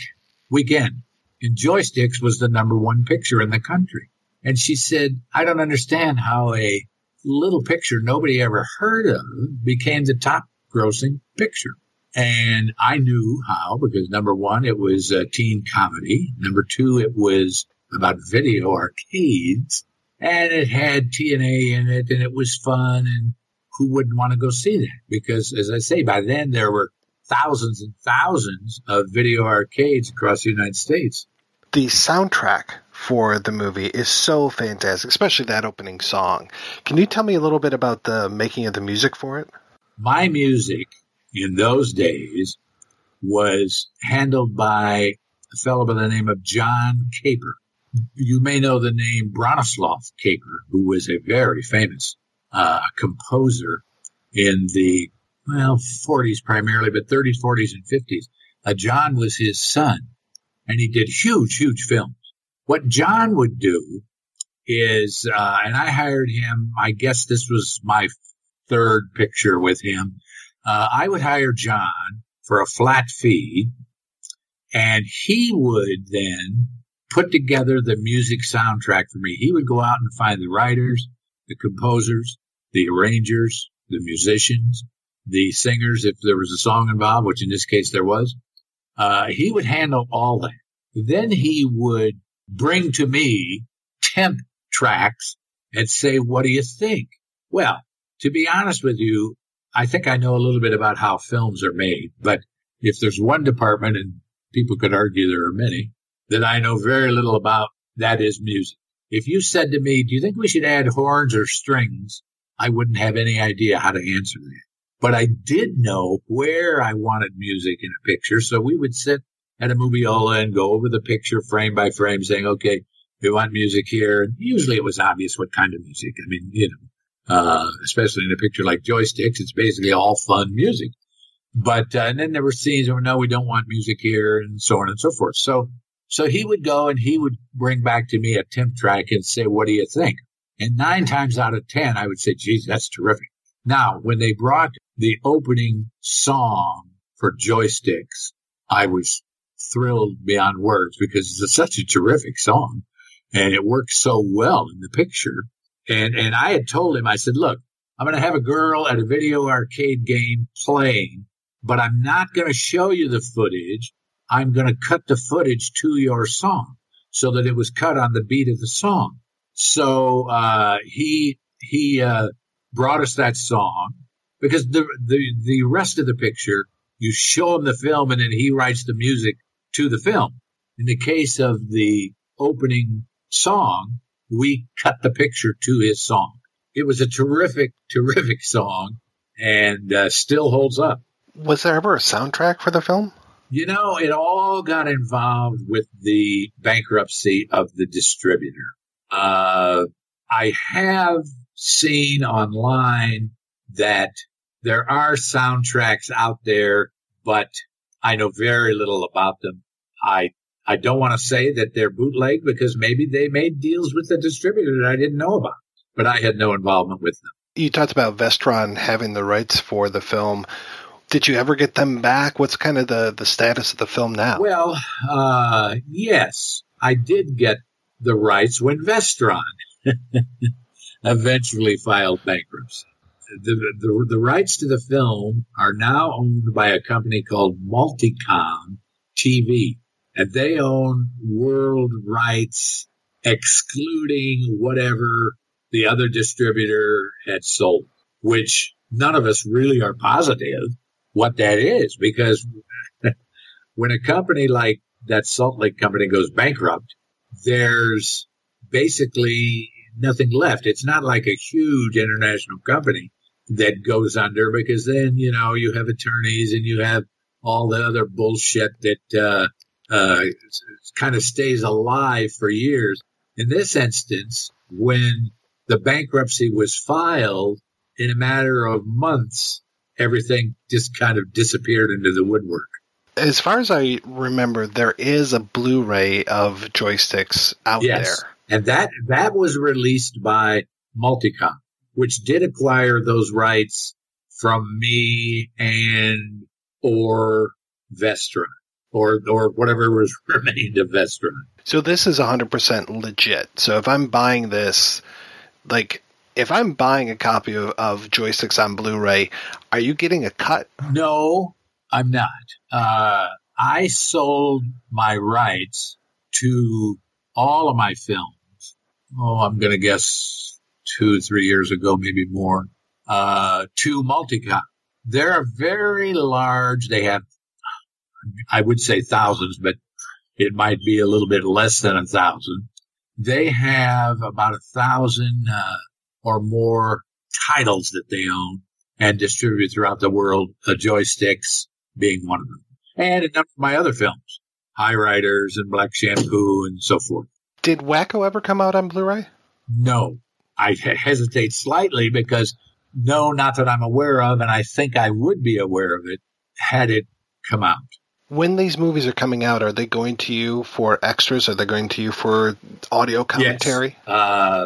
weekend. And Joysticks was the number one picture in the country. And she said, I don't understand how a little picture nobody ever heard of became the top grossing picture. And I knew how because number one, it was a teen comedy. Number two, it was about video arcades and it had TNA in it and it was fun and who wouldn't want to go see that? Because as I say, by then there were thousands and thousands of video arcades across the United States. The soundtrack for the movie is so fantastic, especially that opening song. Can you tell me a little bit about the making of the music for it? My music in those days was handled by a fellow by the name of John Caper. You may know the name Bronislaw Kaper, who was a very famous uh, composer in the well 40s primarily, but 30s, 40s, and 50s. Uh, John was his son, and he did huge, huge films. What John would do is, uh, and I hired him. I guess this was my third picture with him. Uh, I would hire John for a flat fee, and he would then put together the music soundtrack for me. He would go out and find the writers, the composers, the arrangers, the musicians, the singers, if there was a song involved, which in this case there was. Uh, he would handle all that. Then he would bring to me temp tracks and say, what do you think? Well, to be honest with you, I think I know a little bit about how films are made, but if there's one department, and people could argue there are many, that I know very little about, that is music. If you said to me, do you think we should add horns or strings? I wouldn't have any idea how to answer that. But I did know where I wanted music in a picture. So we would sit at a moviola and go over the picture frame by frame saying, okay, we want music here. Usually it was obvious what kind of music. I mean, you know, uh, especially in a picture like joysticks, it's basically all fun music. But, uh, and then there were scenes where no, we don't want music here and so on and so forth. So, so he would go and he would bring back to me a temp track and say, what do you think? And nine times out of 10, I would say, geez, that's terrific. Now, when they brought the opening song for joysticks, I was thrilled beyond words because it's such a terrific song and it works so well in the picture. And, and I had told him, I said, look, I'm going to have a girl at a video arcade game playing, but I'm not going to show you the footage. I'm going to cut the footage to your song so that it was cut on the beat of the song. So, uh, he, he, uh, brought us that song because the, the, the rest of the picture, you show him the film and then he writes the music to the film. In the case of the opening song, we cut the picture to his song. It was a terrific, terrific song and uh, still holds up. Was there ever a soundtrack for the film? You know, it all got involved with the bankruptcy of the distributor. Uh, I have seen online that there are soundtracks out there, but I know very little about them. I I don't want to say that they're bootleg because maybe they made deals with the distributor that I didn't know about, but I had no involvement with them. You talked about Vestron having the rights for the film. Did you ever get them back? What's kind of the, the status of the film now? Well, uh, yes, I did get the rights when Vestron eventually filed bankruptcy. The, the, the rights to the film are now owned by a company called Multicom TV, and they own world rights, excluding whatever the other distributor had sold, which none of us really are positive what that is because when a company like that Salt Lake company goes bankrupt, there's basically nothing left. It's not like a huge international company that goes under because then, you know, you have attorneys and you have all the other bullshit that, uh, uh, kind of stays alive for years. In this instance, when the bankruptcy was filed in a matter of months, everything just kind of disappeared into the woodwork. As far as I remember, there is a Blu-ray of joysticks out yes. there. And that, that was released by Multicom, which did acquire those rights from me and or Vestron or, or whatever was remained of Vestron. So this is 100% legit. So if I'm buying this, like, If I'm buying a copy of, of Joysticks on Blu-ray, are you getting a cut? No, I'm not. Uh, I sold my rights to all of my films. Oh, I'm going to guess two, three years ago, maybe more, uh, to Multicom. They're very large. They have, I would say thousands, but it might be a little bit less than a thousand. They have about a thousand, uh, or more titles that they own and distribute throughout the world, uh, joysticks being one of them. And a number of my other films, Hi-Riders and Black Shampoo and so forth. Did Wacko ever come out on Blu-ray? No, I hesitate slightly because no, not that I'm aware of, and I think I would be aware of it had it come out. When these movies are coming out, are they going to you for extras? Are they going to you for audio commentary? Yes. Uh,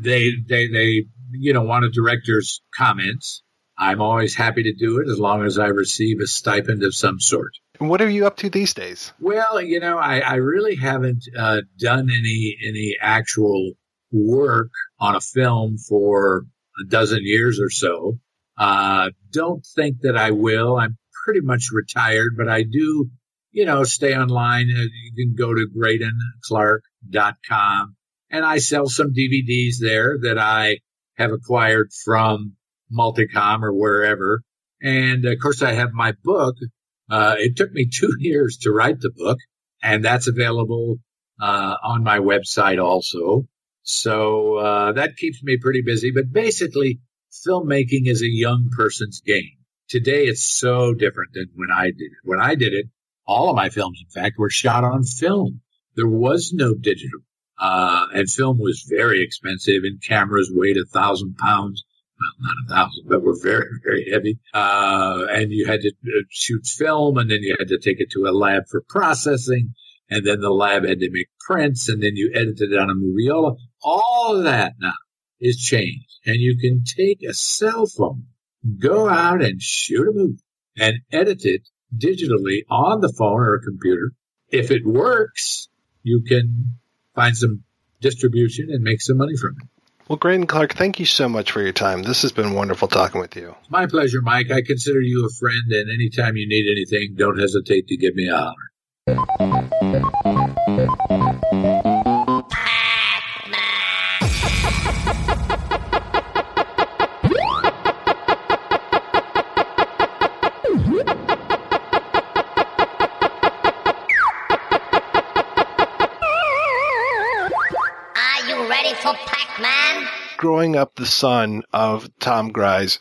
they, they, they, you know, want a director's comments. I'm always happy to do it as long as I receive a stipend of some sort. And what are you up to these days? Well, you know, I, I really haven't uh, done any any actual work on a film for a dozen years or so. Uh, don't think that I will. I'm pretty much retired, but I do, you know, stay online. Uh, you can go to GreydonClark.com and I sell some DVDs there that I have acquired from Multicom or wherever. And of course, I have my book. Uh, it took me two years to write the book, and that's available uh, on my website also. So uh, that keeps me pretty busy. But basically, filmmaking is a young person's game. Today, it's so different than when I did it. When I did it, all of my films, in fact, were shot on film. There was no digital. Uh, and film was very expensive and cameras weighed a thousand pounds well, not a thousand, but were very, very heavy. Uh, and you had to uh, shoot film and then you had to take it to a lab for processing. And then the lab had to make prints and then you edited it on a moviola. All of that now is changed and you can take a cell phone, go out and shoot a movie and edit it digitally on the phone or a computer. If it works, you can find some distribution and make some money from it. Well, Greydon Clark, thank you so much for your time. This has been wonderful talking with you. My pleasure, Mike. I consider you a friend, and anytime you need anything, don't hesitate to give me a holler. Up the son of Tom Gries,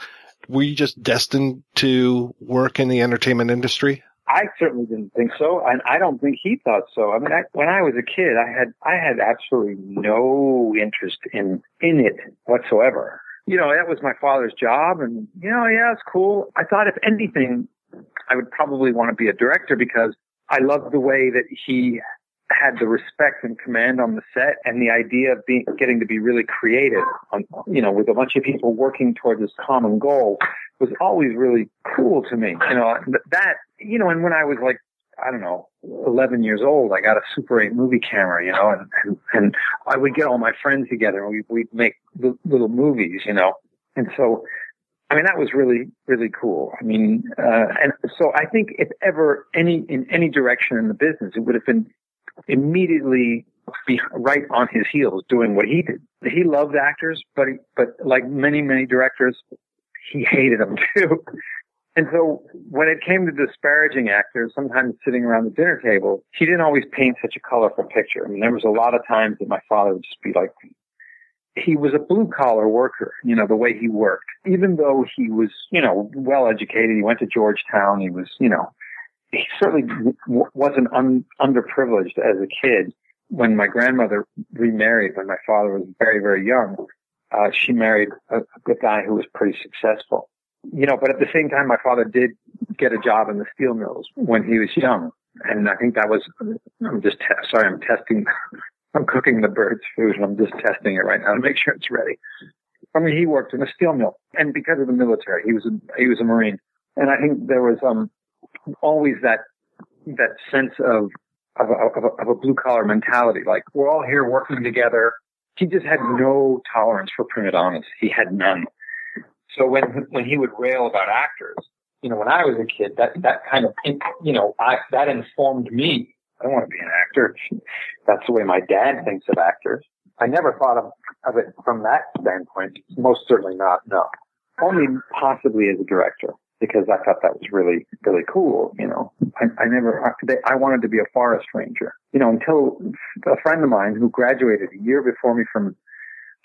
were you just destined to work in the entertainment industry? I certainly didn't think so, and I don't think he thought so. I mean, I, when I was a kid, I had I had absolutely no interest in in it whatsoever. You know, that was my father's job, and you know, yeah, it's cool. I thought, if anything, I would probably want to be a director because I loved the way that he had the respect and command on the set, and the idea of being getting to be really creative, on, you know, with a bunch of people working towards this common goal was always really cool to me. You know, that, you know, and when I was like, I don't know, 11 years old, I got a Super 8 movie camera, you know, and, and, and I would get all my friends together and we, we'd make little movies, you know. And so, I mean, that was really, really cool. I mean, uh, and so I think if ever any, in any direction in the business, it would have been immediately be right on his heels doing what he did. He loved actors, but, he, but like many, many directors, he hated them too. And so when it came to disparaging actors, sometimes sitting around the dinner table, he didn't always paint such a colorful picture. I mean, there was a lot of times that my father would just be like, he was a blue collar worker, you know, the way he worked. Even though he was, you know, well educated, he went to Georgetown, he was, you know, he certainly wasn't un- underprivileged as a kid. When my grandmother remarried, when my father was very, very young, uh, she married a, a guy who was pretty successful. You know, but at the same time, my father did get a job in the steel mills when he was young. And I think that was, I'm just, te- sorry, I'm testing, I'm cooking the bird's food and I'm just testing it right now to make sure it's ready. I mean, he worked in a steel mill and because of the military, he was a, he was a Marine. And I think there was, um, always that, that sense of, of a, of a, of a blue collar mentality. Like we're all here working together he just had no tolerance for prima donnas. He had none. So when when he would rail about actors, you know, when I was a kid, that that kind of you know, I that informed me. I don't want to be an actor. That's the way my dad thinks of actors. I never thought of, of it from that standpoint. Most certainly not. No, only possibly as a director because I thought that was really, really cool. You know, I, I never, I, I wanted to be a forest ranger, you know, until a friend of mine who graduated a year before me from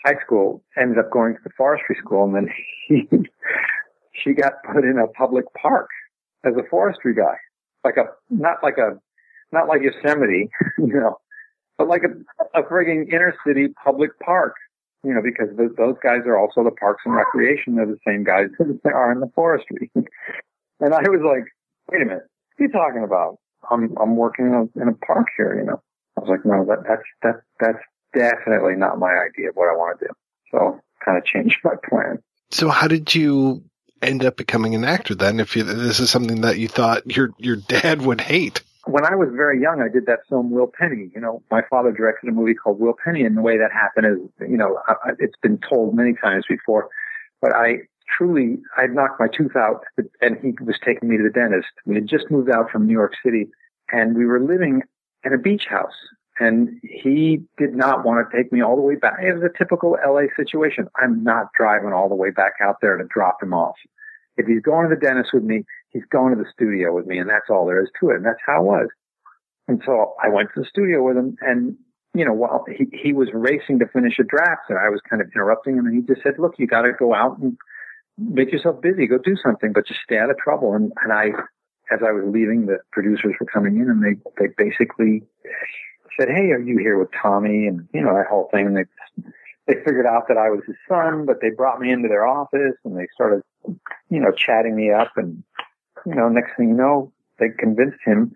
high school ended up going to the forestry school and then he, she got put in a public park as a forestry guy, like a, not like a, not like Yosemite, you know, but like a, a frigging inner city public park you know, because th- those guys are also the parks and recreation. They're the same guys that they are in the forestry. and I was like, wait a minute, what are you talking about? I'm, I'm working in a park here, you know. I was like, no, that, that's, that, that's definitely not my idea of what I want to do. So kind of changed my plan. So how did you end up becoming an actor then? If you, this is something that you thought your, your dad would hate when I was very young, I did that film Will Penny. You know, my father directed a movie called Will Penny, and the way that happened is, you know, I, it's been told many times before, but I truly, I knocked my tooth out, and he was taking me to the dentist. We had just moved out from New York City, and we were living in a beach house. And he did not want to take me all the way back. It was a typical LA situation. I'm not driving all the way back out there to drop him off. If he's going to the dentist with me, he's going to the studio with me and that's all there is to it. And that's how it was. And so I went to the studio with him and, you know, while he, he was racing to finish a draft and I was kind of interrupting him and he just said, look, you got to go out and make yourself busy, go do something, but just stay out of trouble. And, and I, as I was leaving, the producers were coming in and they, they basically said, Hey, are you here with Tommy? And, you know, that whole thing. And they, they figured out that I was his son, but they brought me into their office and they started, you know, chatting me up and you know, next thing you know, they convinced him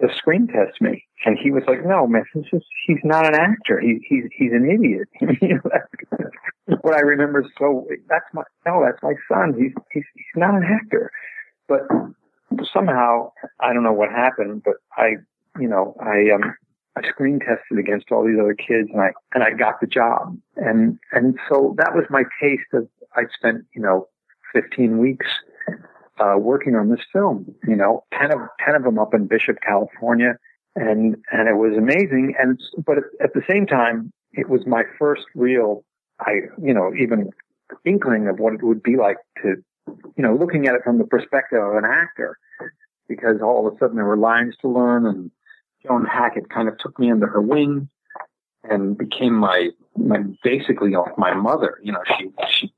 to screen test me. And he was like, no, man, this is, he's not an actor. He, he's, he's an idiot. that's what I remember. So that's my, no, that's my son. He's, he's, he's not an actor. But somehow, I don't know what happened, but I, you know, I, um, I screen tested against all these other kids and I, and I got the job. And, and so that was my taste of, I spent, you know, 15 weeks uh, working on this film. You know, ten of ten of them up in Bishop, California, and and it was amazing. And but at the same time, it was my first real, I you know, even inkling of what it would be like to, you know, looking at it from the perspective of an actor, because all of a sudden there were lines to learn, and Joan Hackett kind of took me under her wing and became my my basically my mother. You know, she she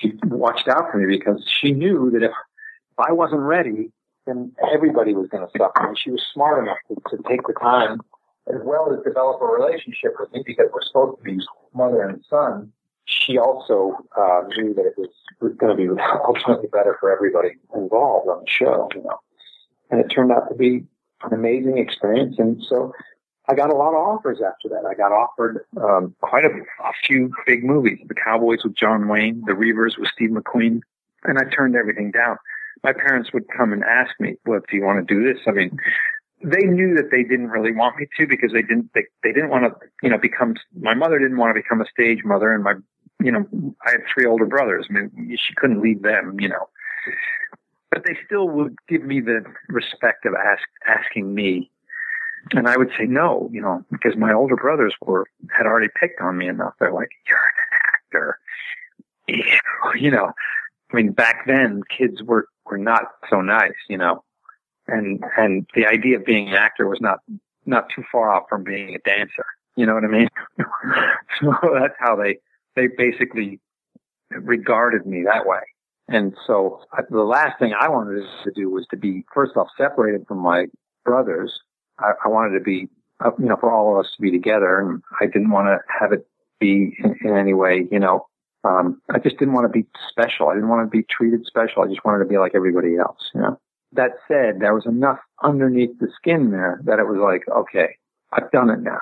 she watched out for me because she knew that if, if I wasn't ready, then everybody was going to suffer. And she was smart enough to, to take the time as well as develop a relationship with me because we're supposed to be mother and son. She also uh, knew that it was going to be ultimately better for everybody involved on the show, you know. And it turned out to be an amazing experience. And so I got a lot of offers after that. I got offered um, quite a, a few big movies: The Cowboys with John Wayne, The Reivers with Steve McQueen, and I turned everything down. My parents would come and ask me, "Well, do you want to do this?" I mean, they knew that they didn't really want me to because they didn't they, they didn't want to you know become my mother didn't want to become a stage mother and my you know I had three older brothers I mean she couldn't leave them you know but they still would give me the respect of ask asking me and I would say no, you know, because my older brothers were, had already picked on me enough. They're like, you're an actor. You know, I mean, back then kids were, were not so nice, you know, and, and the idea of being an actor was not, not too far off from being a dancer. You know what I mean? so that's how they, they basically regarded me that way. And so the last thing I wanted to do was to be, first off, separated from my brothers I, I wanted to be, uh, you know, for all of us to be together, and I didn't want to have it be in, in any way, you know, um, I just didn't want to be special. I didn't want to be treated special. I just wanted to be like everybody else, you know. That said, there was enough underneath the skin there that it was like, okay, I've done it now.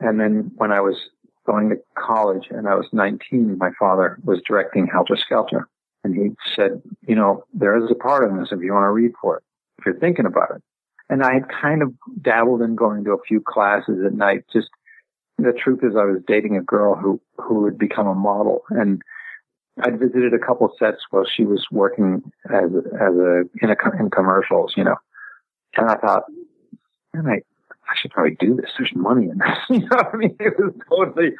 And then when I was going to college and I was 19, my father was directing Helter Skelter. And he said, you know, there is a part in this if you want to read for it, if you're thinking about it. And I had kind of dabbled in going to a few classes at night, just the truth is I was dating a girl who, who had become a model and I'd visited a couple sets while she was working as, as a, in a, in commercials, you know, and I thought, and I, I should probably do this. There's money in this. You know what I mean? It was totally,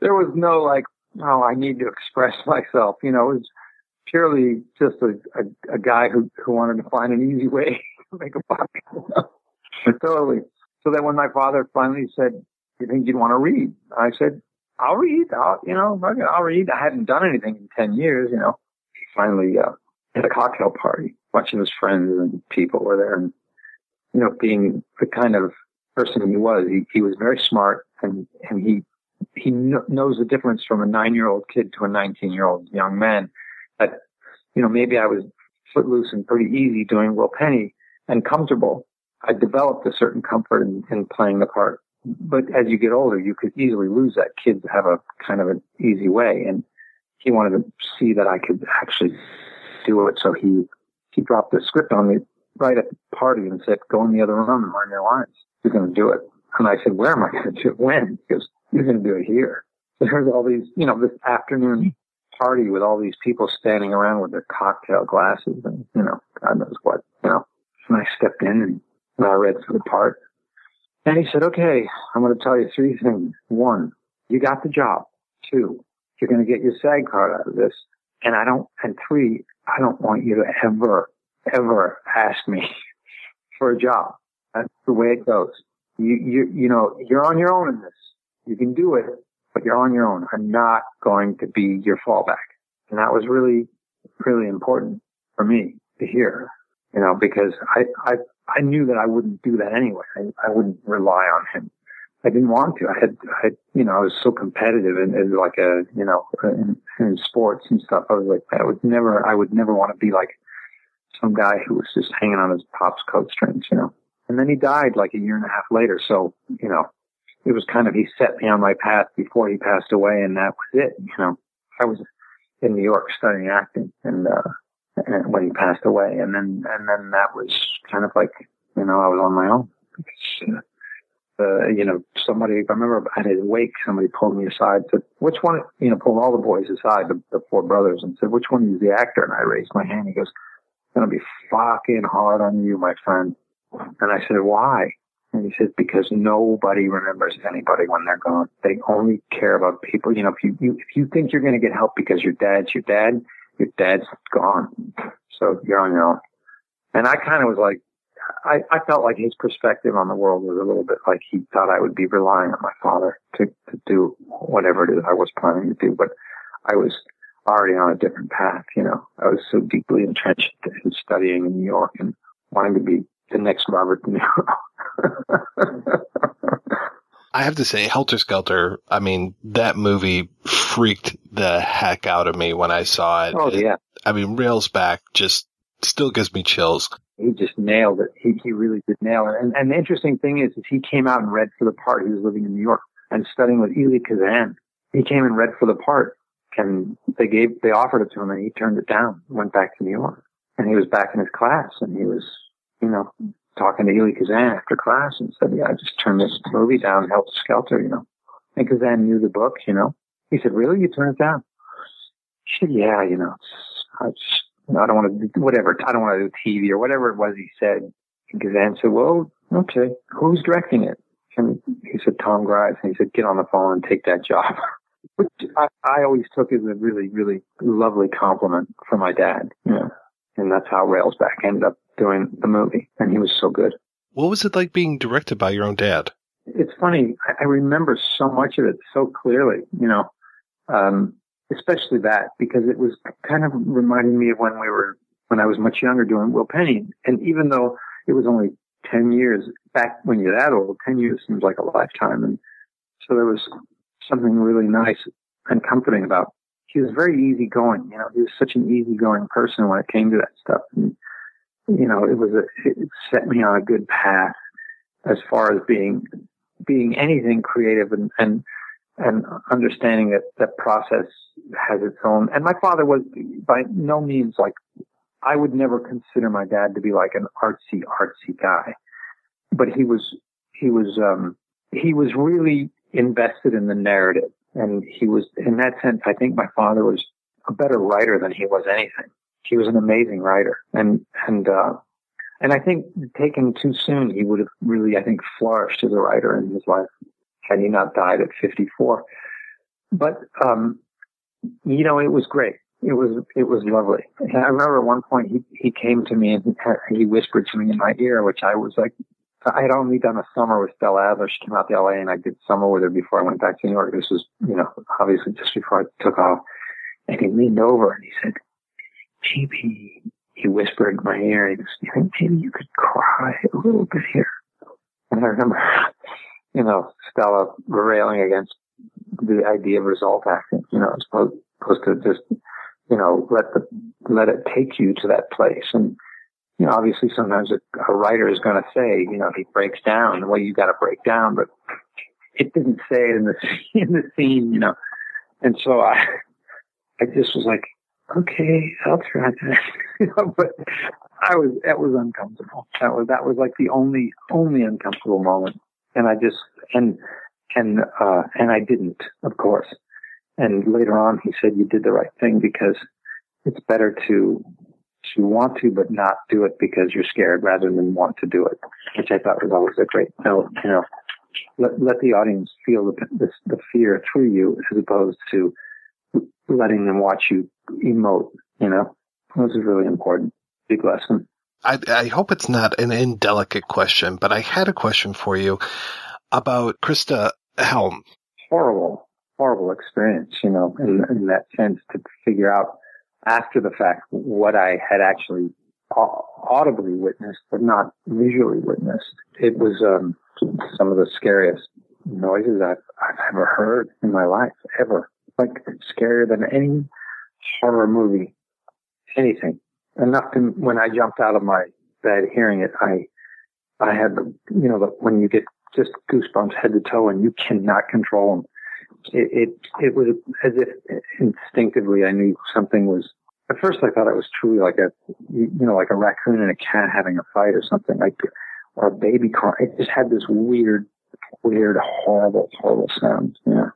there was no like, oh, I need to express myself. You know, it was purely just a, a, a guy who, who wanted to find an easy way make a buck. totally. So then when my father finally said, do you think you'd want to read? I said, I'll read. I'll, you know, I'll read. I hadn't done anything in 10 years, you know. He finally, uh, had a cocktail party. A bunch of his friends and people were there and, you know, being the kind of person he was, he, he was very smart and, and he, he kn- knows the difference from a nine year old kid to a 19 year old young man that, you know, maybe I was footloose and pretty easy doing Will Penny and comfortable. I developed a certain comfort in, in playing the part. But as you get older, you could easily lose that. Kids have a kind of an easy way. And he wanted to see that I could actually do it. So he, he dropped the script on me right at the party and said, go in the other room and learn your lines. You're going to do it. And I said, where am I going to do it? When? He goes, you're going to do it here. So there's all these, you know, this afternoon party with all these people standing around with their cocktail glasses and, you know, God knows what, you know. And I stepped in and, I read for the part. And he said, okay, I'm going to tell you three things. One, you got the job. Two, you're going to get your SAG card out of this. And I don't, and three, I don't want you to ever, ever ask me for a job. That's the way it goes. You, you, you know, you're on your own in this. You can do it, but you're on your own. I'm not going to be your fallback. And that was really, really important for me to hear, you know, because I, I, I knew that I wouldn't do that anyway. I, I wouldn't rely on him. I didn't want to. I had, I, you know, I was so competitive and, and like a, you know, in, in sports and stuff. I was like, I would never, I would never want to be like some guy who was just hanging on his pop's coat strings, you know. And then he died like a year and a half later. So, you know, it was kind of, he set me on my path before he passed away and that was it. You know, I was in New York studying acting and, uh, when he passed away and then, and then that was kind of like, you know, I was on my own. Because, uh, you know, somebody, I remember at his wake, somebody pulled me aside, said, which one, you know, pulled all the boys aside, the, the four brothers and said, which one is the actor? And I raised my hand. He goes, it's going to be fucking hard on you, my friend. And I said, why? And he said, because nobody remembers anybody when they're gone. They only care about people. You know, if you, you if you think you're going to get help because your dad's your dad, your dad's gone. So you're on your own. And I kind of was like, I, I felt like his perspective on the world was a little bit like he thought I would be relying on my father to, to do whatever it is I was planning to do. But I was already on a different path, you know. I was so deeply entrenched in studying in New York and wanting to be the next Robert De Niro. I have to say, Helter Skelter, I mean, that movie freaked the heck out of me when I saw it. Oh, yeah. I mean, Railsback just still gives me chills. He just nailed it. He, he really did nail it. And, and the interesting thing is, is he came out and read for the part. He was living in New York and studying with Elia Kazan. He came and read for the part and they gave, they offered it to him and he turned it down, went back to New York and he was back in his class and he was, you know, talking to Elia Kazan after class and said, yeah, I just turned this movie down, Helter Skelter, you know. And Kazan knew the book, you know. He said, really? You turned it down? She said, yeah, you know, I just, you know, I don't want to do whatever. I don't want to do TV or whatever it was he said. And Kazan said, well, okay, who's directing it? And he said, Tom Gries. And he said, get on the phone and take that job. Which I, I always took as a really, really lovely compliment from my dad. Yeah. And that's how Railsback ended up doing the movie. And he was so good. What was it like being directed by your own dad? It's funny. I, remember so much of it so clearly, you know, um, especially that because it was kind of reminding me of when we were, when I was much younger doing Will Penny. And even though it was only 10 years back when you're that old, 10 years seems like a lifetime. And so there was something really nice and comforting about he was very easygoing. You know, he was such an easygoing person when it came to that stuff. And, you know, it was a, it set me on a good path as far as being, being anything creative and, and, and understanding that that process has its own. And my father was by no means like, I would never consider my dad to be like an artsy, artsy guy, but he was, he was, um, he was really invested in the narrative. And he was, in that sense, I think my father was a better writer than he was anything. He was an amazing writer. And, and, uh, and I think taken too soon, he would have really, I think, flourished as a writer in his life had he not died at 54. But, um, you know, it was great. It was, it was lovely. And I remember at one point he, he came to me and he, whispered something in my ear, which I was like, I had only done a summer with Stella Adler. She came out to LA and I did summer with her before I went back to New York. This was, you know, obviously just before I took off. And he leaned over and he said, maybe, he whispered in my ear, he goes, you think maybe you could cry a little bit here? And I remember, you know, Stella railing against the idea of result acting, you know, as opposed, to just, you know, let the, let it take you to that place. And, you know, obviously sometimes a, a writer is going to say, you know, he breaks down, well, you got to break down, but it didn't say it in the, in the scene, you know. And so I, I just was like, okay, I'll try that. but I was, that was uncomfortable. That was, that was like the only, only uncomfortable moment. And I just, and, and, uh, and I didn't, of course. And later on, he said, you did the right thing because it's better to you want to, but not do it because you're scared rather than want to do it, which I thought was always a great note. You know, let, let the audience feel the, the, the fear through you as opposed to letting them watch you emote, you know, this is really important. Big lesson. I, I hope it's not an indelicate question, but I had a question for you about Christa Helm. Horrible, horrible experience, you know, in, in that sense to figure out after the fact what I had actually audibly witnessed, but not visually witnessed. It was um, some of the scariest noises I've, I've ever heard in my life, ever. Like scarier than any horror movie, anything. Enough to when I jumped out of my bed hearing it, I I had the you know the, when you get just goosebumps head to toe and you cannot control them it, it, it was as if instinctively I knew something was. At first, I thought it was truly like a, you know, like a raccoon and a cat having a fight or something, like, or a baby car. It just had this weird, weird, horrible, horrible sound. Yeah,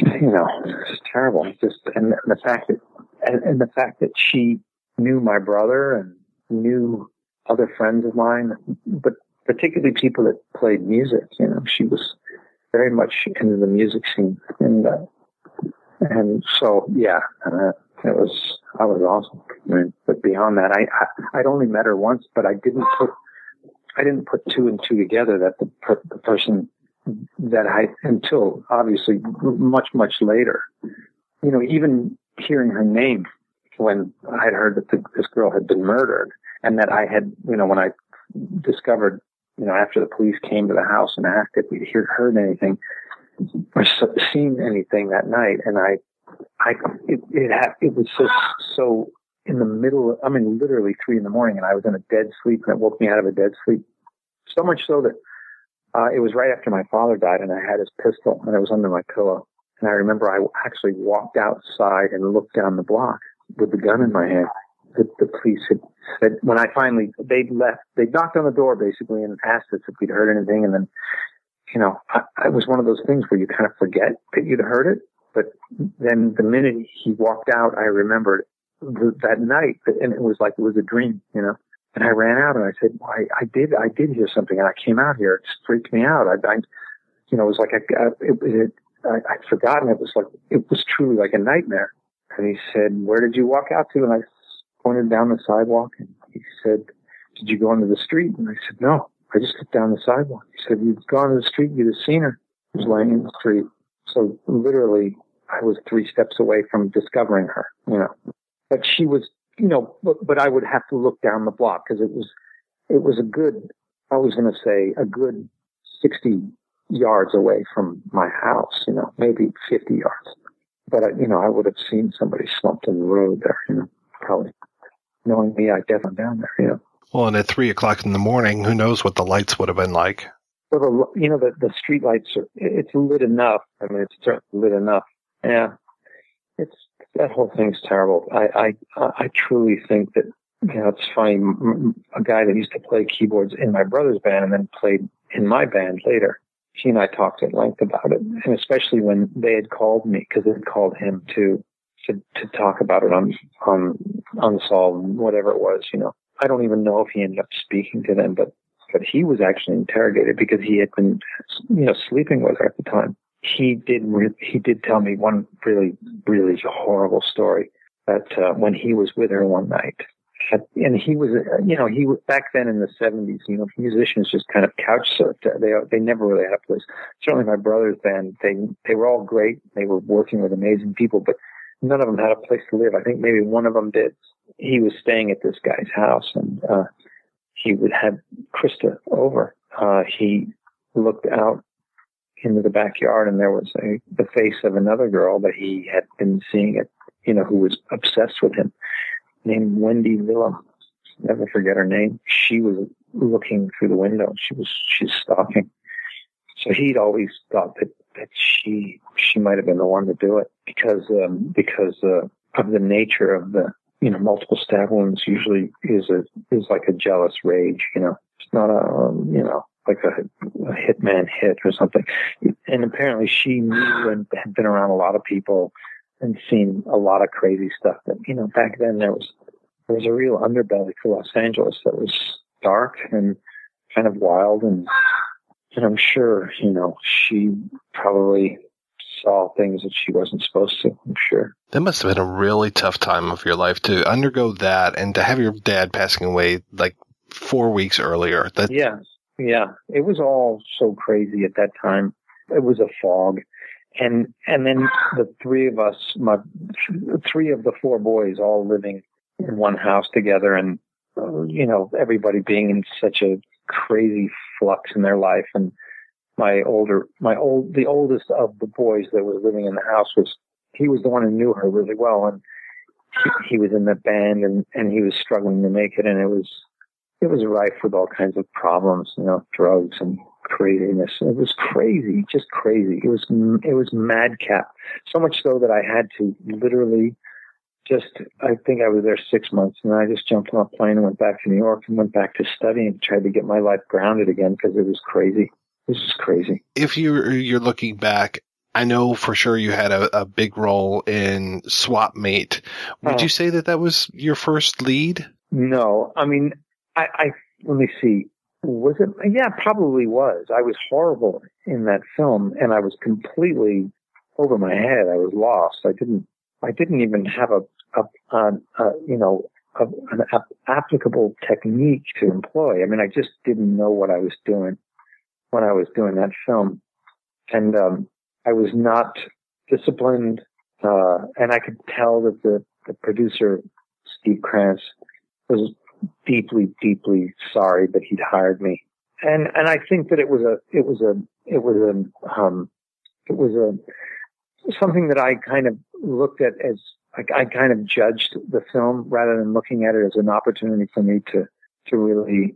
you know, it's terrible. It's just and the fact that, and, and the fact that she knew my brother and knew other friends of mine, but particularly people that played music. You know, she was very much into the music scene, and uh, and so yeah, uh, it was that was awesome. I but beyond that, I, I I'd only met her once, but I didn't put I didn't put two and two together that the per, the person that I until obviously much much later, you know, even hearing her name when I had heard that the, this girl had been murdered, and that I had you know when I discovered you know, after the police came to the house and asked if we'd hear, heard anything or seen anything that night. And I, I, it, it had, it was so, so in the middle, I mean, literally three in the morning and I was in a dead sleep and it woke me out of a dead sleep. So much so that, uh, it was right after my father died and I had his pistol and it was under my pillow. And I remember I actually walked outside and looked down the block with the gun in my hand the, the police had said when I finally they left, they knocked on the door basically and asked us if we'd heard anything, and then you know I, it was one of those things where you kind of forget that you'd heard it, but then the minute he walked out, I remembered that night, and it was like it was a dream, you know. And I ran out and I said, I, I did, I did hear something, and I came out here. It freaked me out. I, I you know, it was like uh, I, it, it, I, I'd forgotten. It was like it was truly like a nightmare. And he said, "Where did you walk out to?" And I pointed down the sidewalk and he said, did you go into the street? And I said, no, I just looked down the sidewalk. He said, you've gone to the street, you'd have seen her. She was laying in the street. So literally I was three steps away from discovering her, you know, but she was, you know, but, but I would have to look down the block because it was, it was a good, I was going to say a good 60 yards away from my house, you know, maybe 50 yards. But, I, you know, I would have seen somebody slumped in the road there, you know, probably knowing me, I'd definitely down there. You know. Well, and at three o'clock in the morning, who knows what the lights would have been like? Well, the, you know, the the street lights are it's lit enough. I mean, it's lit enough. Yeah, it's that whole thing's terrible. I I I truly think that you know it's funny. A guy that used to play keyboards in my brother's band and then played in my band later he and I talked at length about it, and especially when they had called me because they had called him to to to talk about it on on unsolved whatever it was. You know, I don't even know if he ended up speaking to them, but but he was actually interrogated because he had been you know sleeping with her at the time. He did re- he did tell me one really really horrible story that uh, when he was with her one night and he was, you know, he back then in the seventies. You know, musicians just kind of couch surfed. They they never really had a place. Certainly, my brother's band, they they were all great. They were working with amazing people, but none of them had a place to live. I think maybe one of them did. He was staying at this guy's house, and uh, he would have Christa over. Uh, he looked out into the backyard, and there was a, the face of another girl that he had been seeing it. You know, who was obsessed with him named Wendy Villa. Never forget her name. She was looking through the window. She was she's stalking. So he'd always thought that that she she might have been the one to do it because um, because uh, of the nature of the you know multiple stab wounds usually is a is like a jealous rage. You know, it's not a um, you know like a, a hitman hit or something. And apparently she knew and had been around a lot of people and seen a lot of crazy stuff. That you know, back then there was there was a real underbelly to Los Angeles that was dark and kind of wild, and and I'm sure you know she probably saw things that she wasn't supposed to. I'm sure. That must have been a really tough time of your life to undergo that and to have your dad passing away like four weeks earlier. That yeah, yeah, it was all so crazy at that time. It was a fog. And and then the three of us, my three of the four boys, all living in one house together, and you know everybody being in such a crazy flux in their life, and my older, my old, the oldest of the boys that was living in the house was he was the one who knew her really well, and he, he was in the band, and and he was struggling to make it, and it was it was rife with all kinds of problems, you know, drugs and craziness. It was crazy, just crazy. It was it was madcap. So much so that I had to literally just. I think I was there six months, and I just jumped on a plane and went back to New York and went back to study and tried to get my life grounded again because it was crazy. This is crazy. If you're you're looking back, I know for sure you had a, a big role in Swap Meet. Would Oh. you say that that was your first lead? No, I mean, I, I let me see. Was it? Yeah, probably was. I was horrible in that film, and I was completely over my head. I was lost. I didn't. I didn't even have a, a, a, a you know, a, an ap- applicable technique to employ. I mean, I just didn't know what I was doing when I was doing that film, and um, I was not disciplined. Uh, and I could tell that the the producer Steve Krantz was deeply, deeply sorry that he'd hired me. And, and I think that it was a, it was a, it was a, um, it was a, something that I kind of looked at as, like, I kind of judged the film rather than looking at it as an opportunity for me to, to really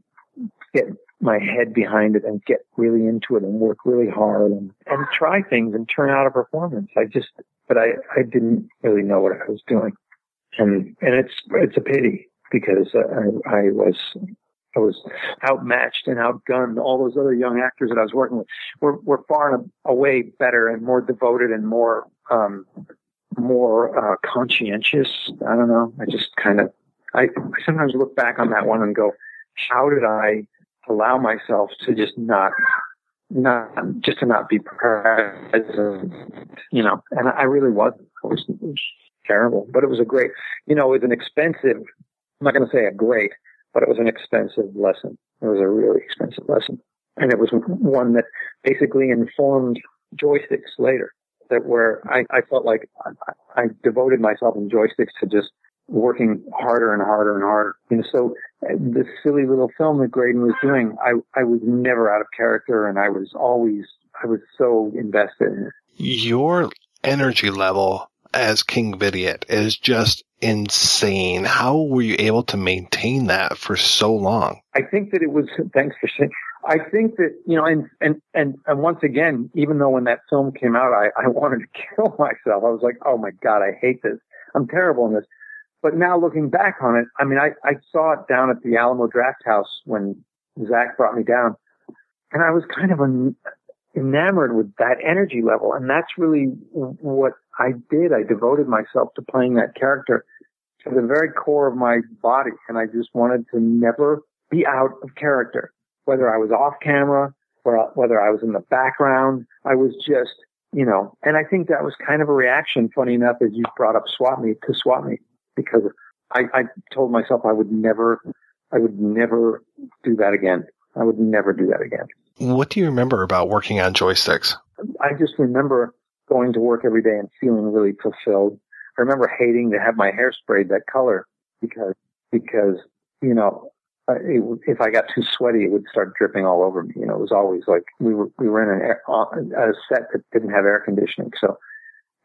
get my head behind it and get really into it and work really hard and, and try things and turn out a performance. I just, but I, I didn't really know what I was doing. And, and it's, it's a pity because I, I was I was outmatched and outgunned. All those other young actors that I was working with were were far and away better and more devoted and more um, more uh, conscientious. I don't know. I just kind of I, I sometimes look back on that one and go, how did I allow myself to just not not just to not be present, you know? And I really wasn't. I was terrible, but it was a great, you know, it was an expensive I'm not going to say a great, but it was an expensive lesson. It was a really expensive lesson. And it was one that basically informed joysticks later that where I, I felt like I, I devoted myself in joysticks to just working harder and harder and harder. Know, so uh, this silly little film that Greydon was doing, I, I was never out of character and I was always, I was so invested in it. Your energy level as King Vidiot is just insane. How were you able to maintain that for so long? I think that it was. Thanks for saying. I think that you know, and and and and once again, even though when that film came out, I I wanted to kill myself. I was like, oh my god, I hate this. I'm terrible in this. But now looking back on it, I mean, I I saw it down at the Alamo Drafthouse when Zach brought me down, and I was kind of a enamored with that energy level. And that's really what I did. I devoted myself to playing that character to the very core of my body. And I just wanted to never be out of character, whether I was off camera or uh, whether I was in the background. I was just, you know, and I think that was kind of a reaction, funny enough, as you brought up swap meet to swap meet because I, I told myself I would never, I would never do that again. I would never do that again. What do you remember about working on joysticks? I just remember going to work every day and feeling really fulfilled. I remember hating to have my hair sprayed that color because, because, you know, if I got too sweaty, it would start dripping all over me. You know, it was always like we were, we were in an air, uh, a set that didn't have air conditioning. So,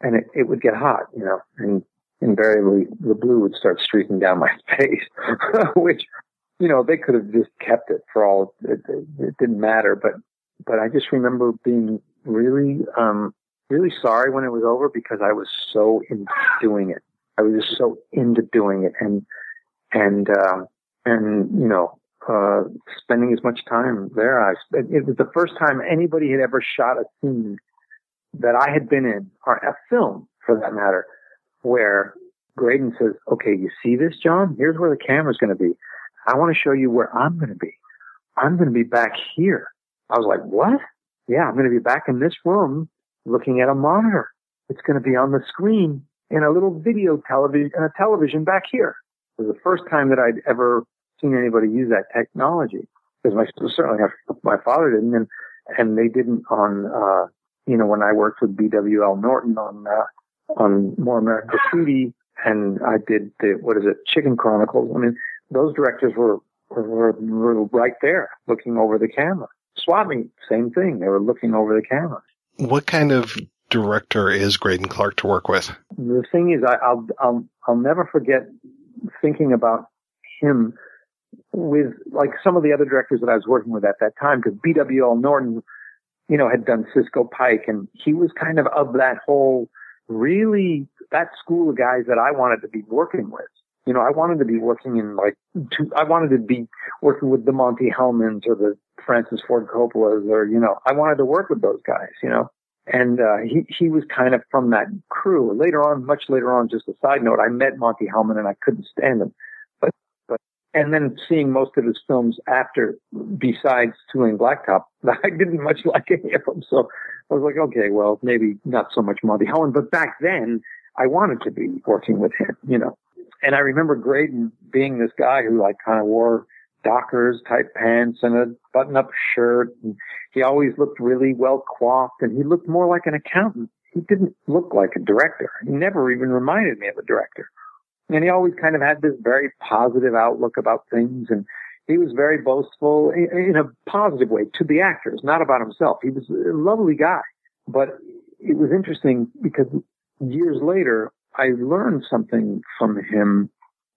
and it, it would get hot, you know, and invariably the blue would start streaking down my face, which, you know, they could have just kept it for all, it, it, it didn't matter. But, but I just remember being really, um, really sorry when it was over because I was so into doing it. I was just so into doing it and, and, uh, and, you know, uh, spending as much time there. I, it was the first time anybody had ever shot a scene that I had been in, or a film for that matter, where Greydon says, okay, you see this, Jon? Here's where the camera's going to be. I want to show you where I'm going to be. I'm going to be back here. I was like, what? Yeah, I'm going to be back in this room looking at a monitor. It's going to be on the screen in a little video television, in a television back here. It was the first time that I'd ever seen anybody use that technology because my certainly my father didn't, and and they didn't on uh, you know when I worked with B.W.L. Norton on uh, on More American Graffiti, and I did the what is it Chicken Chronicles. I mean, those directors were were, were right there looking over the camera. Swap Meet, same thing. They were looking over the camera. What kind of director is Greydon Clark to work with? The thing is, I, I'll I'll I'll never forget thinking about him with like some of the other directors that I was working with at that time, because B.W.L. Norton, you know, had done Cisco Pike, and he was kind of of that whole really that school of guys that I wanted to be working with. You know, I wanted to be working in like, two, I wanted to be working with the Monty Hellmans or the Francis Ford Coppolas, or you know, I wanted to work with those guys. You know, and uh, he he was kind of from that crew. Later on, much later on, just a side note, I met Monty Hellman and I couldn't stand him. But but and then seeing most of his films after, besides Two-Lane Blacktop, I didn't much like any of them. So I was like, okay, well, maybe not so much Monty Hellman, but back then I wanted to be working with him, you know. And I remember Greydon being this guy who like kind of wore Dockers type pants and a button up shirt. And he always looked really well coiffed and he looked more like an accountant. He didn't look like a director. He never even reminded me of a director. And he always kind of had this very positive outlook about things and he was very boastful in a positive way to the actors, not about himself. He was a lovely guy, but it was interesting because years later, I learned something from him,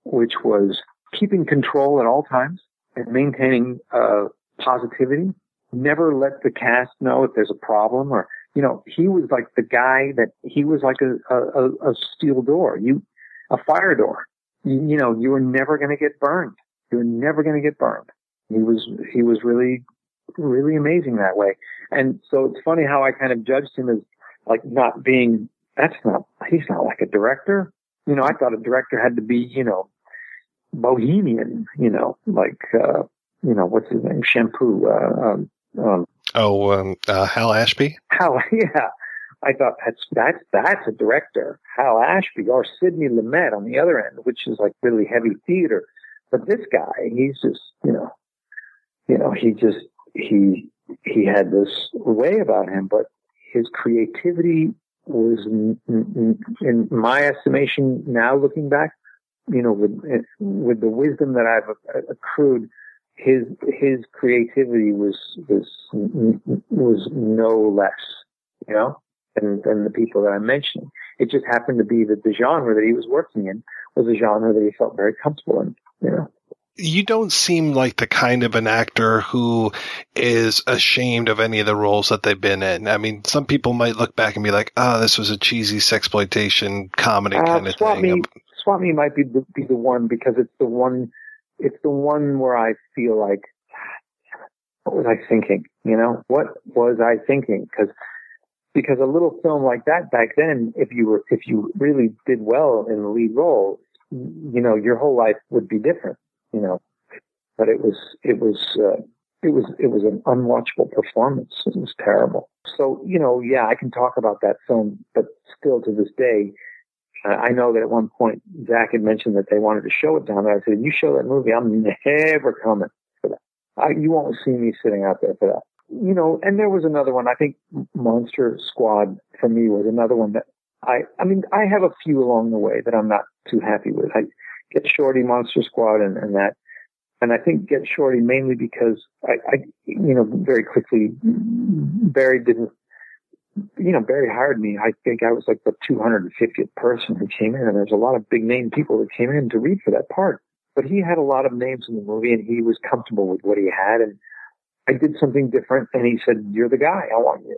which was keeping control at all times and maintaining uh, positivity. Never let the cast know if there's a problem or, you know, he was like the guy that he was like a, a, a steel door, you, a fire door. You, you know, you were never going to get burned. You were never going to get burned. He was, he was really, really amazing that way. And so it's funny how I kind of judged him as like not being, that's not, he's not like a director. You know, I thought a director had to be, you know, bohemian, you know, like, uh, you know, what's his name? Shampoo, uh, um, um, oh, um, uh, Hal Ashby? Hal, yeah. I thought that's, that's, that's a director. Hal Ashby or Sidney Lumet on the other end, which is like really heavy theater. But this guy, he's just, you know, you know, he just, he, he had this way about him, but his creativity was, mm, mm, mm, in my estimation, now looking back, you know, with eh, with the wisdom that I've eh, accrued, his his creativity was was was no less, you know, than than the people that I'm mentioning. It just happened to be that the genre that he was working in was a genre that he felt very comfortable in, you know you don't seem like the kind of an actor who is ashamed of any of the roles that they've been in. I mean, some people might look back and be like, "Oh, this was a cheesy sexploitation comedy uh, kind of thing." Me, Swap Meet might be the, be the one because it's the one, it's the one where I feel like, what was I thinking? You know, what was I thinking? Because because a little film like that back then, if you were if you really did well in the lead role, you know, your whole life would be different. You know, but it was it was uh, it was it was an unwatchable performance. It was terrible. So you know, yeah, I can talk about that film, but still to this day, I know that at one point Zach had mentioned that they wanted to show it down there. I said, "You show that movie, I'm never coming for that. I, you won't see me sitting out there for that." You know, and there was another one. I think Monster Squad for me was another one that I. I mean, I have a few along the way that I'm not too happy with. I get Shorty, Monster Squad, and, and that. And I think Get Shorty mainly because I, I, you know, very quickly, Barry didn't you know, Barry hired me. I think I was like the 250th person who came in, and there's a lot of big name people that came in to read for that part. But he had a lot of names in the movie, and he was comfortable with what he had. And I did something different, and he said, "You're the guy. I want you."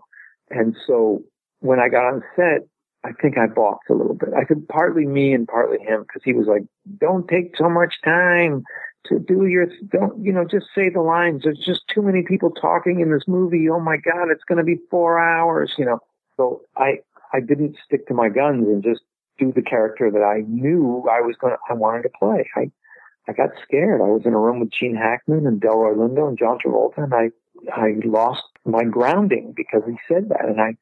And so when I got on set, I think I balked a little bit. I said partly me and partly him because he was like, "Don't take so much time." to do your don't you know just say the lines there's just too many people talking in this movie oh my god it's going to be 4 hours you know so i i didn't stick to my guns and just do the character that i knew i was going to i wanted to play i i got scared i was in a room with gene hackman and delroy lindo and john travolta and i i lost my grounding because he said that and i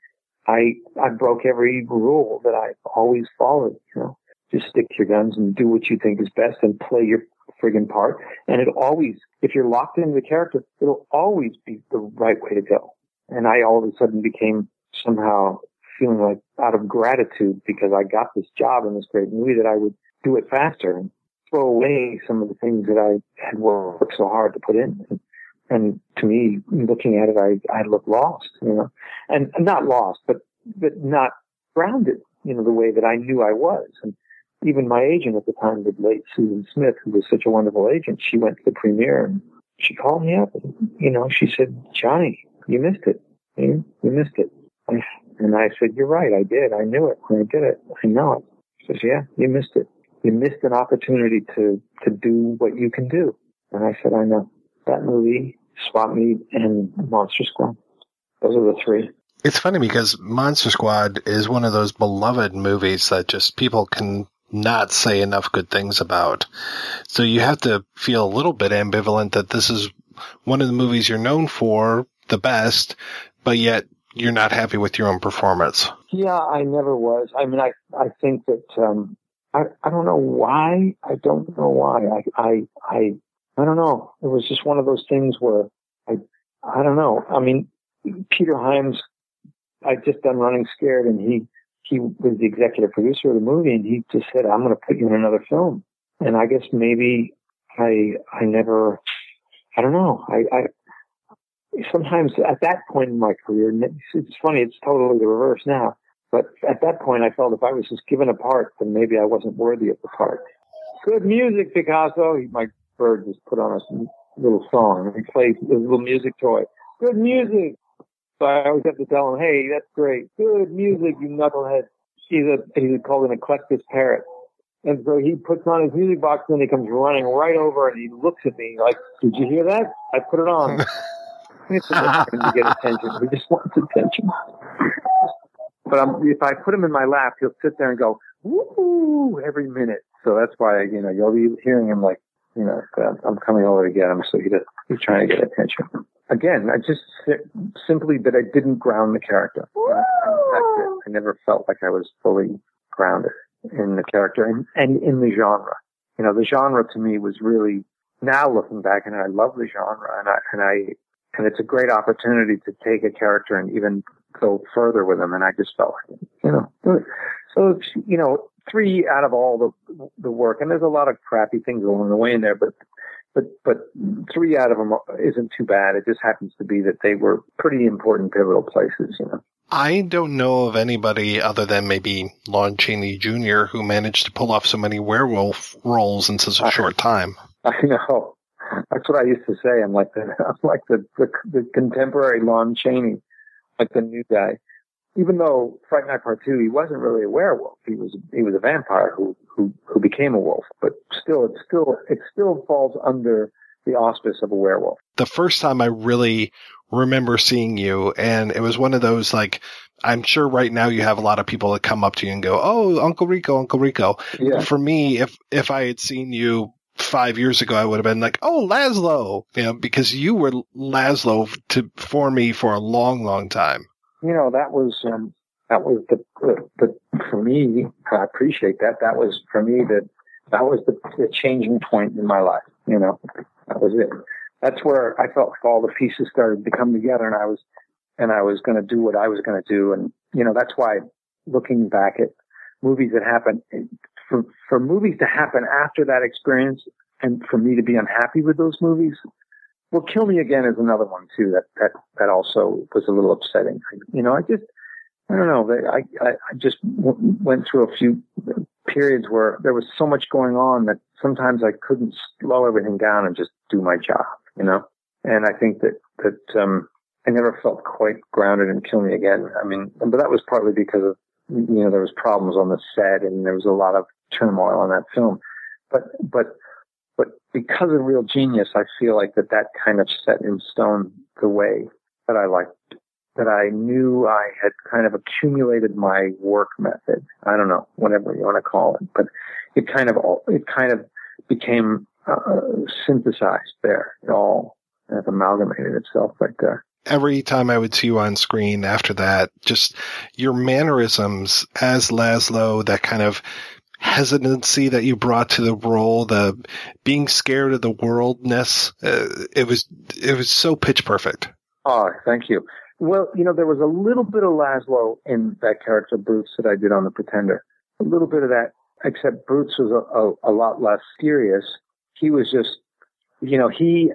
i i broke every rule that i've always followed you know just stick to your guns and do what you think is best and play your friggin' part. And it always, if you're locked into the character, it'll always be the right way to go. And I all of a sudden became somehow feeling like out of gratitude because I got this job in this great movie that I would do it faster and throw away some of the things that I had worked so hard to put in. And, and to me, looking at it, I, I looked lost, you know, and not lost, but, but not grounded, you know, the way that I knew I was. And even my agent at the time, the late Susan Smith, who was such a wonderful agent, she went to the premiere and she called me up. And, you know, she said, Johnny, you missed it. You, you missed it. And I said, you're right. I did. I knew it. I did it. I know it. She says, yeah, you missed it. You missed an opportunity to, to do what you can do. And I said, I know. That movie, Swap Meet, and Monster Squad. Those are the three. It's funny because Monster Squad is one of those beloved movies that just people can not say enough good things about. So you have to feel a little bit ambivalent that this is one of the movies you're known for the best, but yet you're not happy with your own performance. Yeah, I never was. I mean, I, I think that, um, I, I don't know why. I don't know why. I, I, I, I don't know. It was just one of those things where I, I don't know. I mean, Peter Hyams, I'd just done Running Scared and he, he was the executive producer of the movie and he just said, I'm going to put you in another film. And I guess maybe I, I never, I don't know. I, I, sometimes at that point in my career, it's funny, it's totally the reverse now. But at that point, I felt if I was just given a part, then maybe I wasn't worthy of the part. Good music, Picasso. My bird just put on a little song. He plays a little music toy. Good music. So I always have to tell him, hey, that's great. Good music, you knucklehead. He's a, he's called an eclectus parrot. And so he puts on his music box and he comes running right over and he looks at me like, did you hear that? I put it on. to get attention. He just wants attention. But I'm, if I put him in my lap, he'll sit there and go, woo, every minute. So that's why, you know, you'll be hearing him like, you know, I'm coming over to get him. So he he's trying to get attention again, I just simply that I didn't ground the character. I never felt like I was fully grounded in the character and, and in the genre. You know, the genre to me was really now looking back and I love the genre and I, and I, and it's a great opportunity to take a character and even go further with them. And I just felt like, you know, so, it's, you know, three out of all the, the work, and there's a lot of crappy things along the way in there, but but but three out of them isn't too bad. It just happens to be that they were pretty important pivotal places, you know. I don't know of anybody other than maybe Lon Chaney Jr. who managed to pull off so many werewolf roles in such a short time. I know. That's what I used to say. I'm like the I'm like the the, the contemporary Lon Chaney, like the new guy even though Fright Night Part Two, he wasn't really a werewolf. He was he was a vampire who who who became a wolf. But still, it still it still falls under the auspice of a werewolf. The first time I really remember seeing you, and it was one of those like, I'm sure right now you have a lot of people that come up to you and go, "Oh, Uncle Rico, Uncle Rico." Yeah. For me, if if I had seen you five years ago, I would have been like, "Oh, Lazlo," you know, because you were Lazlo to for me for a long, long time. You know, that was um, that was the, the, for me. I appreciate that. That was for me that that was the, the changing point in my life. You know, that was it. That's where I felt all the pieces started to come together, and I was and I was going to do what I was going to do. And, you know, that's why looking back at movies that happen, for, for movies to happen after that experience and for me to be unhappy with those movies, well, Kill Me Again is another one too that, that, that also was a little upsetting. You know, I just, I don't know, I, I, I just w- went through a few periods where there was so much going on that sometimes I couldn't slow everything down and just do my job, you know? And I think that, that, um, I never felt quite grounded in Kill Me Again. I mean, but that was partly because of, you know, there was problems on the set and there was a lot of turmoil on that film. But, but, but because of Real Genius, I feel like that that kind of set in stone the way that I liked, that I knew I had kind of accumulated my work method. I don't know, whatever you want to call it, but it kind of, it kind of became uh, synthesized there. It all kind of amalgamated itself right there every time I would see you on screen after that, just your mannerisms as Lazlo, that kind of hesitancy that you brought to the role, the being scared of the worldness, uh, it was, it was so pitch perfect. Oh, thank you. Well, you know, there was a little bit of Lazlo in that character Bruce that I did on The Pretender. A little bit of that, except Bruce was a, a, a lot less serious. He was just, you know, he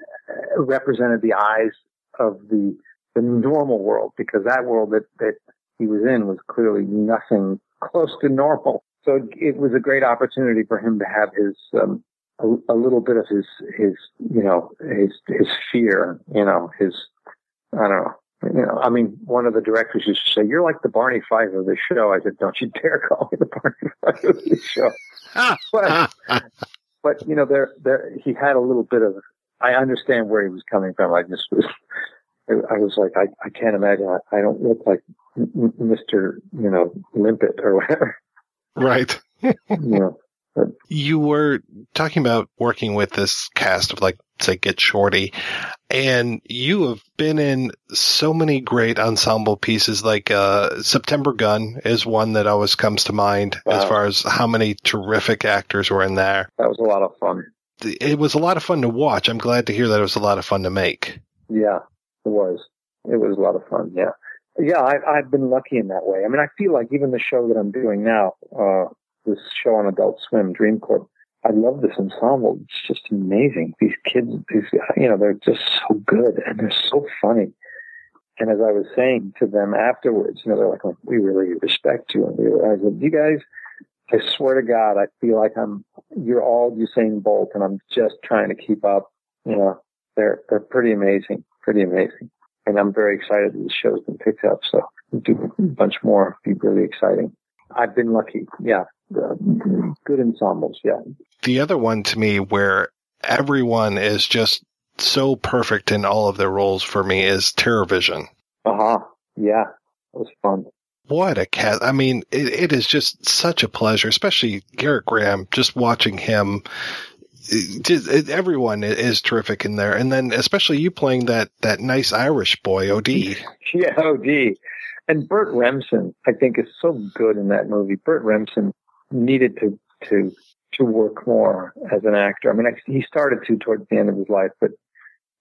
represented the eyes of the the normal world because that world that that he was in was clearly nothing close to normal. So it was a great opportunity for him to have his um, a, a little bit of his his you know his his fear you know his I don't know you know, I mean, one of the directors used to say, "You're like the Barney Fife of the show." I said, "Don't you dare call me the Barney Fife of the show." but, but you know, there, there, he had a little bit of. I understand where he was coming from. I just was, I was like, I, I can't imagine. I, I don't look like Mister, you know, Limpet or whatever. Right. but, you were talking about working with this cast of like, say, Get Shorty, and you have been in so many great ensemble pieces. Like uh, September Gun is one that always comes to mind Wow. as far as how many terrific actors were in there. that was a lot of fun. It was a lot of fun to watch. I'm glad to hear that it was a lot of fun to make. Yeah, it was. It was a lot of fun. Yeah. Yeah, I, I've been lucky in that way. I mean, I feel like even the show that I'm doing now, uh, this show on Adult Swim, Dream Corp, I love this ensemble. It's just amazing. These kids, these, you know, they're just so good and they're so funny. And as I was saying to them afterwards, you know, they're like, "Oh, we really respect you. And we, I said, you guys, I swear to God, I feel like I'm, you're all Usain Bolt and I'm just trying to keep up. You know, they're, they're pretty amazing, pretty amazing. And I'm very excited that the show's been picked up. So we'll do a bunch more. Be really exciting. I've been lucky. Yeah. Uh, good ensembles. Yeah. The other one to me where everyone is just so perfect in all of their roles for me is Terror Vision. Uh huh. Yeah. It was fun. What a cat. I mean, it, it is just such a pleasure, especially Gerrit Graham, just watching him. Everyone is terrific in there. And then especially you playing that, that nice Irish boy, OD. Yeah, OD. And Burt Remsen, I think, is so good in that movie. Burt Remsen needed to to to work more as an actor. I mean, he started to towards the end of his life, but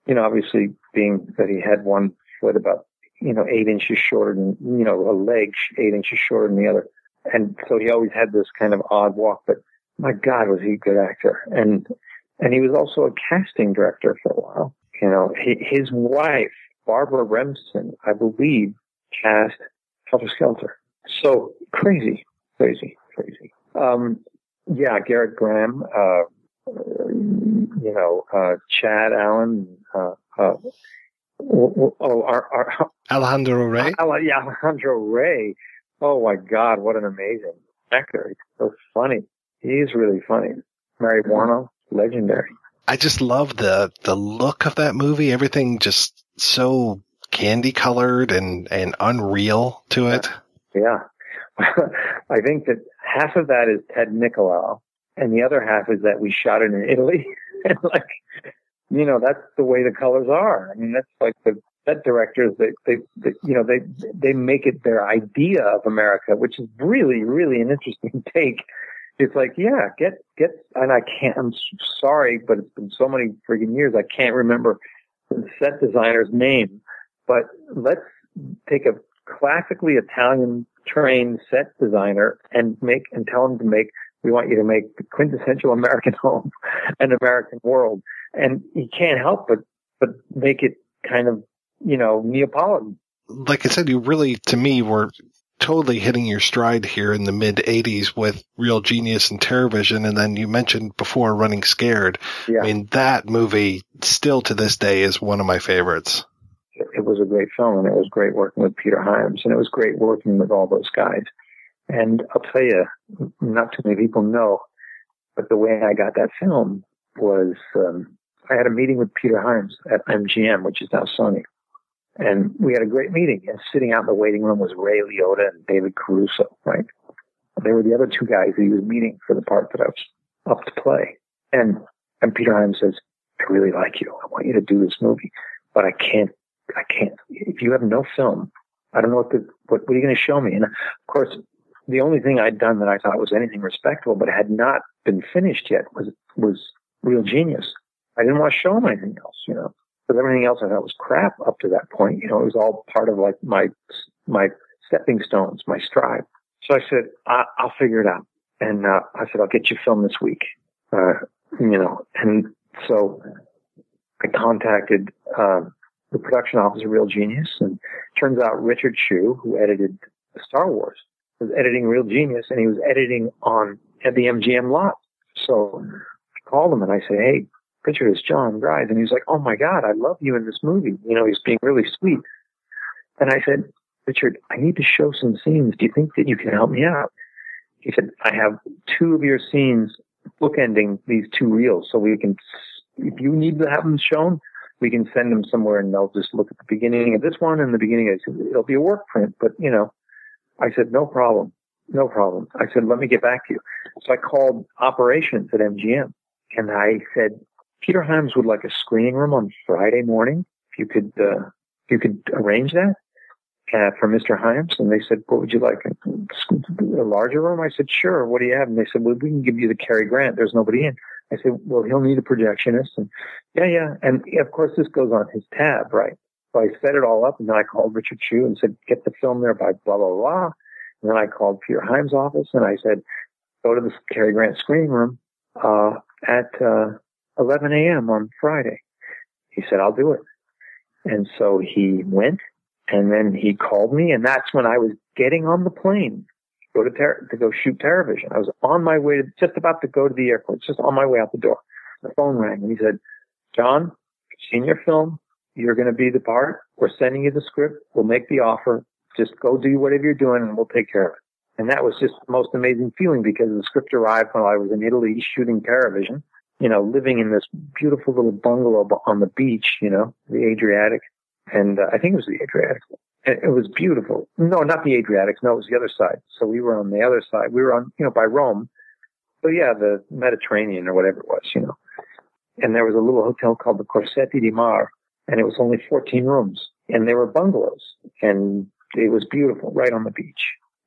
you know, obviously, being that he had one foot about you know eight inches shorter than you know a leg eight inches shorter than the other, and so he always had this kind of odd walk. But my God, was he a good actor? And and he was also a casting director for a while. You know, his wife Barbara Remsen, I believe, cast Helter Skelter. So crazy, crazy, crazy. Um, yeah, Gerrit Graham, uh, you know, uh, Chad Allen, uh, uh, oh, our, our, Alejandro? Ale- yeah, Alejandro Rey. Oh my God, what an amazing actor. He's so funny. He is really funny. Mary Woronov, legendary. I just love the the look of that movie. Everything just so candy colored and and unreal to it. Yeah. I think that half of that is Ted Nicolau, and the other half is that we shot it in Italy. and like, you know, that's the way the colors are. I mean, that's like the set directors. They, they, they, you know, they they make it their idea of America, which is really, really an interesting take. It's like, yeah, get get, and I can't. I'm sorry, but it's been so many freaking years. I can't remember the set designer's name, but let's take a classically Italian trained set designer and make and tell him to make we want you to make the quintessential American home and American world. And he can't help but but make it kind of, you know, Neapolitan. Like I said, you really to me were totally hitting your stride here in the mid 80s with Real Genius and Terrorvision. And then you mentioned before Running Scared. Yeah. I mean, that movie still to this day is one of my favorites. It was a great film and it was great working with Peter Hyams and it was great working with all those guys. And I'll tell you, not too many people know, but the way I got that film was, um, I had a meeting with Peter Hyams at MGM, which is now Sony. And we had a great meeting. And sitting out in the waiting room was Ray Liotta and David Caruso, right? They were the other two guys that he was meeting for the part that I was up to play. And, and Peter Hyams says, I really like you. I want you to do this movie, but I can't, I can't. If you have no film, I don't know what the, what, what are you going to show me? And of course, the only thing I'd done that I thought was anything respectable, but had not been finished yet was, was Real Genius. I didn't want to show him anything else, you know because everything else I thought was crap up to that point. You know, it was all part of like my my stepping stones, my stride. So I said, I- will figure it out, and uh, I said, I'll get you film this week. Uh, you know, and so I contacted uh, the production office of Real Genius, and turns out Richard Chew, who edited Star Wars, was editing Real Genius, and he was editing on at the MGM lot. So I called him and I said, Hey, Richard is Jon Gries. And he's like, Oh my God, I love you in this movie. You know, he's being really sweet. And I said, Richard, I need to show some scenes. Do you think that you can help me out? He said, I have two of your scenes bookending these two reels. So we can, if you need to have them shown, we can send them somewhere and they'll just look at the beginning of this one and the beginning of it. It'll be a work print, but you know, I said, no problem. No problem. I said, let me get back to you. So I called operations at MGM and I said, Peter Hyams would like a screening room on Friday morning. If you could, uh, if you could arrange that uh, for Mr. Hyams. And they said, what would you like? A larger room? I said, sure. What do you have? And they said, well, we can give you the Cary Grant. There's nobody in. I said, well, he'll need a projectionist. And yeah, yeah. And of course, this goes on his tab, right? So I set it all up and then I called Richard Chew and said, get the film there by blah, blah, blah. And then I called Peter Hyams' office and I said, go to the Cary Grant screening room, uh, at, uh, 11 a.m. on Friday. He said, I'll do it. And so he went and then he called me and that's when I was getting on the plane to go to, ter- to go shoot Terrorvision. I was on my way to, just about to go to the airport, just on my way out the door. The phone rang and he said, John, seen your film. You're going to be the part. We're sending you the script. We'll make the offer. Just go do whatever you're doing and we'll take care of it. And that was just the most amazing feeling because the script arrived while I was in Italy shooting Terrorvision you know, living in this beautiful little bungalow on the beach, you know, the Adriatic. And uh, I think it was the Adriatic. It, was beautiful. No, not the Adriatic. No, it was the other side. So we were on the other side. We were on, you know, by Rome. So yeah, the Mediterranean or whatever it was, you know. And there was a little hotel called the Corsetti di Mar, and it was only 14 rooms, and they were bungalows, and it was beautiful, right on the beach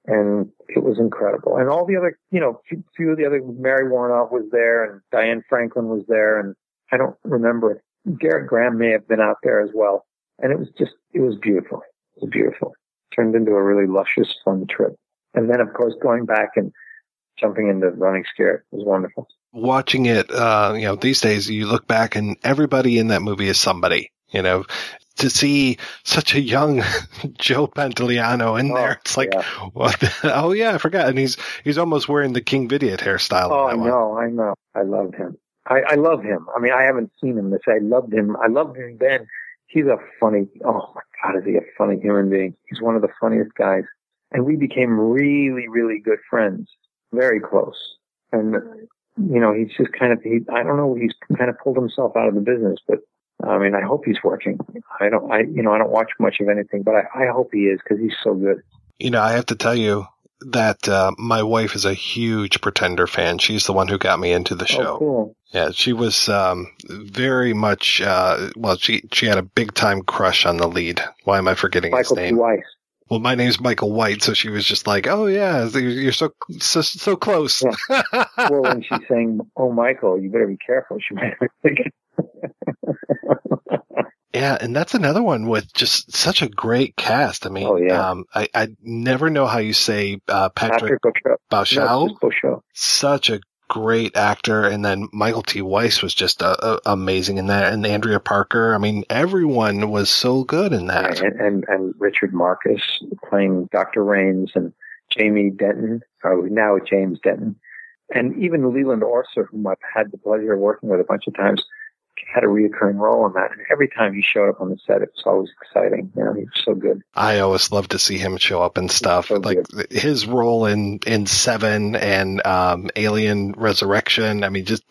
and it was incredible. And all the other, you know, few, few of the other, Mary Woronov was there, and Diane Franklin was there, and I don't remember. Gerrit Graham may have been out there as well, and it was just, it was beautiful. It was beautiful. Turned into a really luscious, fun trip. And then, of course, going back and jumping into Running Scared was wonderful. Watching it, uh, you know, these days you look back and everybody in that movie is somebody. You know, to see such a young Joe Pantoliano in oh, there. It's like, yeah. what? The, oh yeah, I forgot. And he's he's almost wearing the King Vidiot hairstyle. Oh, I in that one. know, I know. I loved him. I, I love him. I mean, I haven't seen him. This I loved him. I loved him then. He's a funny. Oh my God, is he a funny human being? He's one of the funniest guys. And we became really, really good friends, very close. And you know, he's just kind of, he, I don't know, he's kind of pulled himself out of the business, but I mean, I hope he's working. I don't, I, you know, I don't watch much of anything, but I, I hope he is because he's so good. You know, I have to tell you that uh, my wife is a huge Pretender fan. She's the one who got me into the show. Oh, cool. Yeah, she was um, very much. Uh, well, she she had a big time crush on the lead. Why am I forgetting Michael his name? Weiss. Well, my name's Michael White, so she was just like, "Oh yeah, you're so so, so close." well, when she's saying, "Oh, Michael, you better be careful," she might be thinking. Yeah, and that's another one with just such a great cast. I mean, Oh, yeah. um, I, I never know how you say uh, Patrick, Patrick. No, it's just Bauchau. Such a great actor, and then Michael T. Weiss was just uh, uh, amazing in that, and Andrea Parker. I mean, everyone was so good in that. and, and and Richard Marcus playing Dr. Raines and Jamie Denton, or now James Denton, and even Leland Orser, whom I've had the pleasure of working with a bunch of times, had a reoccurring role in that. And every time he showed up on the set, it was always exciting. You know, he was so good. I always love to see him show up and stuff. like his role in in Seven and um, Alien Resurrection. I mean, just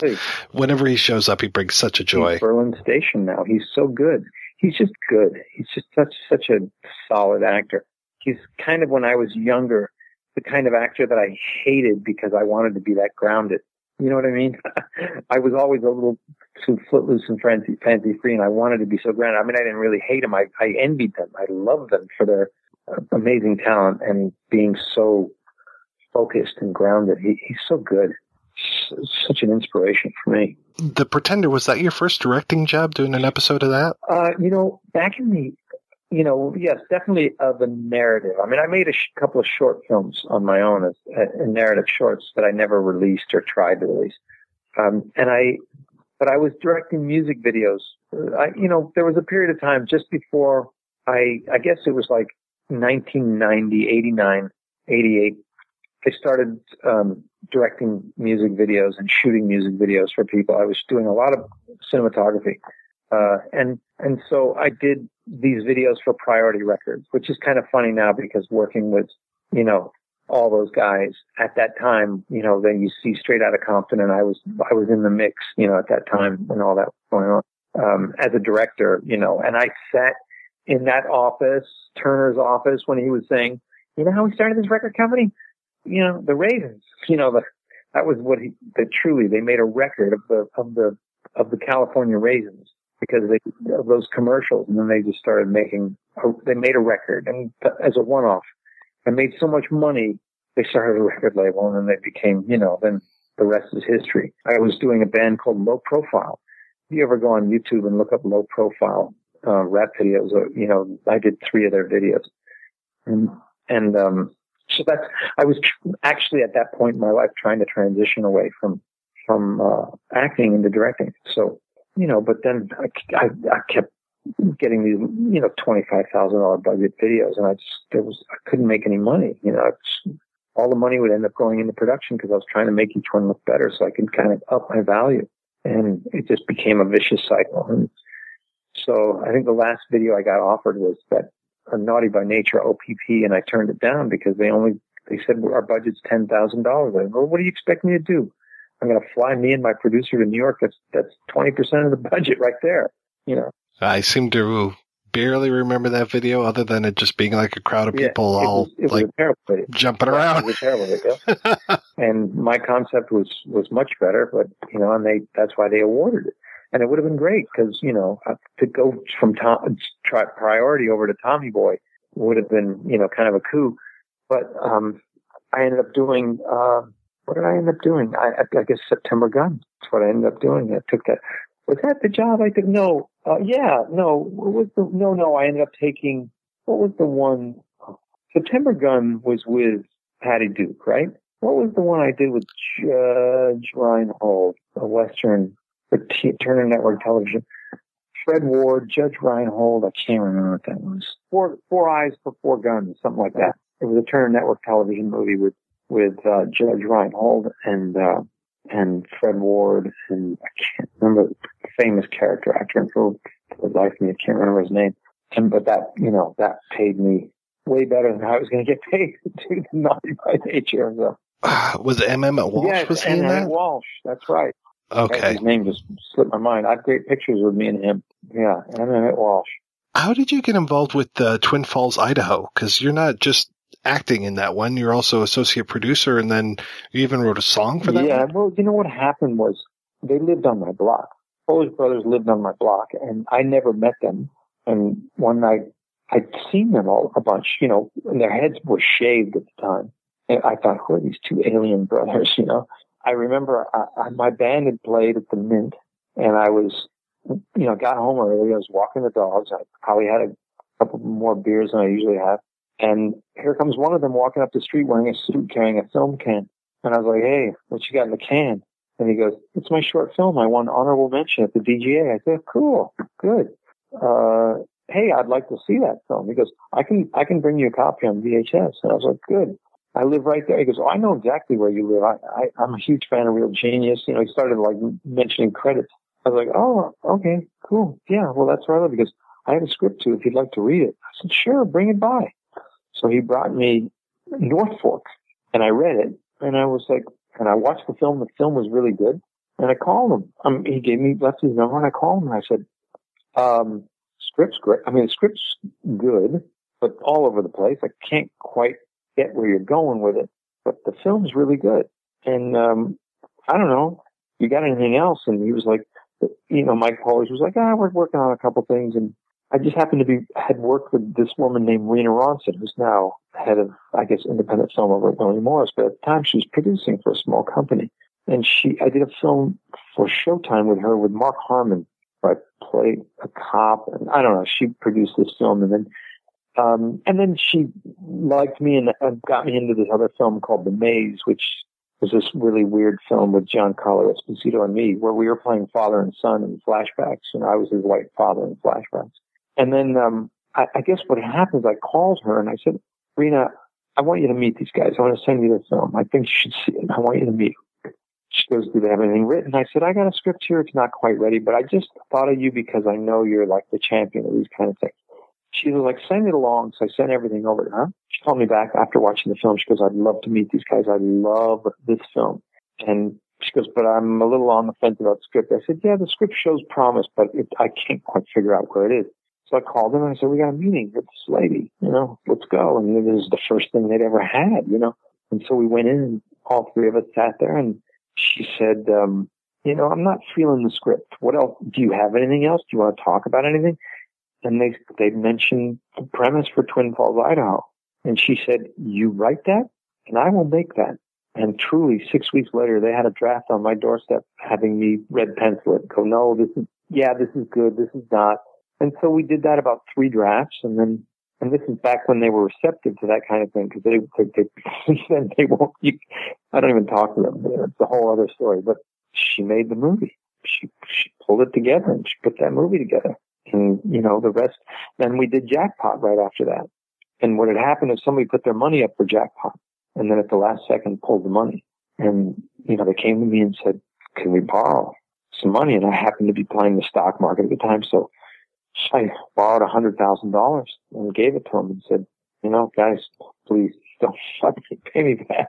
whenever he shows up, he brings such a joy. He's Berlin Station now. He's so good. He's just good. He's just such such a solid actor. He's kind of when I was younger, the kind of actor that I hated because I wanted to be that grounded. You know what I mean? I was always a little too footloose and fancy, fancy free, and I wanted to be so grounded. I mean, I didn't really hate them. I, I envied them. I loved them for their uh, amazing talent and being so focused and grounded. He, he's so good. S- Such an inspiration for me. The Pretender was that your first directing job, doing an episode of that? Uh, you know, back in the, you know, yes, definitely of a narrative. I mean, I made a sh- couple of short films on my own as uh, narrative shorts that I never released or tried to release. Um, and I, but I was directing music videos. Uh, I, you know, there was a period of time just before I, I guess it was like 1990, 89, 88. I started um, directing music videos and shooting music videos for people. I was doing a lot of cinematography, uh, and and so I did these videos for Priority Records, which is kind of funny now because working with you know all those guys at that time, you know, then you see straight out of Compton, and I was I was in the mix, you know, at that time when all that was going on um, as a director, you know, and I sat in that office, Turner's office, when he was saying, you know, how he started this record company? You know, the raisins, you know, the, that was what he, that truly they made a record of the, of the, of the California raisins because they, of those commercials. And then they just started making, they made a record and as a one off and made so much money, they started a record label and then they became, you know, then the rest is history. I was doing a band called Low Profile. If you ever go on YouTube and look up Low Profile, uh, rap videos, or, you know, I did three of their videos and, and, um, so that's I was actually at that point in my life trying to transition away from from uh, acting into directing. So you know, but then I, I, I kept getting these you know twenty five thousand dollar budget videos, and I just there was I couldn't make any money. You know, it's, all the money would end up going into production because I was trying to make each one look better so I could kind of up my value, and it just became a vicious cycle. And so I think the last video I got offered was that a Naughty by Nature OPP, and I turned it down because they only they said our budget's ten thousand dollars. Well, what do you expect me to do? I'm going to fly me and my producer to New York. That's that's twenty percent of the budget right there. You know. I seem to barely remember that video, other than it just being like a crowd of Yeah, people it all was, it was like a terrible video. jumping Yeah, around. It was terrible video. and my concept was was much better, but you know, and they that's why they awarded it. And it would have been great because you know uh, to go from Tom, try priority over to Tommy Boy would have been you know kind of a coup. But um, I ended up doing uh, what did I end up doing? I, I guess September Gun. That's what I ended up doing. I took that. Was that the job I took? No. Uh, yeah. No. What was the? No. No. I ended up taking. What was the one? September Gun was with Patty Duke, right? What was the one I did with Judge Reinhold, a Western for T- Turner Network Television? Fred Ward, Judge Reinhold. I can't remember what that was. Four Four Eyes for Four Guns, something like that. It was a Turner Network Television movie with with uh, Judge Reinhold and uh, and Fred Ward and I can't remember the famous character actor. For the life of me, I can't remember his name. And but that you know that paid me way better than I was going to get paid to the Naughty by Nature. So was it M. Emmett Walsh? yes, was he in Emmett that? Walsh. That's right. Okay. His name just slipped my mind. I have great pictures with me and him. Yeah, Emmett Walsh. How did you get involved with uh, Twin Falls, Idaho? Because you're not just acting in that one; you're also associate producer, and then you even wrote a song for that. Yeah, one? well, you know what happened was they lived on my block. Polish brothers lived on my block, and I never met them. And one night, I'd seen them all a bunch, you know, and their heads were shaved at the time. And I thought, who are these two alien brothers, you know? I remember I, I, my band had played at the Mint, and I was, you know, got home early. I was walking the dogs. I probably had a couple more beers than I usually have. And here comes one of them walking up the street wearing a suit carrying a film can. And I was like, hey, what you got in the can? And he goes, it's my short film. I won honorable mention at the DGA. I said, cool, good. Uh, hey, I'd like to see that film. He goes, I can, I can bring you a copy on VHS. And I was like, good. I live right there. He goes, oh, I know exactly where you live. I, I, I'm a huge fan of Real Genius. You know, he started like mentioning credits. I was like, oh, okay, cool. Yeah, well, that's where I live. He goes, I have a script too if you'd like to read it. I said, sure, bring it by. So he brought me North Fork and I read it and I was like, and I watched the film. The film was really good. And I called him. Um, he gave me, left his number and I called him and I said, um, script's great. I mean, the script's good, but all over the place. I can't quite get where you're going with it, but the film's really good. And, um, I don't know, you got anything else? And he was like, you know, Mike Polish was like, ah, we're working on a couple things. And I just happened to be, had worked with this woman named Rena Ronson, who's now head of, I guess, independent film over at William Morris. But at the time she was producing for a small company. And she, I did a film for Showtime with her with Mark Harmon, where I played a cop. And I don't know, she produced this film and then, um, and then she liked me and, and got me into this other film called The Maze, which was this really weird film with Giancarlo Esposito and me, where we were playing father and son in flashbacks, and I was his white father in flashbacks. And then um, I, I guess what happened is I called her and I said, Rena, I want you to meet these guys. I want to send you the film. I think you should see it. I want you to meet. She goes, do they have anything written? I said, I got a script here. It's not quite ready, but I just thought of you because I know you're like the champion of these kind of things. She was like, send it along. So I sent everything over to her. She called me back after watching the film. She goes, I'd love to meet these guys. I love this film. And she goes, but I'm a little on the fence about the script. I said, yeah, the script shows promise, but it, I can't quite figure out where it is. So I called them and I said, we got a meeting with this lady, you know, let's go. And it was the first thing they'd ever had, you know. And so we went in and all three of us sat there and she said, um, you know, I'm not feeling the script. What else? Do you have anything else? Do you want to talk about anything? And they, they mentioned the premise for Twin Falls, Idaho. And she said, you write that and I will make that. And truly six weeks later, they had a draft on my doorstep having me red pencil it, go, no, this is, yeah, this is good. This is not. And so we did that about three drafts and then, and this is back when they were receptive to that kind of thing because they, they, they, they won't, you, I don't even talk to them. It's a whole other story, but she made the movie. She, she pulled it together and she put that movie together. And, you know, the rest, then we did Jackpot right after that. And what had happened is somebody put their money up for Jackpot and then at the last second pulled the money. And, you know, they came to me and said, can we borrow some money? And I happened to be playing the stock market at the time. So I borrowed a hundred thousand dollars and gave it to him and said, you know, guys, please don't fucking pay me back.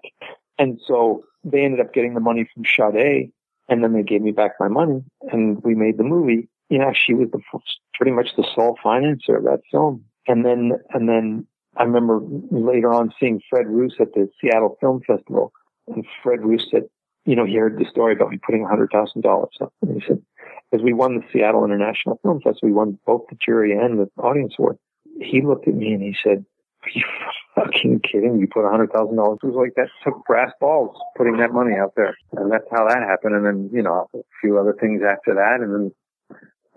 And so they ended up getting the money from Sade and then they gave me back my money and we made the movie. Yeah, she was the pretty much the sole financer of that film. And then, and then I remember later on seeing Fred Roos at the Seattle Film Festival and Fred Roos said, you know, he heard the story about me putting a hundred thousand dollars up. And he said, as we won the Seattle International Film Festival, we won both the jury and the audience award. He looked at me and he said, are you fucking kidding? You put a hundred thousand dollars. It was like that took brass balls putting that money out there. And that's how that happened. And then, you know, a few other things after that. And then,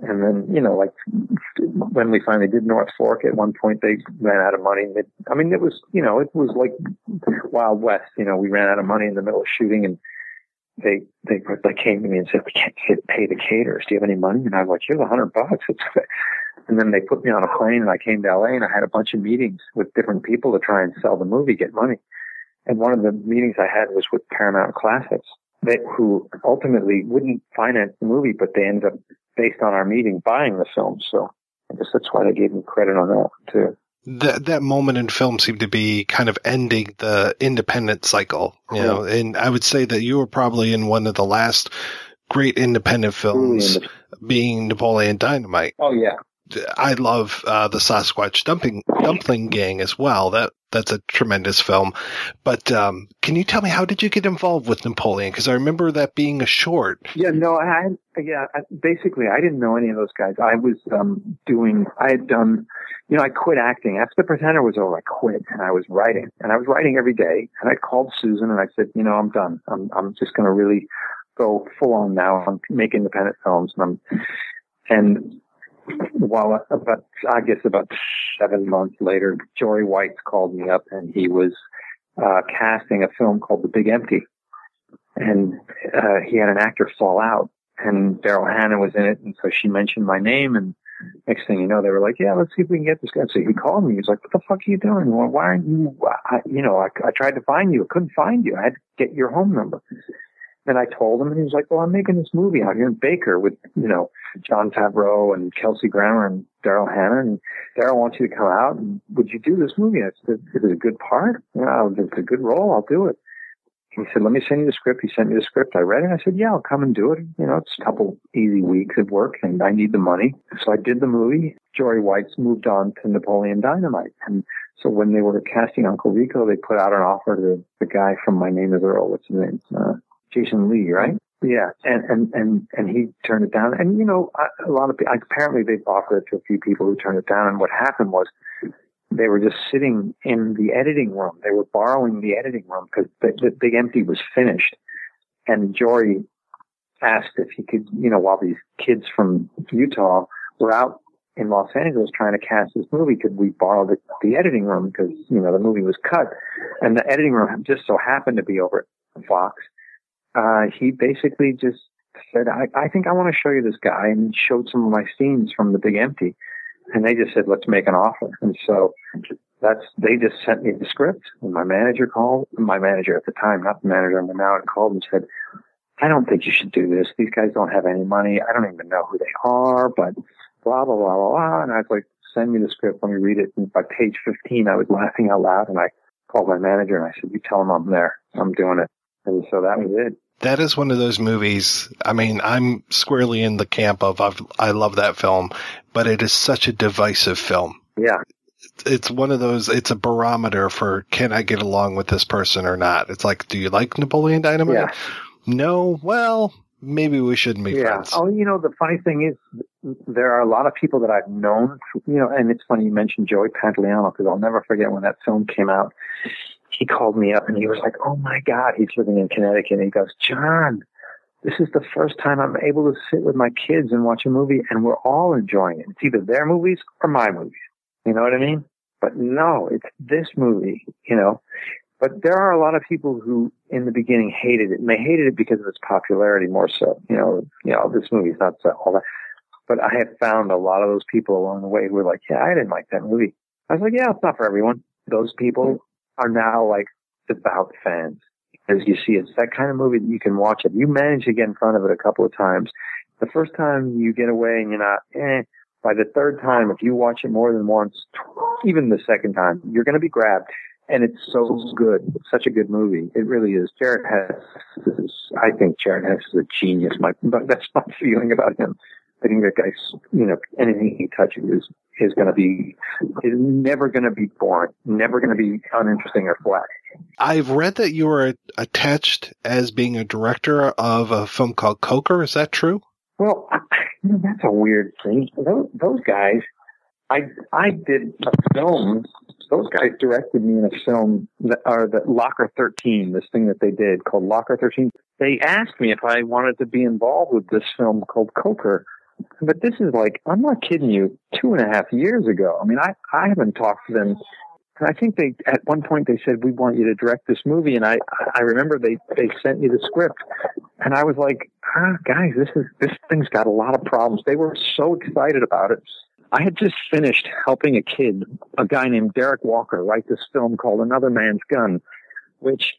and then, you know, like when we finally did North Fork, at one point they ran out of money. I mean, it was, you know, it was like Wild West. You know, we ran out of money in the middle of shooting and they, they, they came to me and said, we can't pay the caterers. Do you have any money? And I was like, here's a hundred bucks. And then they put me on a plane and I came to LA and I had a bunch of meetings with different people to try and sell the movie, get money. And one of the meetings I had was with Paramount Classics, they, who ultimately wouldn't finance the movie, but they ended up, based on our meeting, buying the film. So I guess that's why they gave me credit on that too. That that moment in film seemed to be kind of ending the independent cycle, you know, and I would say that you were probably in one of the last great independent films, being Napoleon Dynamite. Oh yeah, I love uh, the Sasquatch Dumping Dumpling Gang as well. That that's a tremendous film. But um, can you tell me how did you get involved with Napoleon? Because I remember that being a short. Yeah, no, I yeah. I, basically, I didn't know any of those guys. I was um, doing. I had done. You know, I quit acting after the Pretender was over. I quit, and I was writing, and I was writing every day. And I called Susan, and I said, you know, I'm done. I'm I'm just going to really go full on now and make independent films. And I'm and well, about I guess about seven months later, Jory Weitz called me up, and he was uh, casting a film called The Big Empty, and uh, he had an actor fall out, and Daryl Hannah was in it, and so she mentioned my name, and next thing you know, they were like, "Yeah, let's see if we can get this guy." So he called me. He's like, "What the fuck are you doing? Why aren't you? I, you know, I, I tried to find you, I couldn't find you. I had to get your home number." And I told him, and he was like, "Well, I'm making this movie out here in Baker with, you know, Jon Favreau and Kelsey Grammer and Daryl Hannah, and Daryl wants you to come out. And would you do this movie?" I said, "Is it a good part? Yeah, it's a good role, I'll do it." He said, "Let me send you the script." He sent me the script. I read it. I said, "Yeah, I'll come and do it." You know, it's a couple easy weeks of work, and I need the money, so I did the movie. Jory Weitz's moved on to Napoleon Dynamite, and so when they were casting Uncle Rico, they put out an offer to the guy from My Name Is Earl. What's his name? Uh, Jason Lee, right? Yeah, and and and and he turned it down. And you know, a lot of people apparently they've offered it to a few people who turned it down. And what happened was they were just sitting in the editing room. They were borrowing the editing room because the, the Big Empty was finished. And Jory asked if he could, you know, while these kids from Utah were out in Los Angeles trying to cast this movie, could we borrow the, the editing room because you know the movie was cut, and the editing room just so happened to be over at Fox uh, he basically just said, I, I think I want to show you this guy and showed some of my scenes from the big empty. And they just said, let's make an offer. And so that's, they just sent me the script and my manager called, my manager at the time, not the manager I'm now, and called and said, I don't think you should do this. These guys don't have any money. I don't even know who they are, but blah, blah, blah, blah, blah. And I was like, send me the script. Let me read it. And by page 15, I was laughing out loud and I called my manager and I said, you tell him I'm there. I'm doing it. And so that was it that is one of those movies. I mean, I'm squarely in the camp of I've, i love that film, but it is such a divisive film. Yeah. It's one of those, it's a barometer for can I get along with this person or not? It's like, do you like Napoleon Dynamite? Yeah. No. Well, maybe we shouldn't be yeah. friends. Oh, you know, the funny thing is there are a lot of people that I've known, you know, and it's funny you mentioned Joey Pantoliano because I'll never forget when that film came out he called me up and he was like, "Oh my God!" He's living in Connecticut. And he goes, "John, this is the first time I'm able to sit with my kids and watch a movie, and we're all enjoying it. It's either their movies or my movies. You know what I mean? But no, it's this movie. You know." But there are a lot of people who, in the beginning, hated it, and they hated it because of its popularity more so. You know, you know, this movie's not so all that. But I have found a lot of those people along the way who were like, "Yeah, I didn't like that movie." I was like, "Yeah, it's not for everyone." Those people are now like devout fans. As you see, it's that kind of movie that you can watch it. You manage to get in front of it a couple of times. The first time you get away and you're not, eh. By the third time, if you watch it more than once, even the second time, you're going to be grabbed. And it's so good. It's such a good movie. It really is. Jared Hess is, I think Jared Hess is a genius. My, that's my feeling about him. I think that guy's, you know, anything he touches is, is going to be, is never going to be boring, never going to be uninteresting or flat. I've read that you were attached as being a director of a film called Coker. Is that true? Well, I, that's a weird thing. Those, those guys, I, I did a film. Those guys directed me in a film that, are the Locker 13, this thing that they did called Locker 13. They asked me if I wanted to be involved with this film called Coker but this is like, I'm not kidding you, two and a half years ago. I mean, I, I haven't talked to them. And I think they, at one point they said, we want you to direct this movie. And I, I remember they, they sent me the script and I was like, ah, guys, this is, this thing's got a lot of problems. They were so excited about it. I had just finished helping a kid, a guy named Derek Walker, write this film called Another Man's Gun, which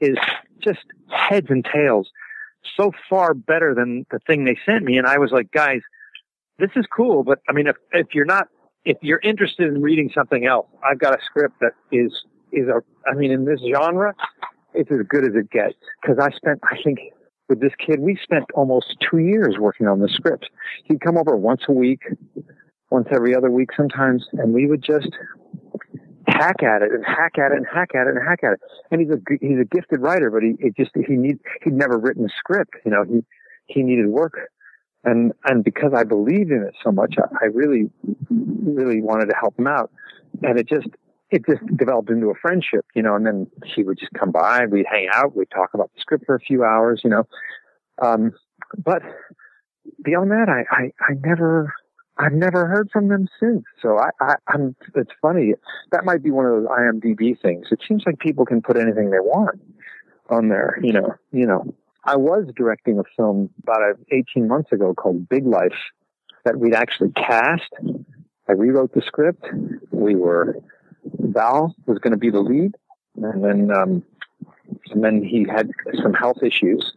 is just heads and tails so far better than the thing they sent me. And I was like, guys, this is cool, but I mean, if, if you're not if you're interested in reading something else, I've got a script that is is a. I mean, in this genre, it's as good as it gets. Because I spent, I think, with this kid, we spent almost two years working on the script. He'd come over once a week, once every other week sometimes, and we would just hack at it and hack at it and hack at it and hack at it. And he's a he's a gifted writer, but he it just he need he'd never written a script. You know, he he needed work, and and because I believed in it so much, I, I really really wanted to help him out, and it just it just developed into a friendship, you know. And then he would just come by, we'd hang out, we'd talk about the script for a few hours, you know. Um, but beyond that, I, I I never I've never heard from them since. So I, I, I'm, it's funny. That might be one of those IMDb things. It seems like people can put anything they want on there, you know, you know. I was directing a film about 18 months ago called Big Life that we'd actually cast. I rewrote the script. We were, Val was going to be the lead. And then, um, and then he had some health issues.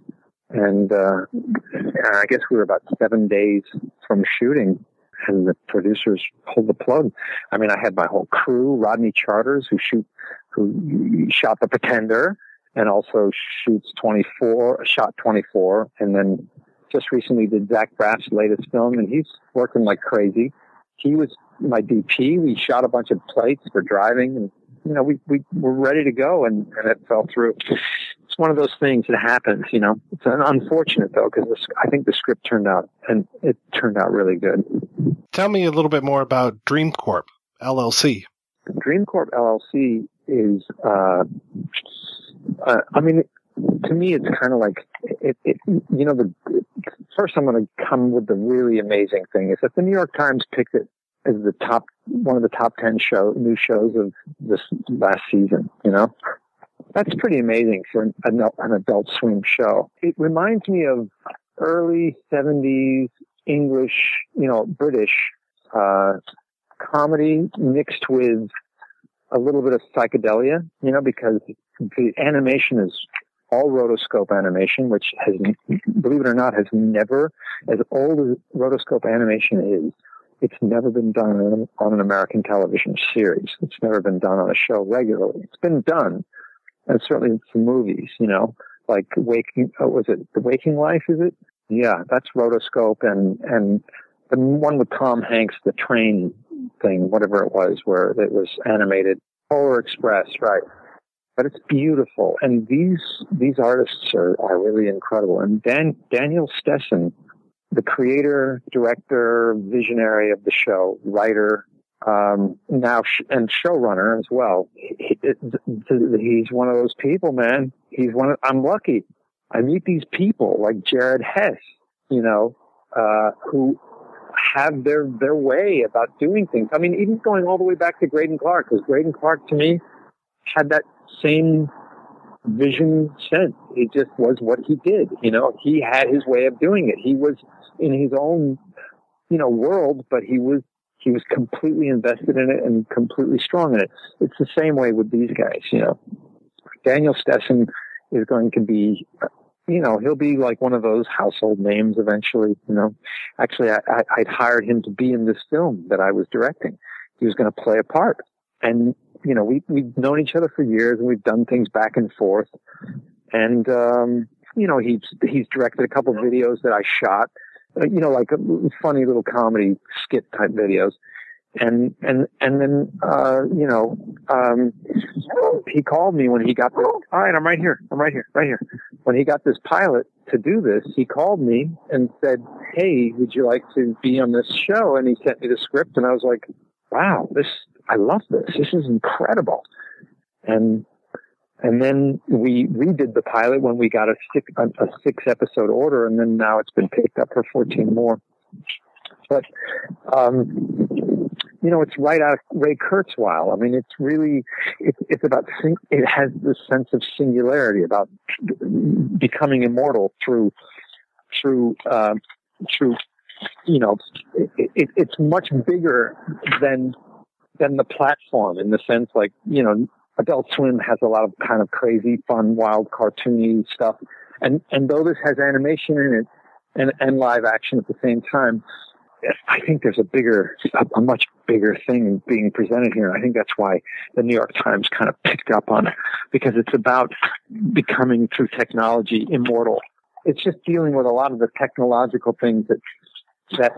And, uh, I guess we were about seven days from shooting and the producers pulled the plug. I mean, I had my whole crew, Rodney Charters, who shoot, who shot The Pretender and also shoots 24, shot 24, and then just recently did Zach Braff's latest film, and he's working like crazy. He was my DP. We shot a bunch of plates for driving, and you know, we we were ready to go, and, and it fell through. It's one of those things that happens, you know. It's unfortunate though, because I think the script turned out, and it turned out really good. Tell me a little bit more about Dream Corp LLC. Dream Corp LLC is, uh, uh, I mean, to me, it's kind of like it, it. You know, the first I'm going to come with the really amazing thing is that the New York Times picked it as the top one of the top ten show new shows of this last season. You know, that's pretty amazing for an, an Adult Swim show. It reminds me of early '70s English, you know, British uh, comedy mixed with a little bit of psychedelia. You know, because the animation is all rotoscope animation, which has, believe it or not, has never, as old as rotoscope animation is, it's never been done on an American television series. It's never been done on a show regularly. It's been done, and certainly for movies, you know, like Waking, oh, was it The Waking Life, is it? Yeah, that's rotoscope and, and the one with Tom Hanks, the train thing, whatever it was, where it was animated. Polar Express, right. But it's beautiful. And these, these artists are, are really incredible. And Dan, Daniel Stessen, the creator, director, visionary of the show, writer, um, now sh- and showrunner as well. He, it, he's one of those people, man. He's one. Of, I'm lucky. I meet these people like Jared Hess, you know, uh, who have their their way about doing things. I mean, even going all the way back to Greydon Clark, because Greydon Clark to me had that same vision sense. It just was what he did. You know, he had his way of doing it. He was in his own, you know, world, but he was he was completely invested in it and completely strong in it. It's the same way with these guys. You know, Daniel Stessen is going to be you know, he'll be like one of those household names eventually, you know. Actually, I, I, I'd hired him to be in this film that I was directing. He was going to play a part. And, you know, we, we've known each other for years and we've done things back and forth. And, um, you know, he's, he's directed a couple of videos that I shot, you know, like funny little comedy skit type videos. And and and then uh you know um he called me when he got all right i'm right here i'm right here right here. When he got this pilot to do this he called me and said hey would you like to be on this show? And he sent me the script and i was like wow this i love this. This is incredible. And and then we redid the pilot when we got a six a, six episode order and then now it's been picked up for 14 more but um you know, it's right out of Ray Kurzweil. I mean, it's really, it's, it's about, it has this sense of singularity about becoming immortal through, through, uh, through, you know, it, it, it's much bigger than, than the platform in the sense like, you know, Adult Swim has a lot of kind of crazy, fun, wild, cartoony stuff. And, and though this has animation in it and, and live action at the same time, I think there's a bigger, a, much bigger thing being presented here. I think that's why the New York Times kind of picked up on it because it's about becoming through technology immortal. It's just dealing with a lot of the technological things that that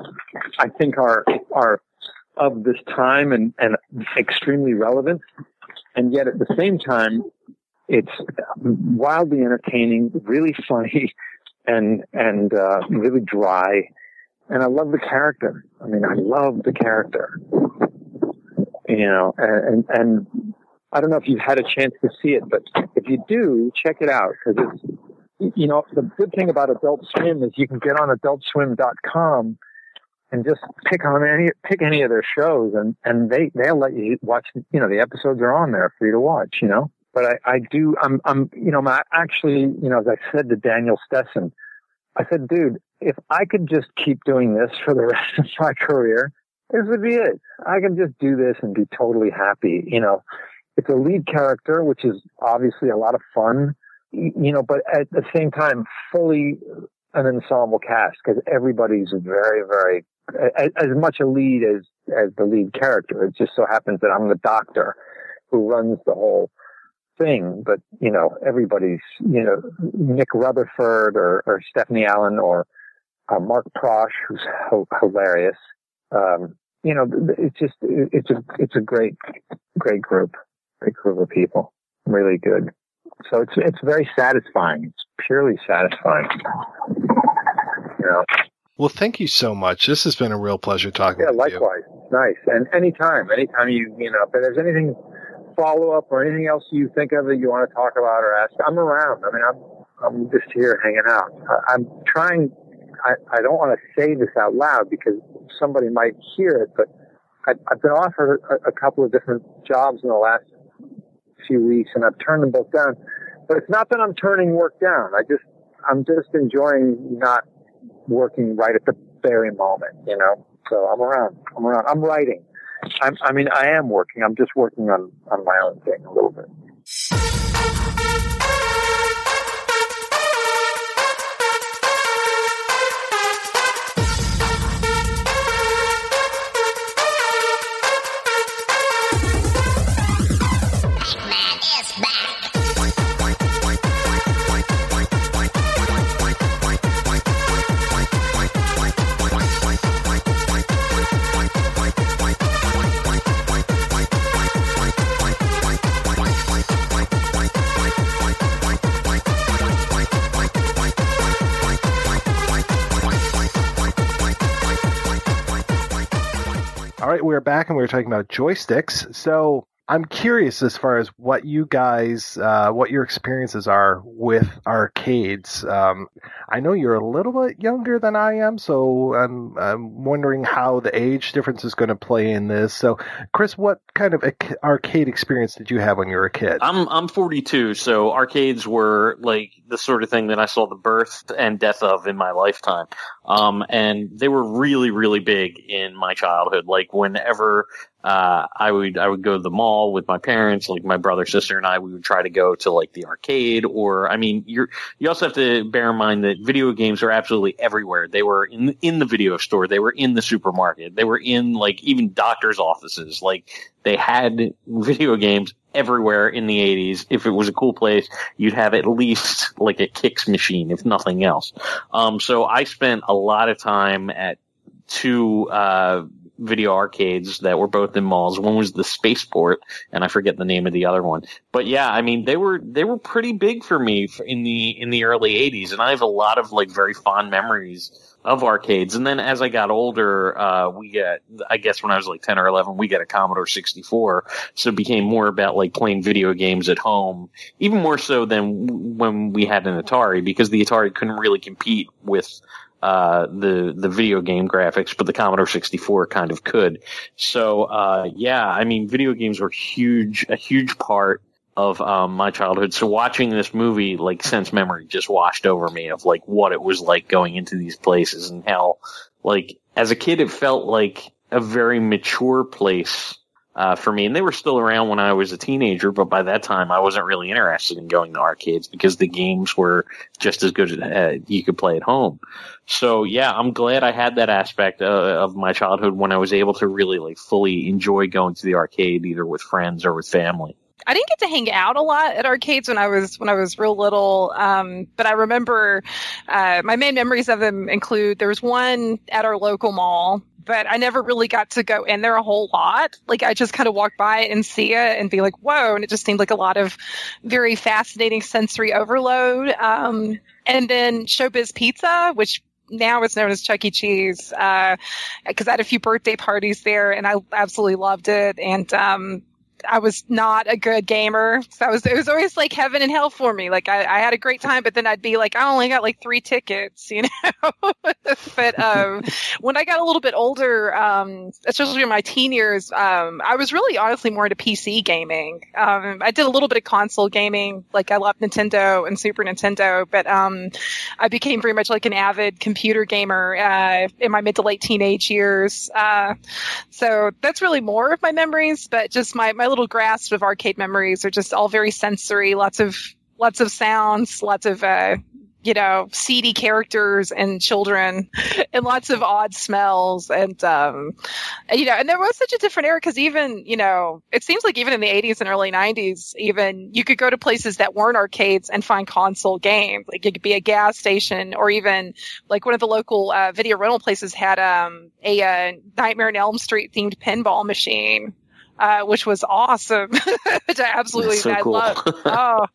I think are are of this time and, and extremely relevant. And yet at the same time, it's wildly entertaining, really funny, and and uh, really dry. And I love the character. I mean, I love the character. You know, and and I don't know if you've had a chance to see it, but if you do, check it out because it's you know the good thing about Adult Swim is you can get on AdultSwim.com and just pick on any pick any of their shows and and they they'll let you watch you know the episodes are on there for you to watch you know? But I, I do I'm I'm you know my actually you know as I said to Daniel Stessen I said dude if I could just keep doing this for the rest of my career this would be it. I can just do this and be totally happy you know? It's a lead character which is obviously a lot of fun you know but at the same time fully an ensemble cast because everybody's very very as, much a lead as as the lead character. It just so happens that I'm the doctor who runs the whole thing. But you know, everybody's you know Nick Rutherford or, or Stephanie Allynne or uh, Mark Proksch, who's ho- hilarious. Um, you know, it's just it's a it's a great great group, great group of people, really good. So it's it's very satisfying. It's purely satisfying. You know. Well, thank you so much. This has been a real pleasure talking Yeah, with you. Yeah, likewise. Nice. And anytime, anytime you, you know, if there's anything follow up or anything else you think of that you want to talk about or ask, I'm around. I mean, I'm, I'm just here hanging out. I, I'm trying, I, I don't want to say this out loud because somebody might hear it, but I, I've been offered a, a couple of different jobs in the last few weeks and I've turned them both down. But it's not that I'm turning work down. I just, I'm just enjoying not working right at the very moment, you know. So I'm around. I'm around. I'm writing. I'm, I mean, I am working. I'm just working on on my own thing a little bit. All right, we're back and we are talking about joysticks. So I'm curious as far as what you guys, uh, what your experiences are with arcades. Um, I know you're a little bit younger than I am, so I'm, I'm wondering how the age difference is going to play in this. So, Chris, what kind of arcade experience did you have when you were a kid? I'm I'm 42, so arcades were like the sort of thing that I saw the birth and death of in my lifetime. Um, and they were really, really big in my childhood. Like whenever uh, I would I would go to the mall with my parents, like my brother, sister, and I. We would try to go to like the arcade, or I mean, you're you also have to bear in mind that video games are absolutely everywhere. They were in in the video store, they were in the supermarket, they were in like even doctors' offices. Like they had video games everywhere in the 80s. If it was a cool place, you'd have at least like a kicks machine, if nothing else. Um, so I spent a lot of time at two, uh, video arcades that were both in malls. One was the Spaceport, and I forget the name of the other one. But yeah, I mean, they were, they were pretty big for me in the, in the early 80s, and I have a lot of like very fond memories of arcades. And then as I got older, uh, we got I guess when I was like 10 or 11, we got a Commodore 64. So it became more about like playing video games at home, even more so than when we had an Atari because the Atari couldn't really compete with, uh, the, the video game graphics, but the Commodore 64 kind of could. So, uh, yeah, I mean, video games were huge, a huge part of um, my childhood. So watching this movie, like sense memory just washed over me of like what it was like going into these places and how, like, as a kid, it felt like a very mature place uh, for me, and they were still around when I was a teenager. But by that time, I wasn't really interested in going to arcades because the games were just as good as uh, you could play at home. So yeah, I'm glad I had that aspect uh, of my childhood when I was able to really like fully enjoy going to the arcade, either with friends or with family. I didn't get to hang out a lot at arcades when I was when I was real little, um, but I remember uh, my main memories of them include there was one at our local mall, but I never really got to go in there a whole lot. Like I just kind of walked by and see it and be like, whoa, and it just seemed like a lot of very fascinating sensory overload. Um, and then Showbiz Pizza, which now it's known as Chuck E. Cheese, because I had a few birthday parties there, and I absolutely loved it. And um, I was not a good gamer. So I was, it was always like heaven and hell for me. Like I, I had a great time, but then I'd be like, I only got like three tickets, you know? but, um, when I got a little bit older, um, especially in my teen years, um, I was really honestly more into PC gaming. Um, I did a little bit of console gaming. Like I loved Nintendo and Super Nintendo, but, um, I became very much like an avid computer gamer, uh, in my mid to late teenage years. Uh, so that's really more of my memories, but just my, my little grasp of arcade memories are just all very sensory, lots of lots of sounds, lots of uh, you know seedy characters and children, and lots of odd smells, and um, you know, and there was such a different era because even you know, it seems like even in the '80s and early '90s, even you could go to places that weren't arcades and find console games. Like it could be a gas station, or even like one of the local uh, video rental places had um, a uh, Nightmare on Elm Street themed pinball machine uh, which was awesome. which I absolutely so I cool. loved. Oh,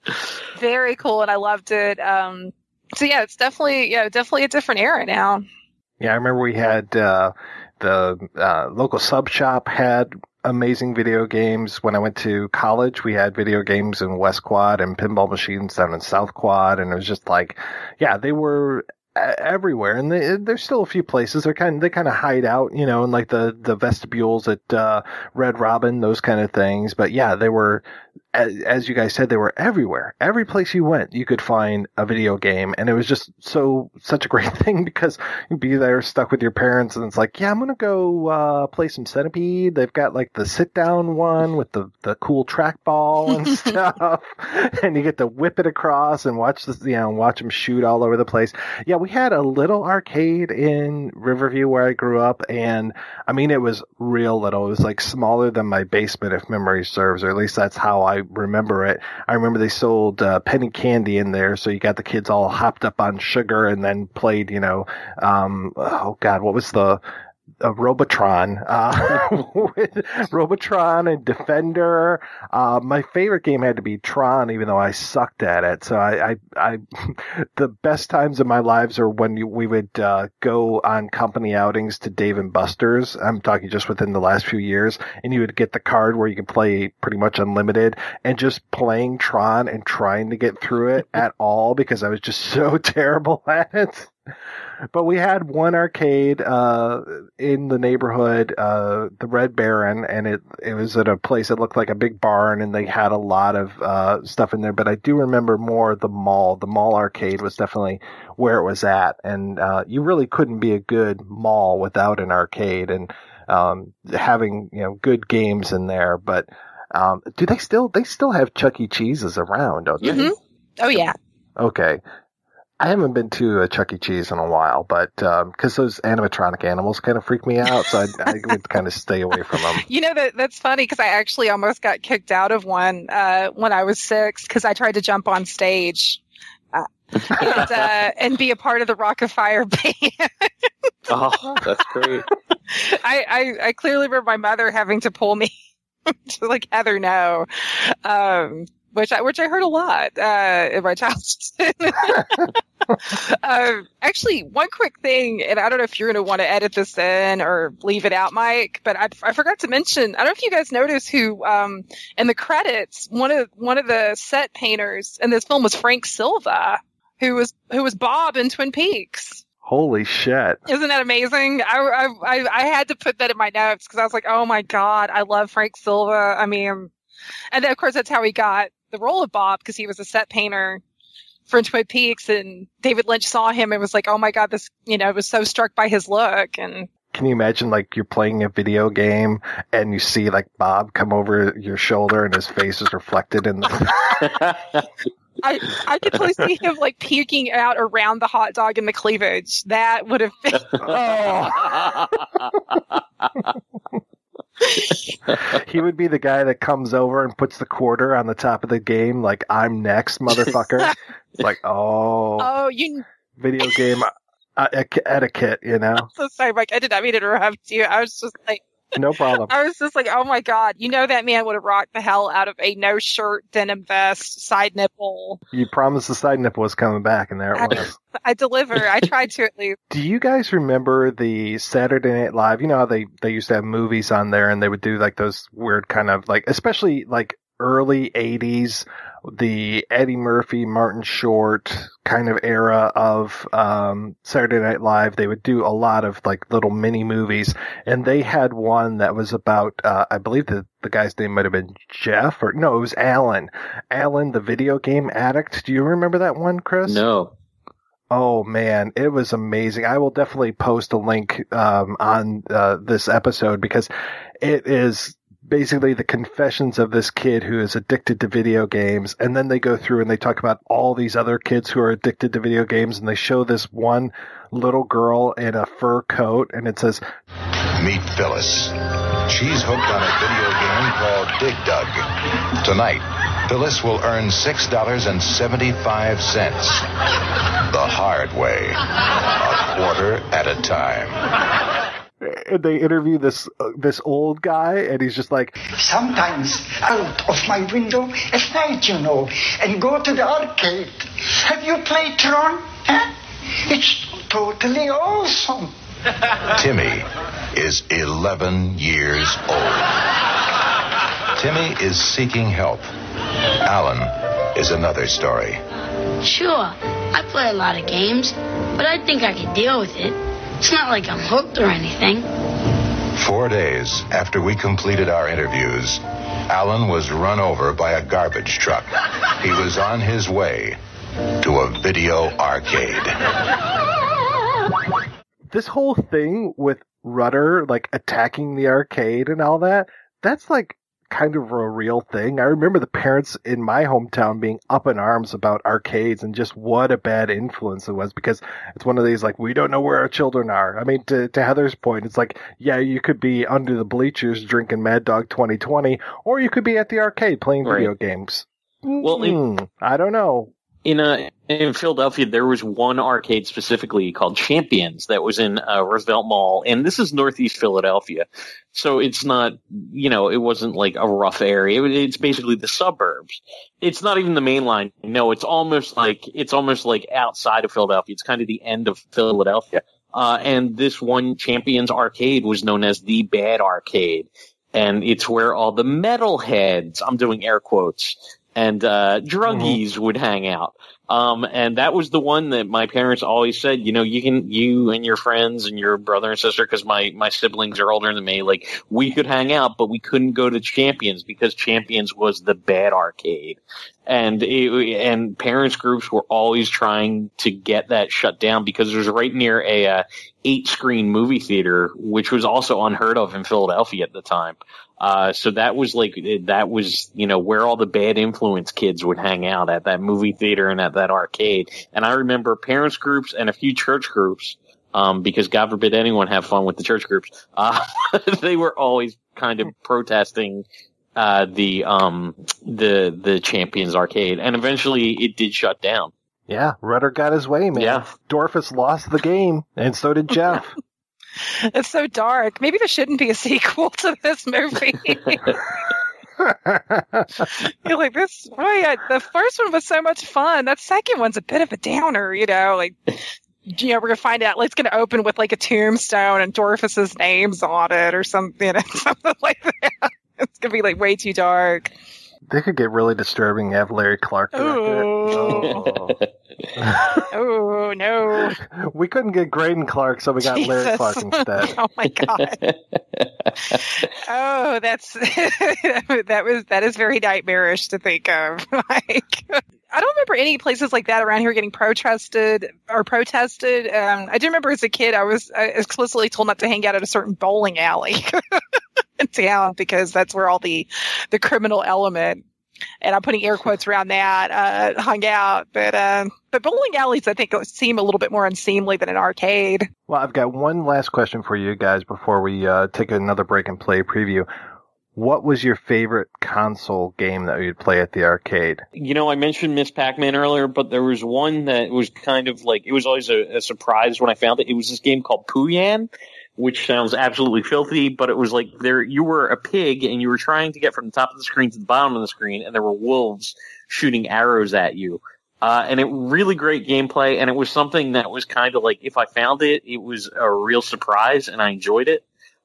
very cool, and I loved it. Um, so yeah, it's definitely yeah, definitely a different era now. Yeah, I remember we had uh, the uh, local sub shop had amazing video games. When I went to college, we had video games in West Quad and pinball machines down in South Quad, and it was just like, yeah, they were everywhere and they, there's still a few places. They're kind of, they kind of hide out you know in like the the vestibules at uh red robin those kind of things. But yeah they were as, as you guys said they were everywhere. Every place you went you could find a video game and it was just so such a great thing because you'd be there stuck with your parents and it's like yeah i'm gonna go uh play some centipede. They've got like the sit down one with the the cool trackball and stuff and you get to whip it across and watch this you know watch them shoot all over the place. Yeah we had a little arcade in Riverview where I grew up, and I mean, it was real little. It was like smaller than my basement, if memory serves, or at least that's how I remember it. I remember they sold uh, penny candy in there, so you got the kids all hopped up on sugar and then played, you know, um, oh God, what was the, uh, Robotron, uh, with Robotron and Defender. Uh, my favorite game had to be Tron, even though I sucked at it. So I, I, I the best times of my lives are when you, we would uh, go on company outings to Dave and Buster's. I'm talking just within the last few years, and you would get the card where you could play pretty much unlimited, and just playing Tron and trying to get through it at all because I was just so terrible at it but we had one arcade uh, in the neighborhood, uh, the Red Baron, and it it was at a place that looked like a big barn, and they had a lot of uh, stuff in there. But I do remember more the mall. The mall arcade was definitely where it was at, and uh, you really couldn't be a good mall without an arcade and um, having you know good games in there. But um, do they still they still have Chuck E. Cheese's around? Don't they? Mhm. Oh yeah. Okay. I haven't been to a Chuck E. Cheese in a while, but because those animatronic animals kind of freak me out, so I, I would kind of stay away from them. You know that that's funny because I actually almost got kicked out of one uh, when I was six because I tried to jump on stage. Uh, and, uh, and be a part of the Rock-afire band. Oh, that's great. I, I, I clearly remember my mother having to pull me to like Heather no, um, which I which I heard a lot uh, in my childhood. um, actually, one quick thing, and I don't know if you're going to want to edit this in or leave it out, Mike, but I, I forgot to mention. I don't know if you guys noticed who um, in the credits one of one of the set painters in this film was Frank Silva, who was who was Bob in Twin Peaks. Holy shit! Isn't that amazing? I, I, I, I had to put that in my notes because I was like, oh my God, I love Frank Silva. I mean, and then of course that's how he got the role of Bob because he was a set painter for Twin Peaks and David Lynch saw him and was like, oh my God, this, you know, was so struck by his look. And can you imagine like you're playing a video game and you see like Bob come over your shoulder and his face is reflected in the. I I could totally see him like peeking out around the hot dog and the cleavage. That would have been. he would be the guy that comes over and puts the quarter on the top of the game, like I'm next, motherfucker. It's like, oh, Oh, you. video game uh, etiquette, you know? I'm so sorry, Mike. I did not mean to interrupt you. I was just like. No problem. I was just like, oh my god, you know that man would have rocked the hell out of a no shirt denim vest, side nipple. You promised the side nipple was coming back, and there it I, was. I deliver. I tried to at least. Do you guys remember the Saturday Night Live? You know how they they used to have movies on there, and they would do like those weird kind of like, especially like early '80s, the Eddie Murphy, Martin Short kind of era of um, Saturday Night Live. They would do a lot of like little mini movies, and they had one that was about, uh, I believe the the guy's name might have been Jeff, or no, it was Alan. Alan, the video game addict. Do you remember that one, Chris? No. Oh man, it was amazing. I will definitely post a link um, on uh, this episode because it is basically the confessions of this kid who is addicted to video games, and then they go through and they talk about all these other kids who are addicted to video games, and they show this one little girl in a fur coat, and it says, Meet Phyllis. She's hooked on a video game called Dig Dug. Tonight, Phyllis will earn $6.75. The hard way. A quarter at a time. And they interview this uh, this old guy, and he's just like, Sometimes out of my window at night, you know, and go to the arcade. Have you played Tron? Huh? It's totally awesome. Timmy is 11 years old. Timmy is seeking help. Alan is another story. Sure, I play a lot of games, but I think I can deal with it. It's not like I'm hooked or anything. Four days after we completed our interviews, Alan was run over by a garbage truck. He was on his way to a video arcade. this whole thing with Rutter like attacking the arcade and all that, that's like kind of a real thing. I remember the parents in my hometown being up in arms about arcades and just what a bad influence it was because it's one of these like we don't know where our children are. I mean to to Heather's point, it's like yeah, you could be under the bleachers drinking Mad Dog 2020 or you could be at the arcade playing Right. video games. Well, Hmm, I don't know. in uh, in Philadelphia, there was one arcade specifically called Champions that was in uh, Roosevelt Mall, and this is Northeast Philadelphia, so it's not you know it wasn't like a rough area. It's basically the suburbs. It's not even the main line. No, it's almost like it's almost like outside of Philadelphia. It's kind of the end of Philadelphia. Uh, and this one Champions arcade was known as the Bad Arcade, and it's where all the metalheads, I'm doing air quotes, and uh, druggies would hang out. Um, and that was the one that my parents always said, you know, you can, you and your friends and your brother and sister, cause my, my siblings are older than me, like, we could hang out, but we couldn't go to Champions because Champions was the bad arcade. And it, and parents groups were always trying to get that shut down because it was right near a, uh, eight screen movie theater, which was also unheard of in Philadelphia at the time. Uh, so that was like, that was, you know, where all the bad influence kids would hang out at that movie theater and at that arcade. And I remember parents groups and a few church groups, um, because God forbid anyone have fun with the church groups. Uh, they were always kind of protesting, uh, the, um, the, the champions arcade. And eventually it did shut down. Yeah, Rutter got his way, man. Yeah. Dorfus lost the game, and so did Jeff. It's so dark. Maybe there shouldn't be a sequel to this movie. You're like this. Boy, I- uh, the first one was so much fun. That second one's a bit of a downer. You know, like you know, we're gonna find out. Like, it's gonna open with like a tombstone and Dorfus's name's on it or something. You know, something like that. It's gonna be like way too dark. They could get really disturbing and have Larry Clark it. Oh no! We couldn't get Greydon Clark, so we got Larry Jesus. Clark instead. oh my god! oh, that's that was that is very nightmarish to think of. Like, I don't remember any places like that around here getting protested or protested. Um, I do remember as a kid, I was uh, explicitly told not to hang out at a certain bowling alley town because that's where all the the criminal element and I'm putting air quotes around that, uh, hung out. But, uh, but bowling alleys, I think, seem a little bit more unseemly than an arcade. Well, I've got one last question for you guys before we uh, take another break and play a preview. What was your favorite console game that you'd play at the arcade? You know, I mentioned Miss Pac-Man earlier, but there was one that was kind of like, it was always a, a surprise when I found it. It was this game called Pooyan which sounds absolutely filthy, but it was like there you were a pig and you were trying to get from the top of the screen to the bottom of the screen, and there were wolves shooting arrows at you. Uh, and it really great gameplay, and it was something that was kind of like if I found it, it was a real surprise, and I enjoyed it.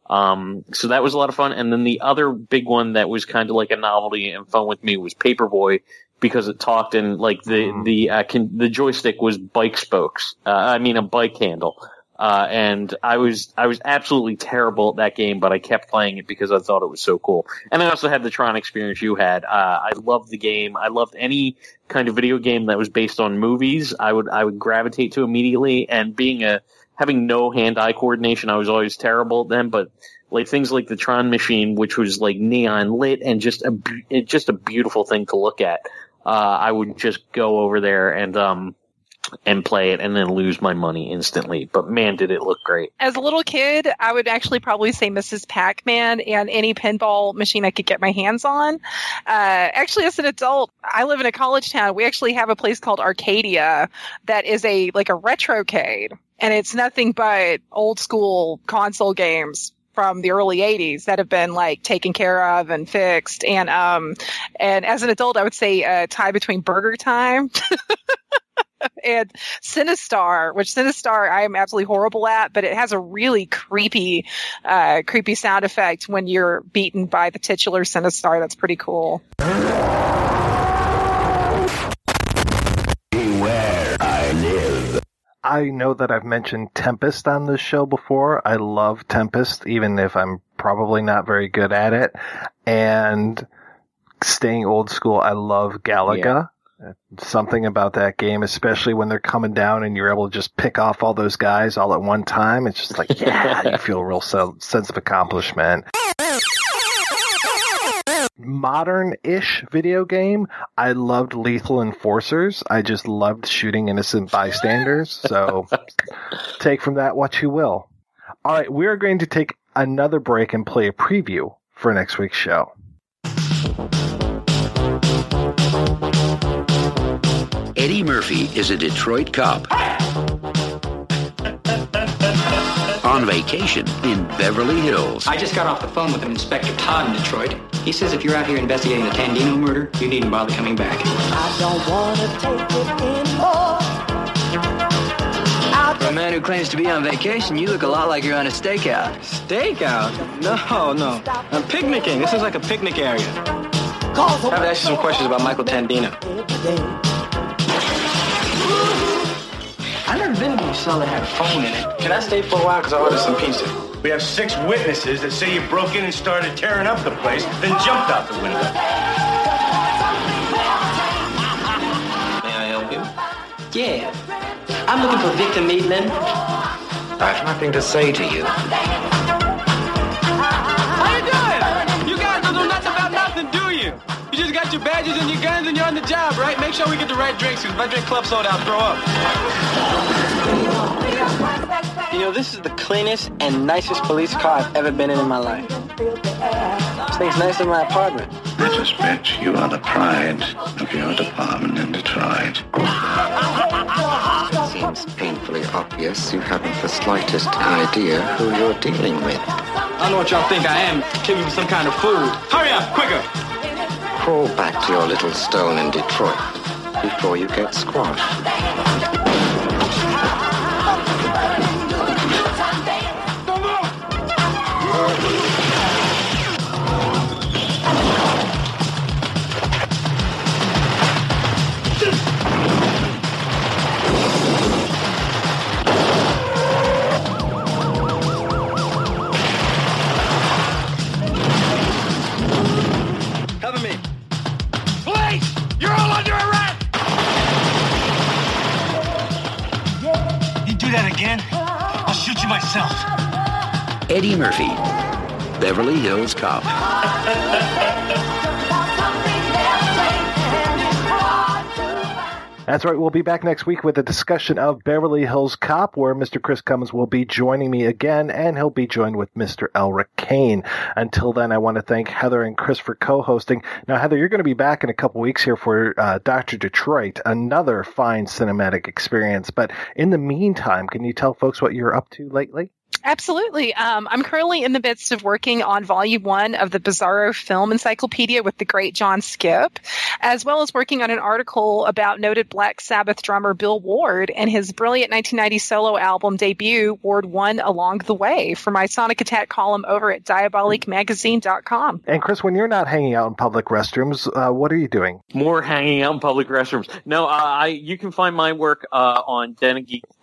Um, so that was a lot of fun. And then the other big one that was kind of like a novelty and fun with me was Paperboy because it talked and like the Mm-hmm. the uh, can, the joystick was bike spokes. Uh, I mean a bike handle. Uh, and I was, I was absolutely terrible at that game, but I kept playing it because I thought it was so cool. And I also had the Tron experience you had. Uh, I loved the game. I loved any kind of video game that was based on movies. I would, I would gravitate to immediately. And being a, having no hand-eye coordination, I was always terrible at them, but like things like the Tron machine, which was like neon lit and just a, just a beautiful thing to look at. Uh, I would just go over there and, um, and play it and then lose my money instantly. But man, did it look great. As a little kid, I would actually probably say Mrs. Pac-Man and any pinball machine I could get my hands on. Uh, actually, as an adult, I live in a college town. We actually have a place called Arcadia that is a like a retrocade, and it's nothing but old school console games from the early 80s that have been like taken care of and fixed and um and as an adult i would say a tie between BurgerTime and Sinistar, which Sinistar I am absolutely horrible at, but it has a really creepy, uh, creepy sound effect when you're beaten by the titular Sinistar. That's pretty cool. Where I live. I know that I've mentioned Tempest on this show before. I love Tempest, even if I'm probably not very good at it. And staying old school, I love Galaga. Something about that game, especially when they're coming down and you're able to just pick off all those guys all at one time. It's just like, yeah, you feel a real se- sense of accomplishment. Modern-ish video game. I loved Lethal Enforcers. I just loved shooting innocent bystanders. So take from that what you will. All right, we are going to take another break and play a preview for next week's show. Eddie Murphy is a Detroit cop on vacation in Beverly Hills. I just got off the phone with an Inspector Todd in Detroit. He says if you're out here investigating the Tandino murder, you needn't bother coming back. I don't wanna take it anymore. For a man who claims to be on vacation, you look a lot like you're on a stakeout. Stakeout? No, no. I'm picnicking. This is like a picnic area. I have to ask you some questions about Michael Tandino. I've never been to a cell that had a phone in it. Can I stay for a while? Because I ordered some pizza. We have six witnesses that say you broke in and started tearing up the place, then jumped out the window. May I help you? Yeah. I'm looking for Victor Maitland. I have nothing to say to you. You? You just got your badges and your guns and you're on the job, right? Make sure we get the right drinks, because if I drink club soda, I'll throw up. You know, this is the cleanest and nicest police car I've ever been in in my life. This thing's nicer than my apartment. I suspect you are the pride of your department in Detroit. Seems painfully obvious you haven't the slightest idea who you're dealing with. I don't know what y'all think I am. Give me some kind of food. Hurry up, quicker! Crawl back to your little stone in Detroit before you get squashed. You myself. Eddie Murphy, Beverly Hills Cop. That's right. We'll be back next week with a discussion of Beverly Hills Cop, where Mr. Chris Cummins will be joining me again, and he'll be joined with Mr. Elric Kane. Until then, I want to thank Heather and Chris for co-hosting. Now, Heather, you're going to be back in a couple weeks here for uh, Doctor Detroit, another fine cinematic experience. But in the meantime, can you tell folks what you're up to lately? Absolutely. Um, I'm currently in the midst of working on volume one of the Bizarro Film Encyclopedia with the great John Skipp, as well as working on an article about noted Black Sabbath drummer Bill Ward and his brilliant 1990 solo album debut, Ward One Along the Way, for my Sonic Attack column over at diaboliquemagazine.com. And Chris, when you're not hanging out in public restrooms, uh, what are you doing? More hanging out in public restrooms. No, uh, I you can find my work uh, on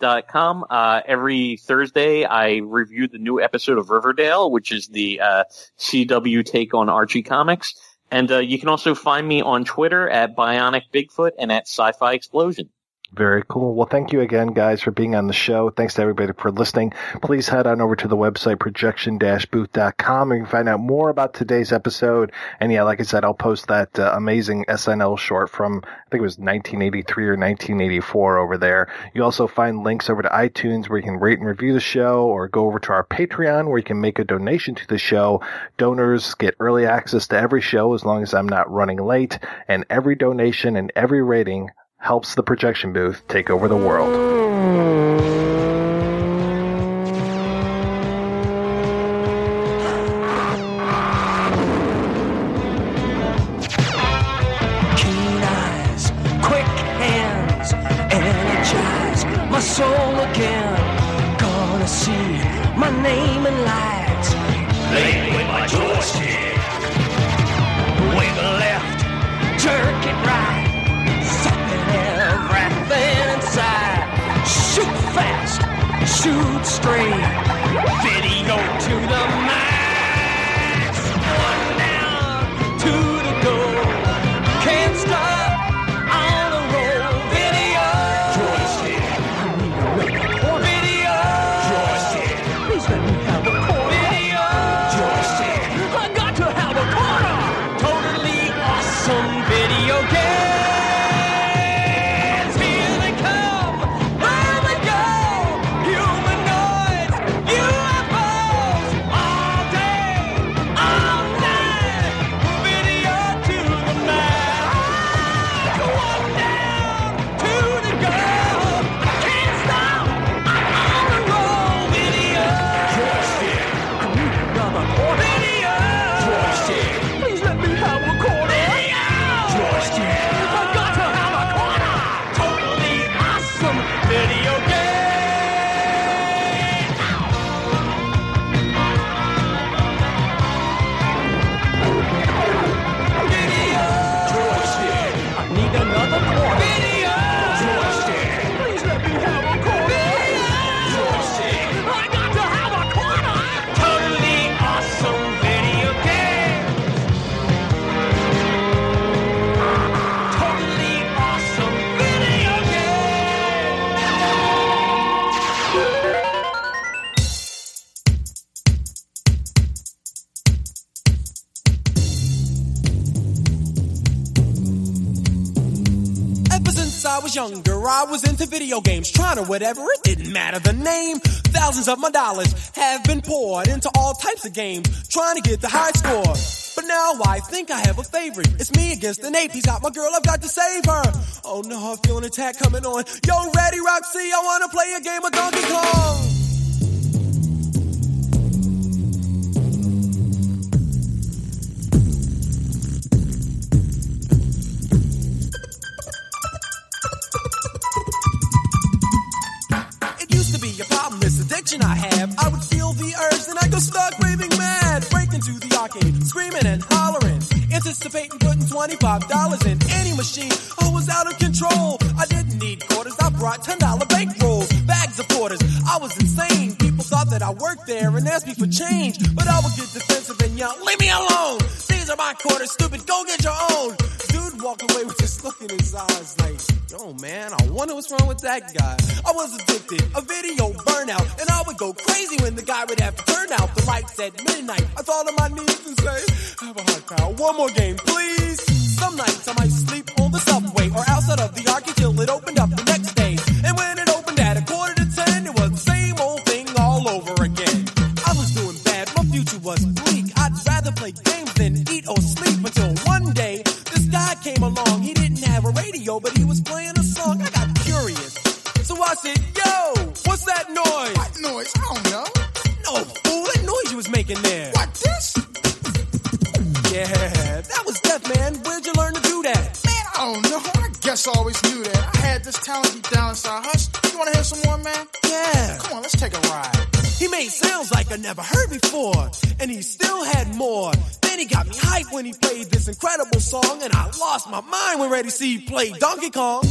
denofgeek.com. Uh, every Thursday, I review the new episode of Riverdale, which is the uh, CW take on Archie Comics. And uh, you can also find me on Twitter at Bionic Bigfoot and at Sci-Fi Explosion. Very cool. Well, thank you again, guys, for being on the show. Thanks to everybody for listening. Please head on over to the website, projection-booth.com, and you can find out more about today's episode. And yeah, like I said, I'll post that uh, amazing SNL short from, I think it was 1983 or 1984 over there. You also find links over to iTunes where you can rate and review the show, or go over to our Patreon where you can make a donation to the show. Donors get early access to every show as long as I'm not running late, and every donation and every rating helps the projection booth take over the world. Shoot into video games, trying to whatever, it didn't matter the name. Thousands of my dollars have been poured into all types of games, trying to get the high score. But now I think I have a favorite. It's me against an ape. He's got my girl, I've got to save her. Oh no, I feel an attack coming on. Yo, ready, Roxy? I wanna play a game of Donkey Kong. into the arcade, screaming and hollering, anticipating putting $25 in any machine. I was out of control. I didn't need quarters, I brought $10 bankrolls, bags of quarters. I was insane. People thought that I worked there and asked me for change, but I would get defensive and yell, Leave me alone! These are my quarters, stupid, go get your own! Dude walked away with just look in his eyes like, Yo, man, I wonder what's wrong with that guy. I was addicted, a video burnout, and I would go crazy when the guy would have to at midnight. I fall on my knees and say, have a hard time. One more game, please. never heard before. And he still had more. Then he got me hyped when he played this incredible song. And I lost my mind when Ready C played Donkey Kong.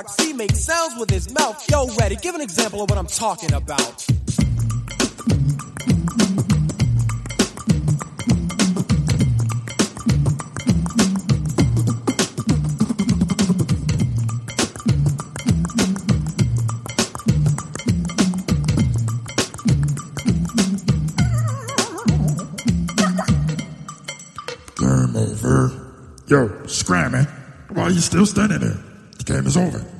Roxy makes sounds with his mouth. Yo, ready, give an example of what I'm talking about. Yo, scramming. Why are you still standing there? is over.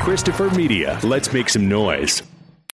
Christopher Media, let's make some noise.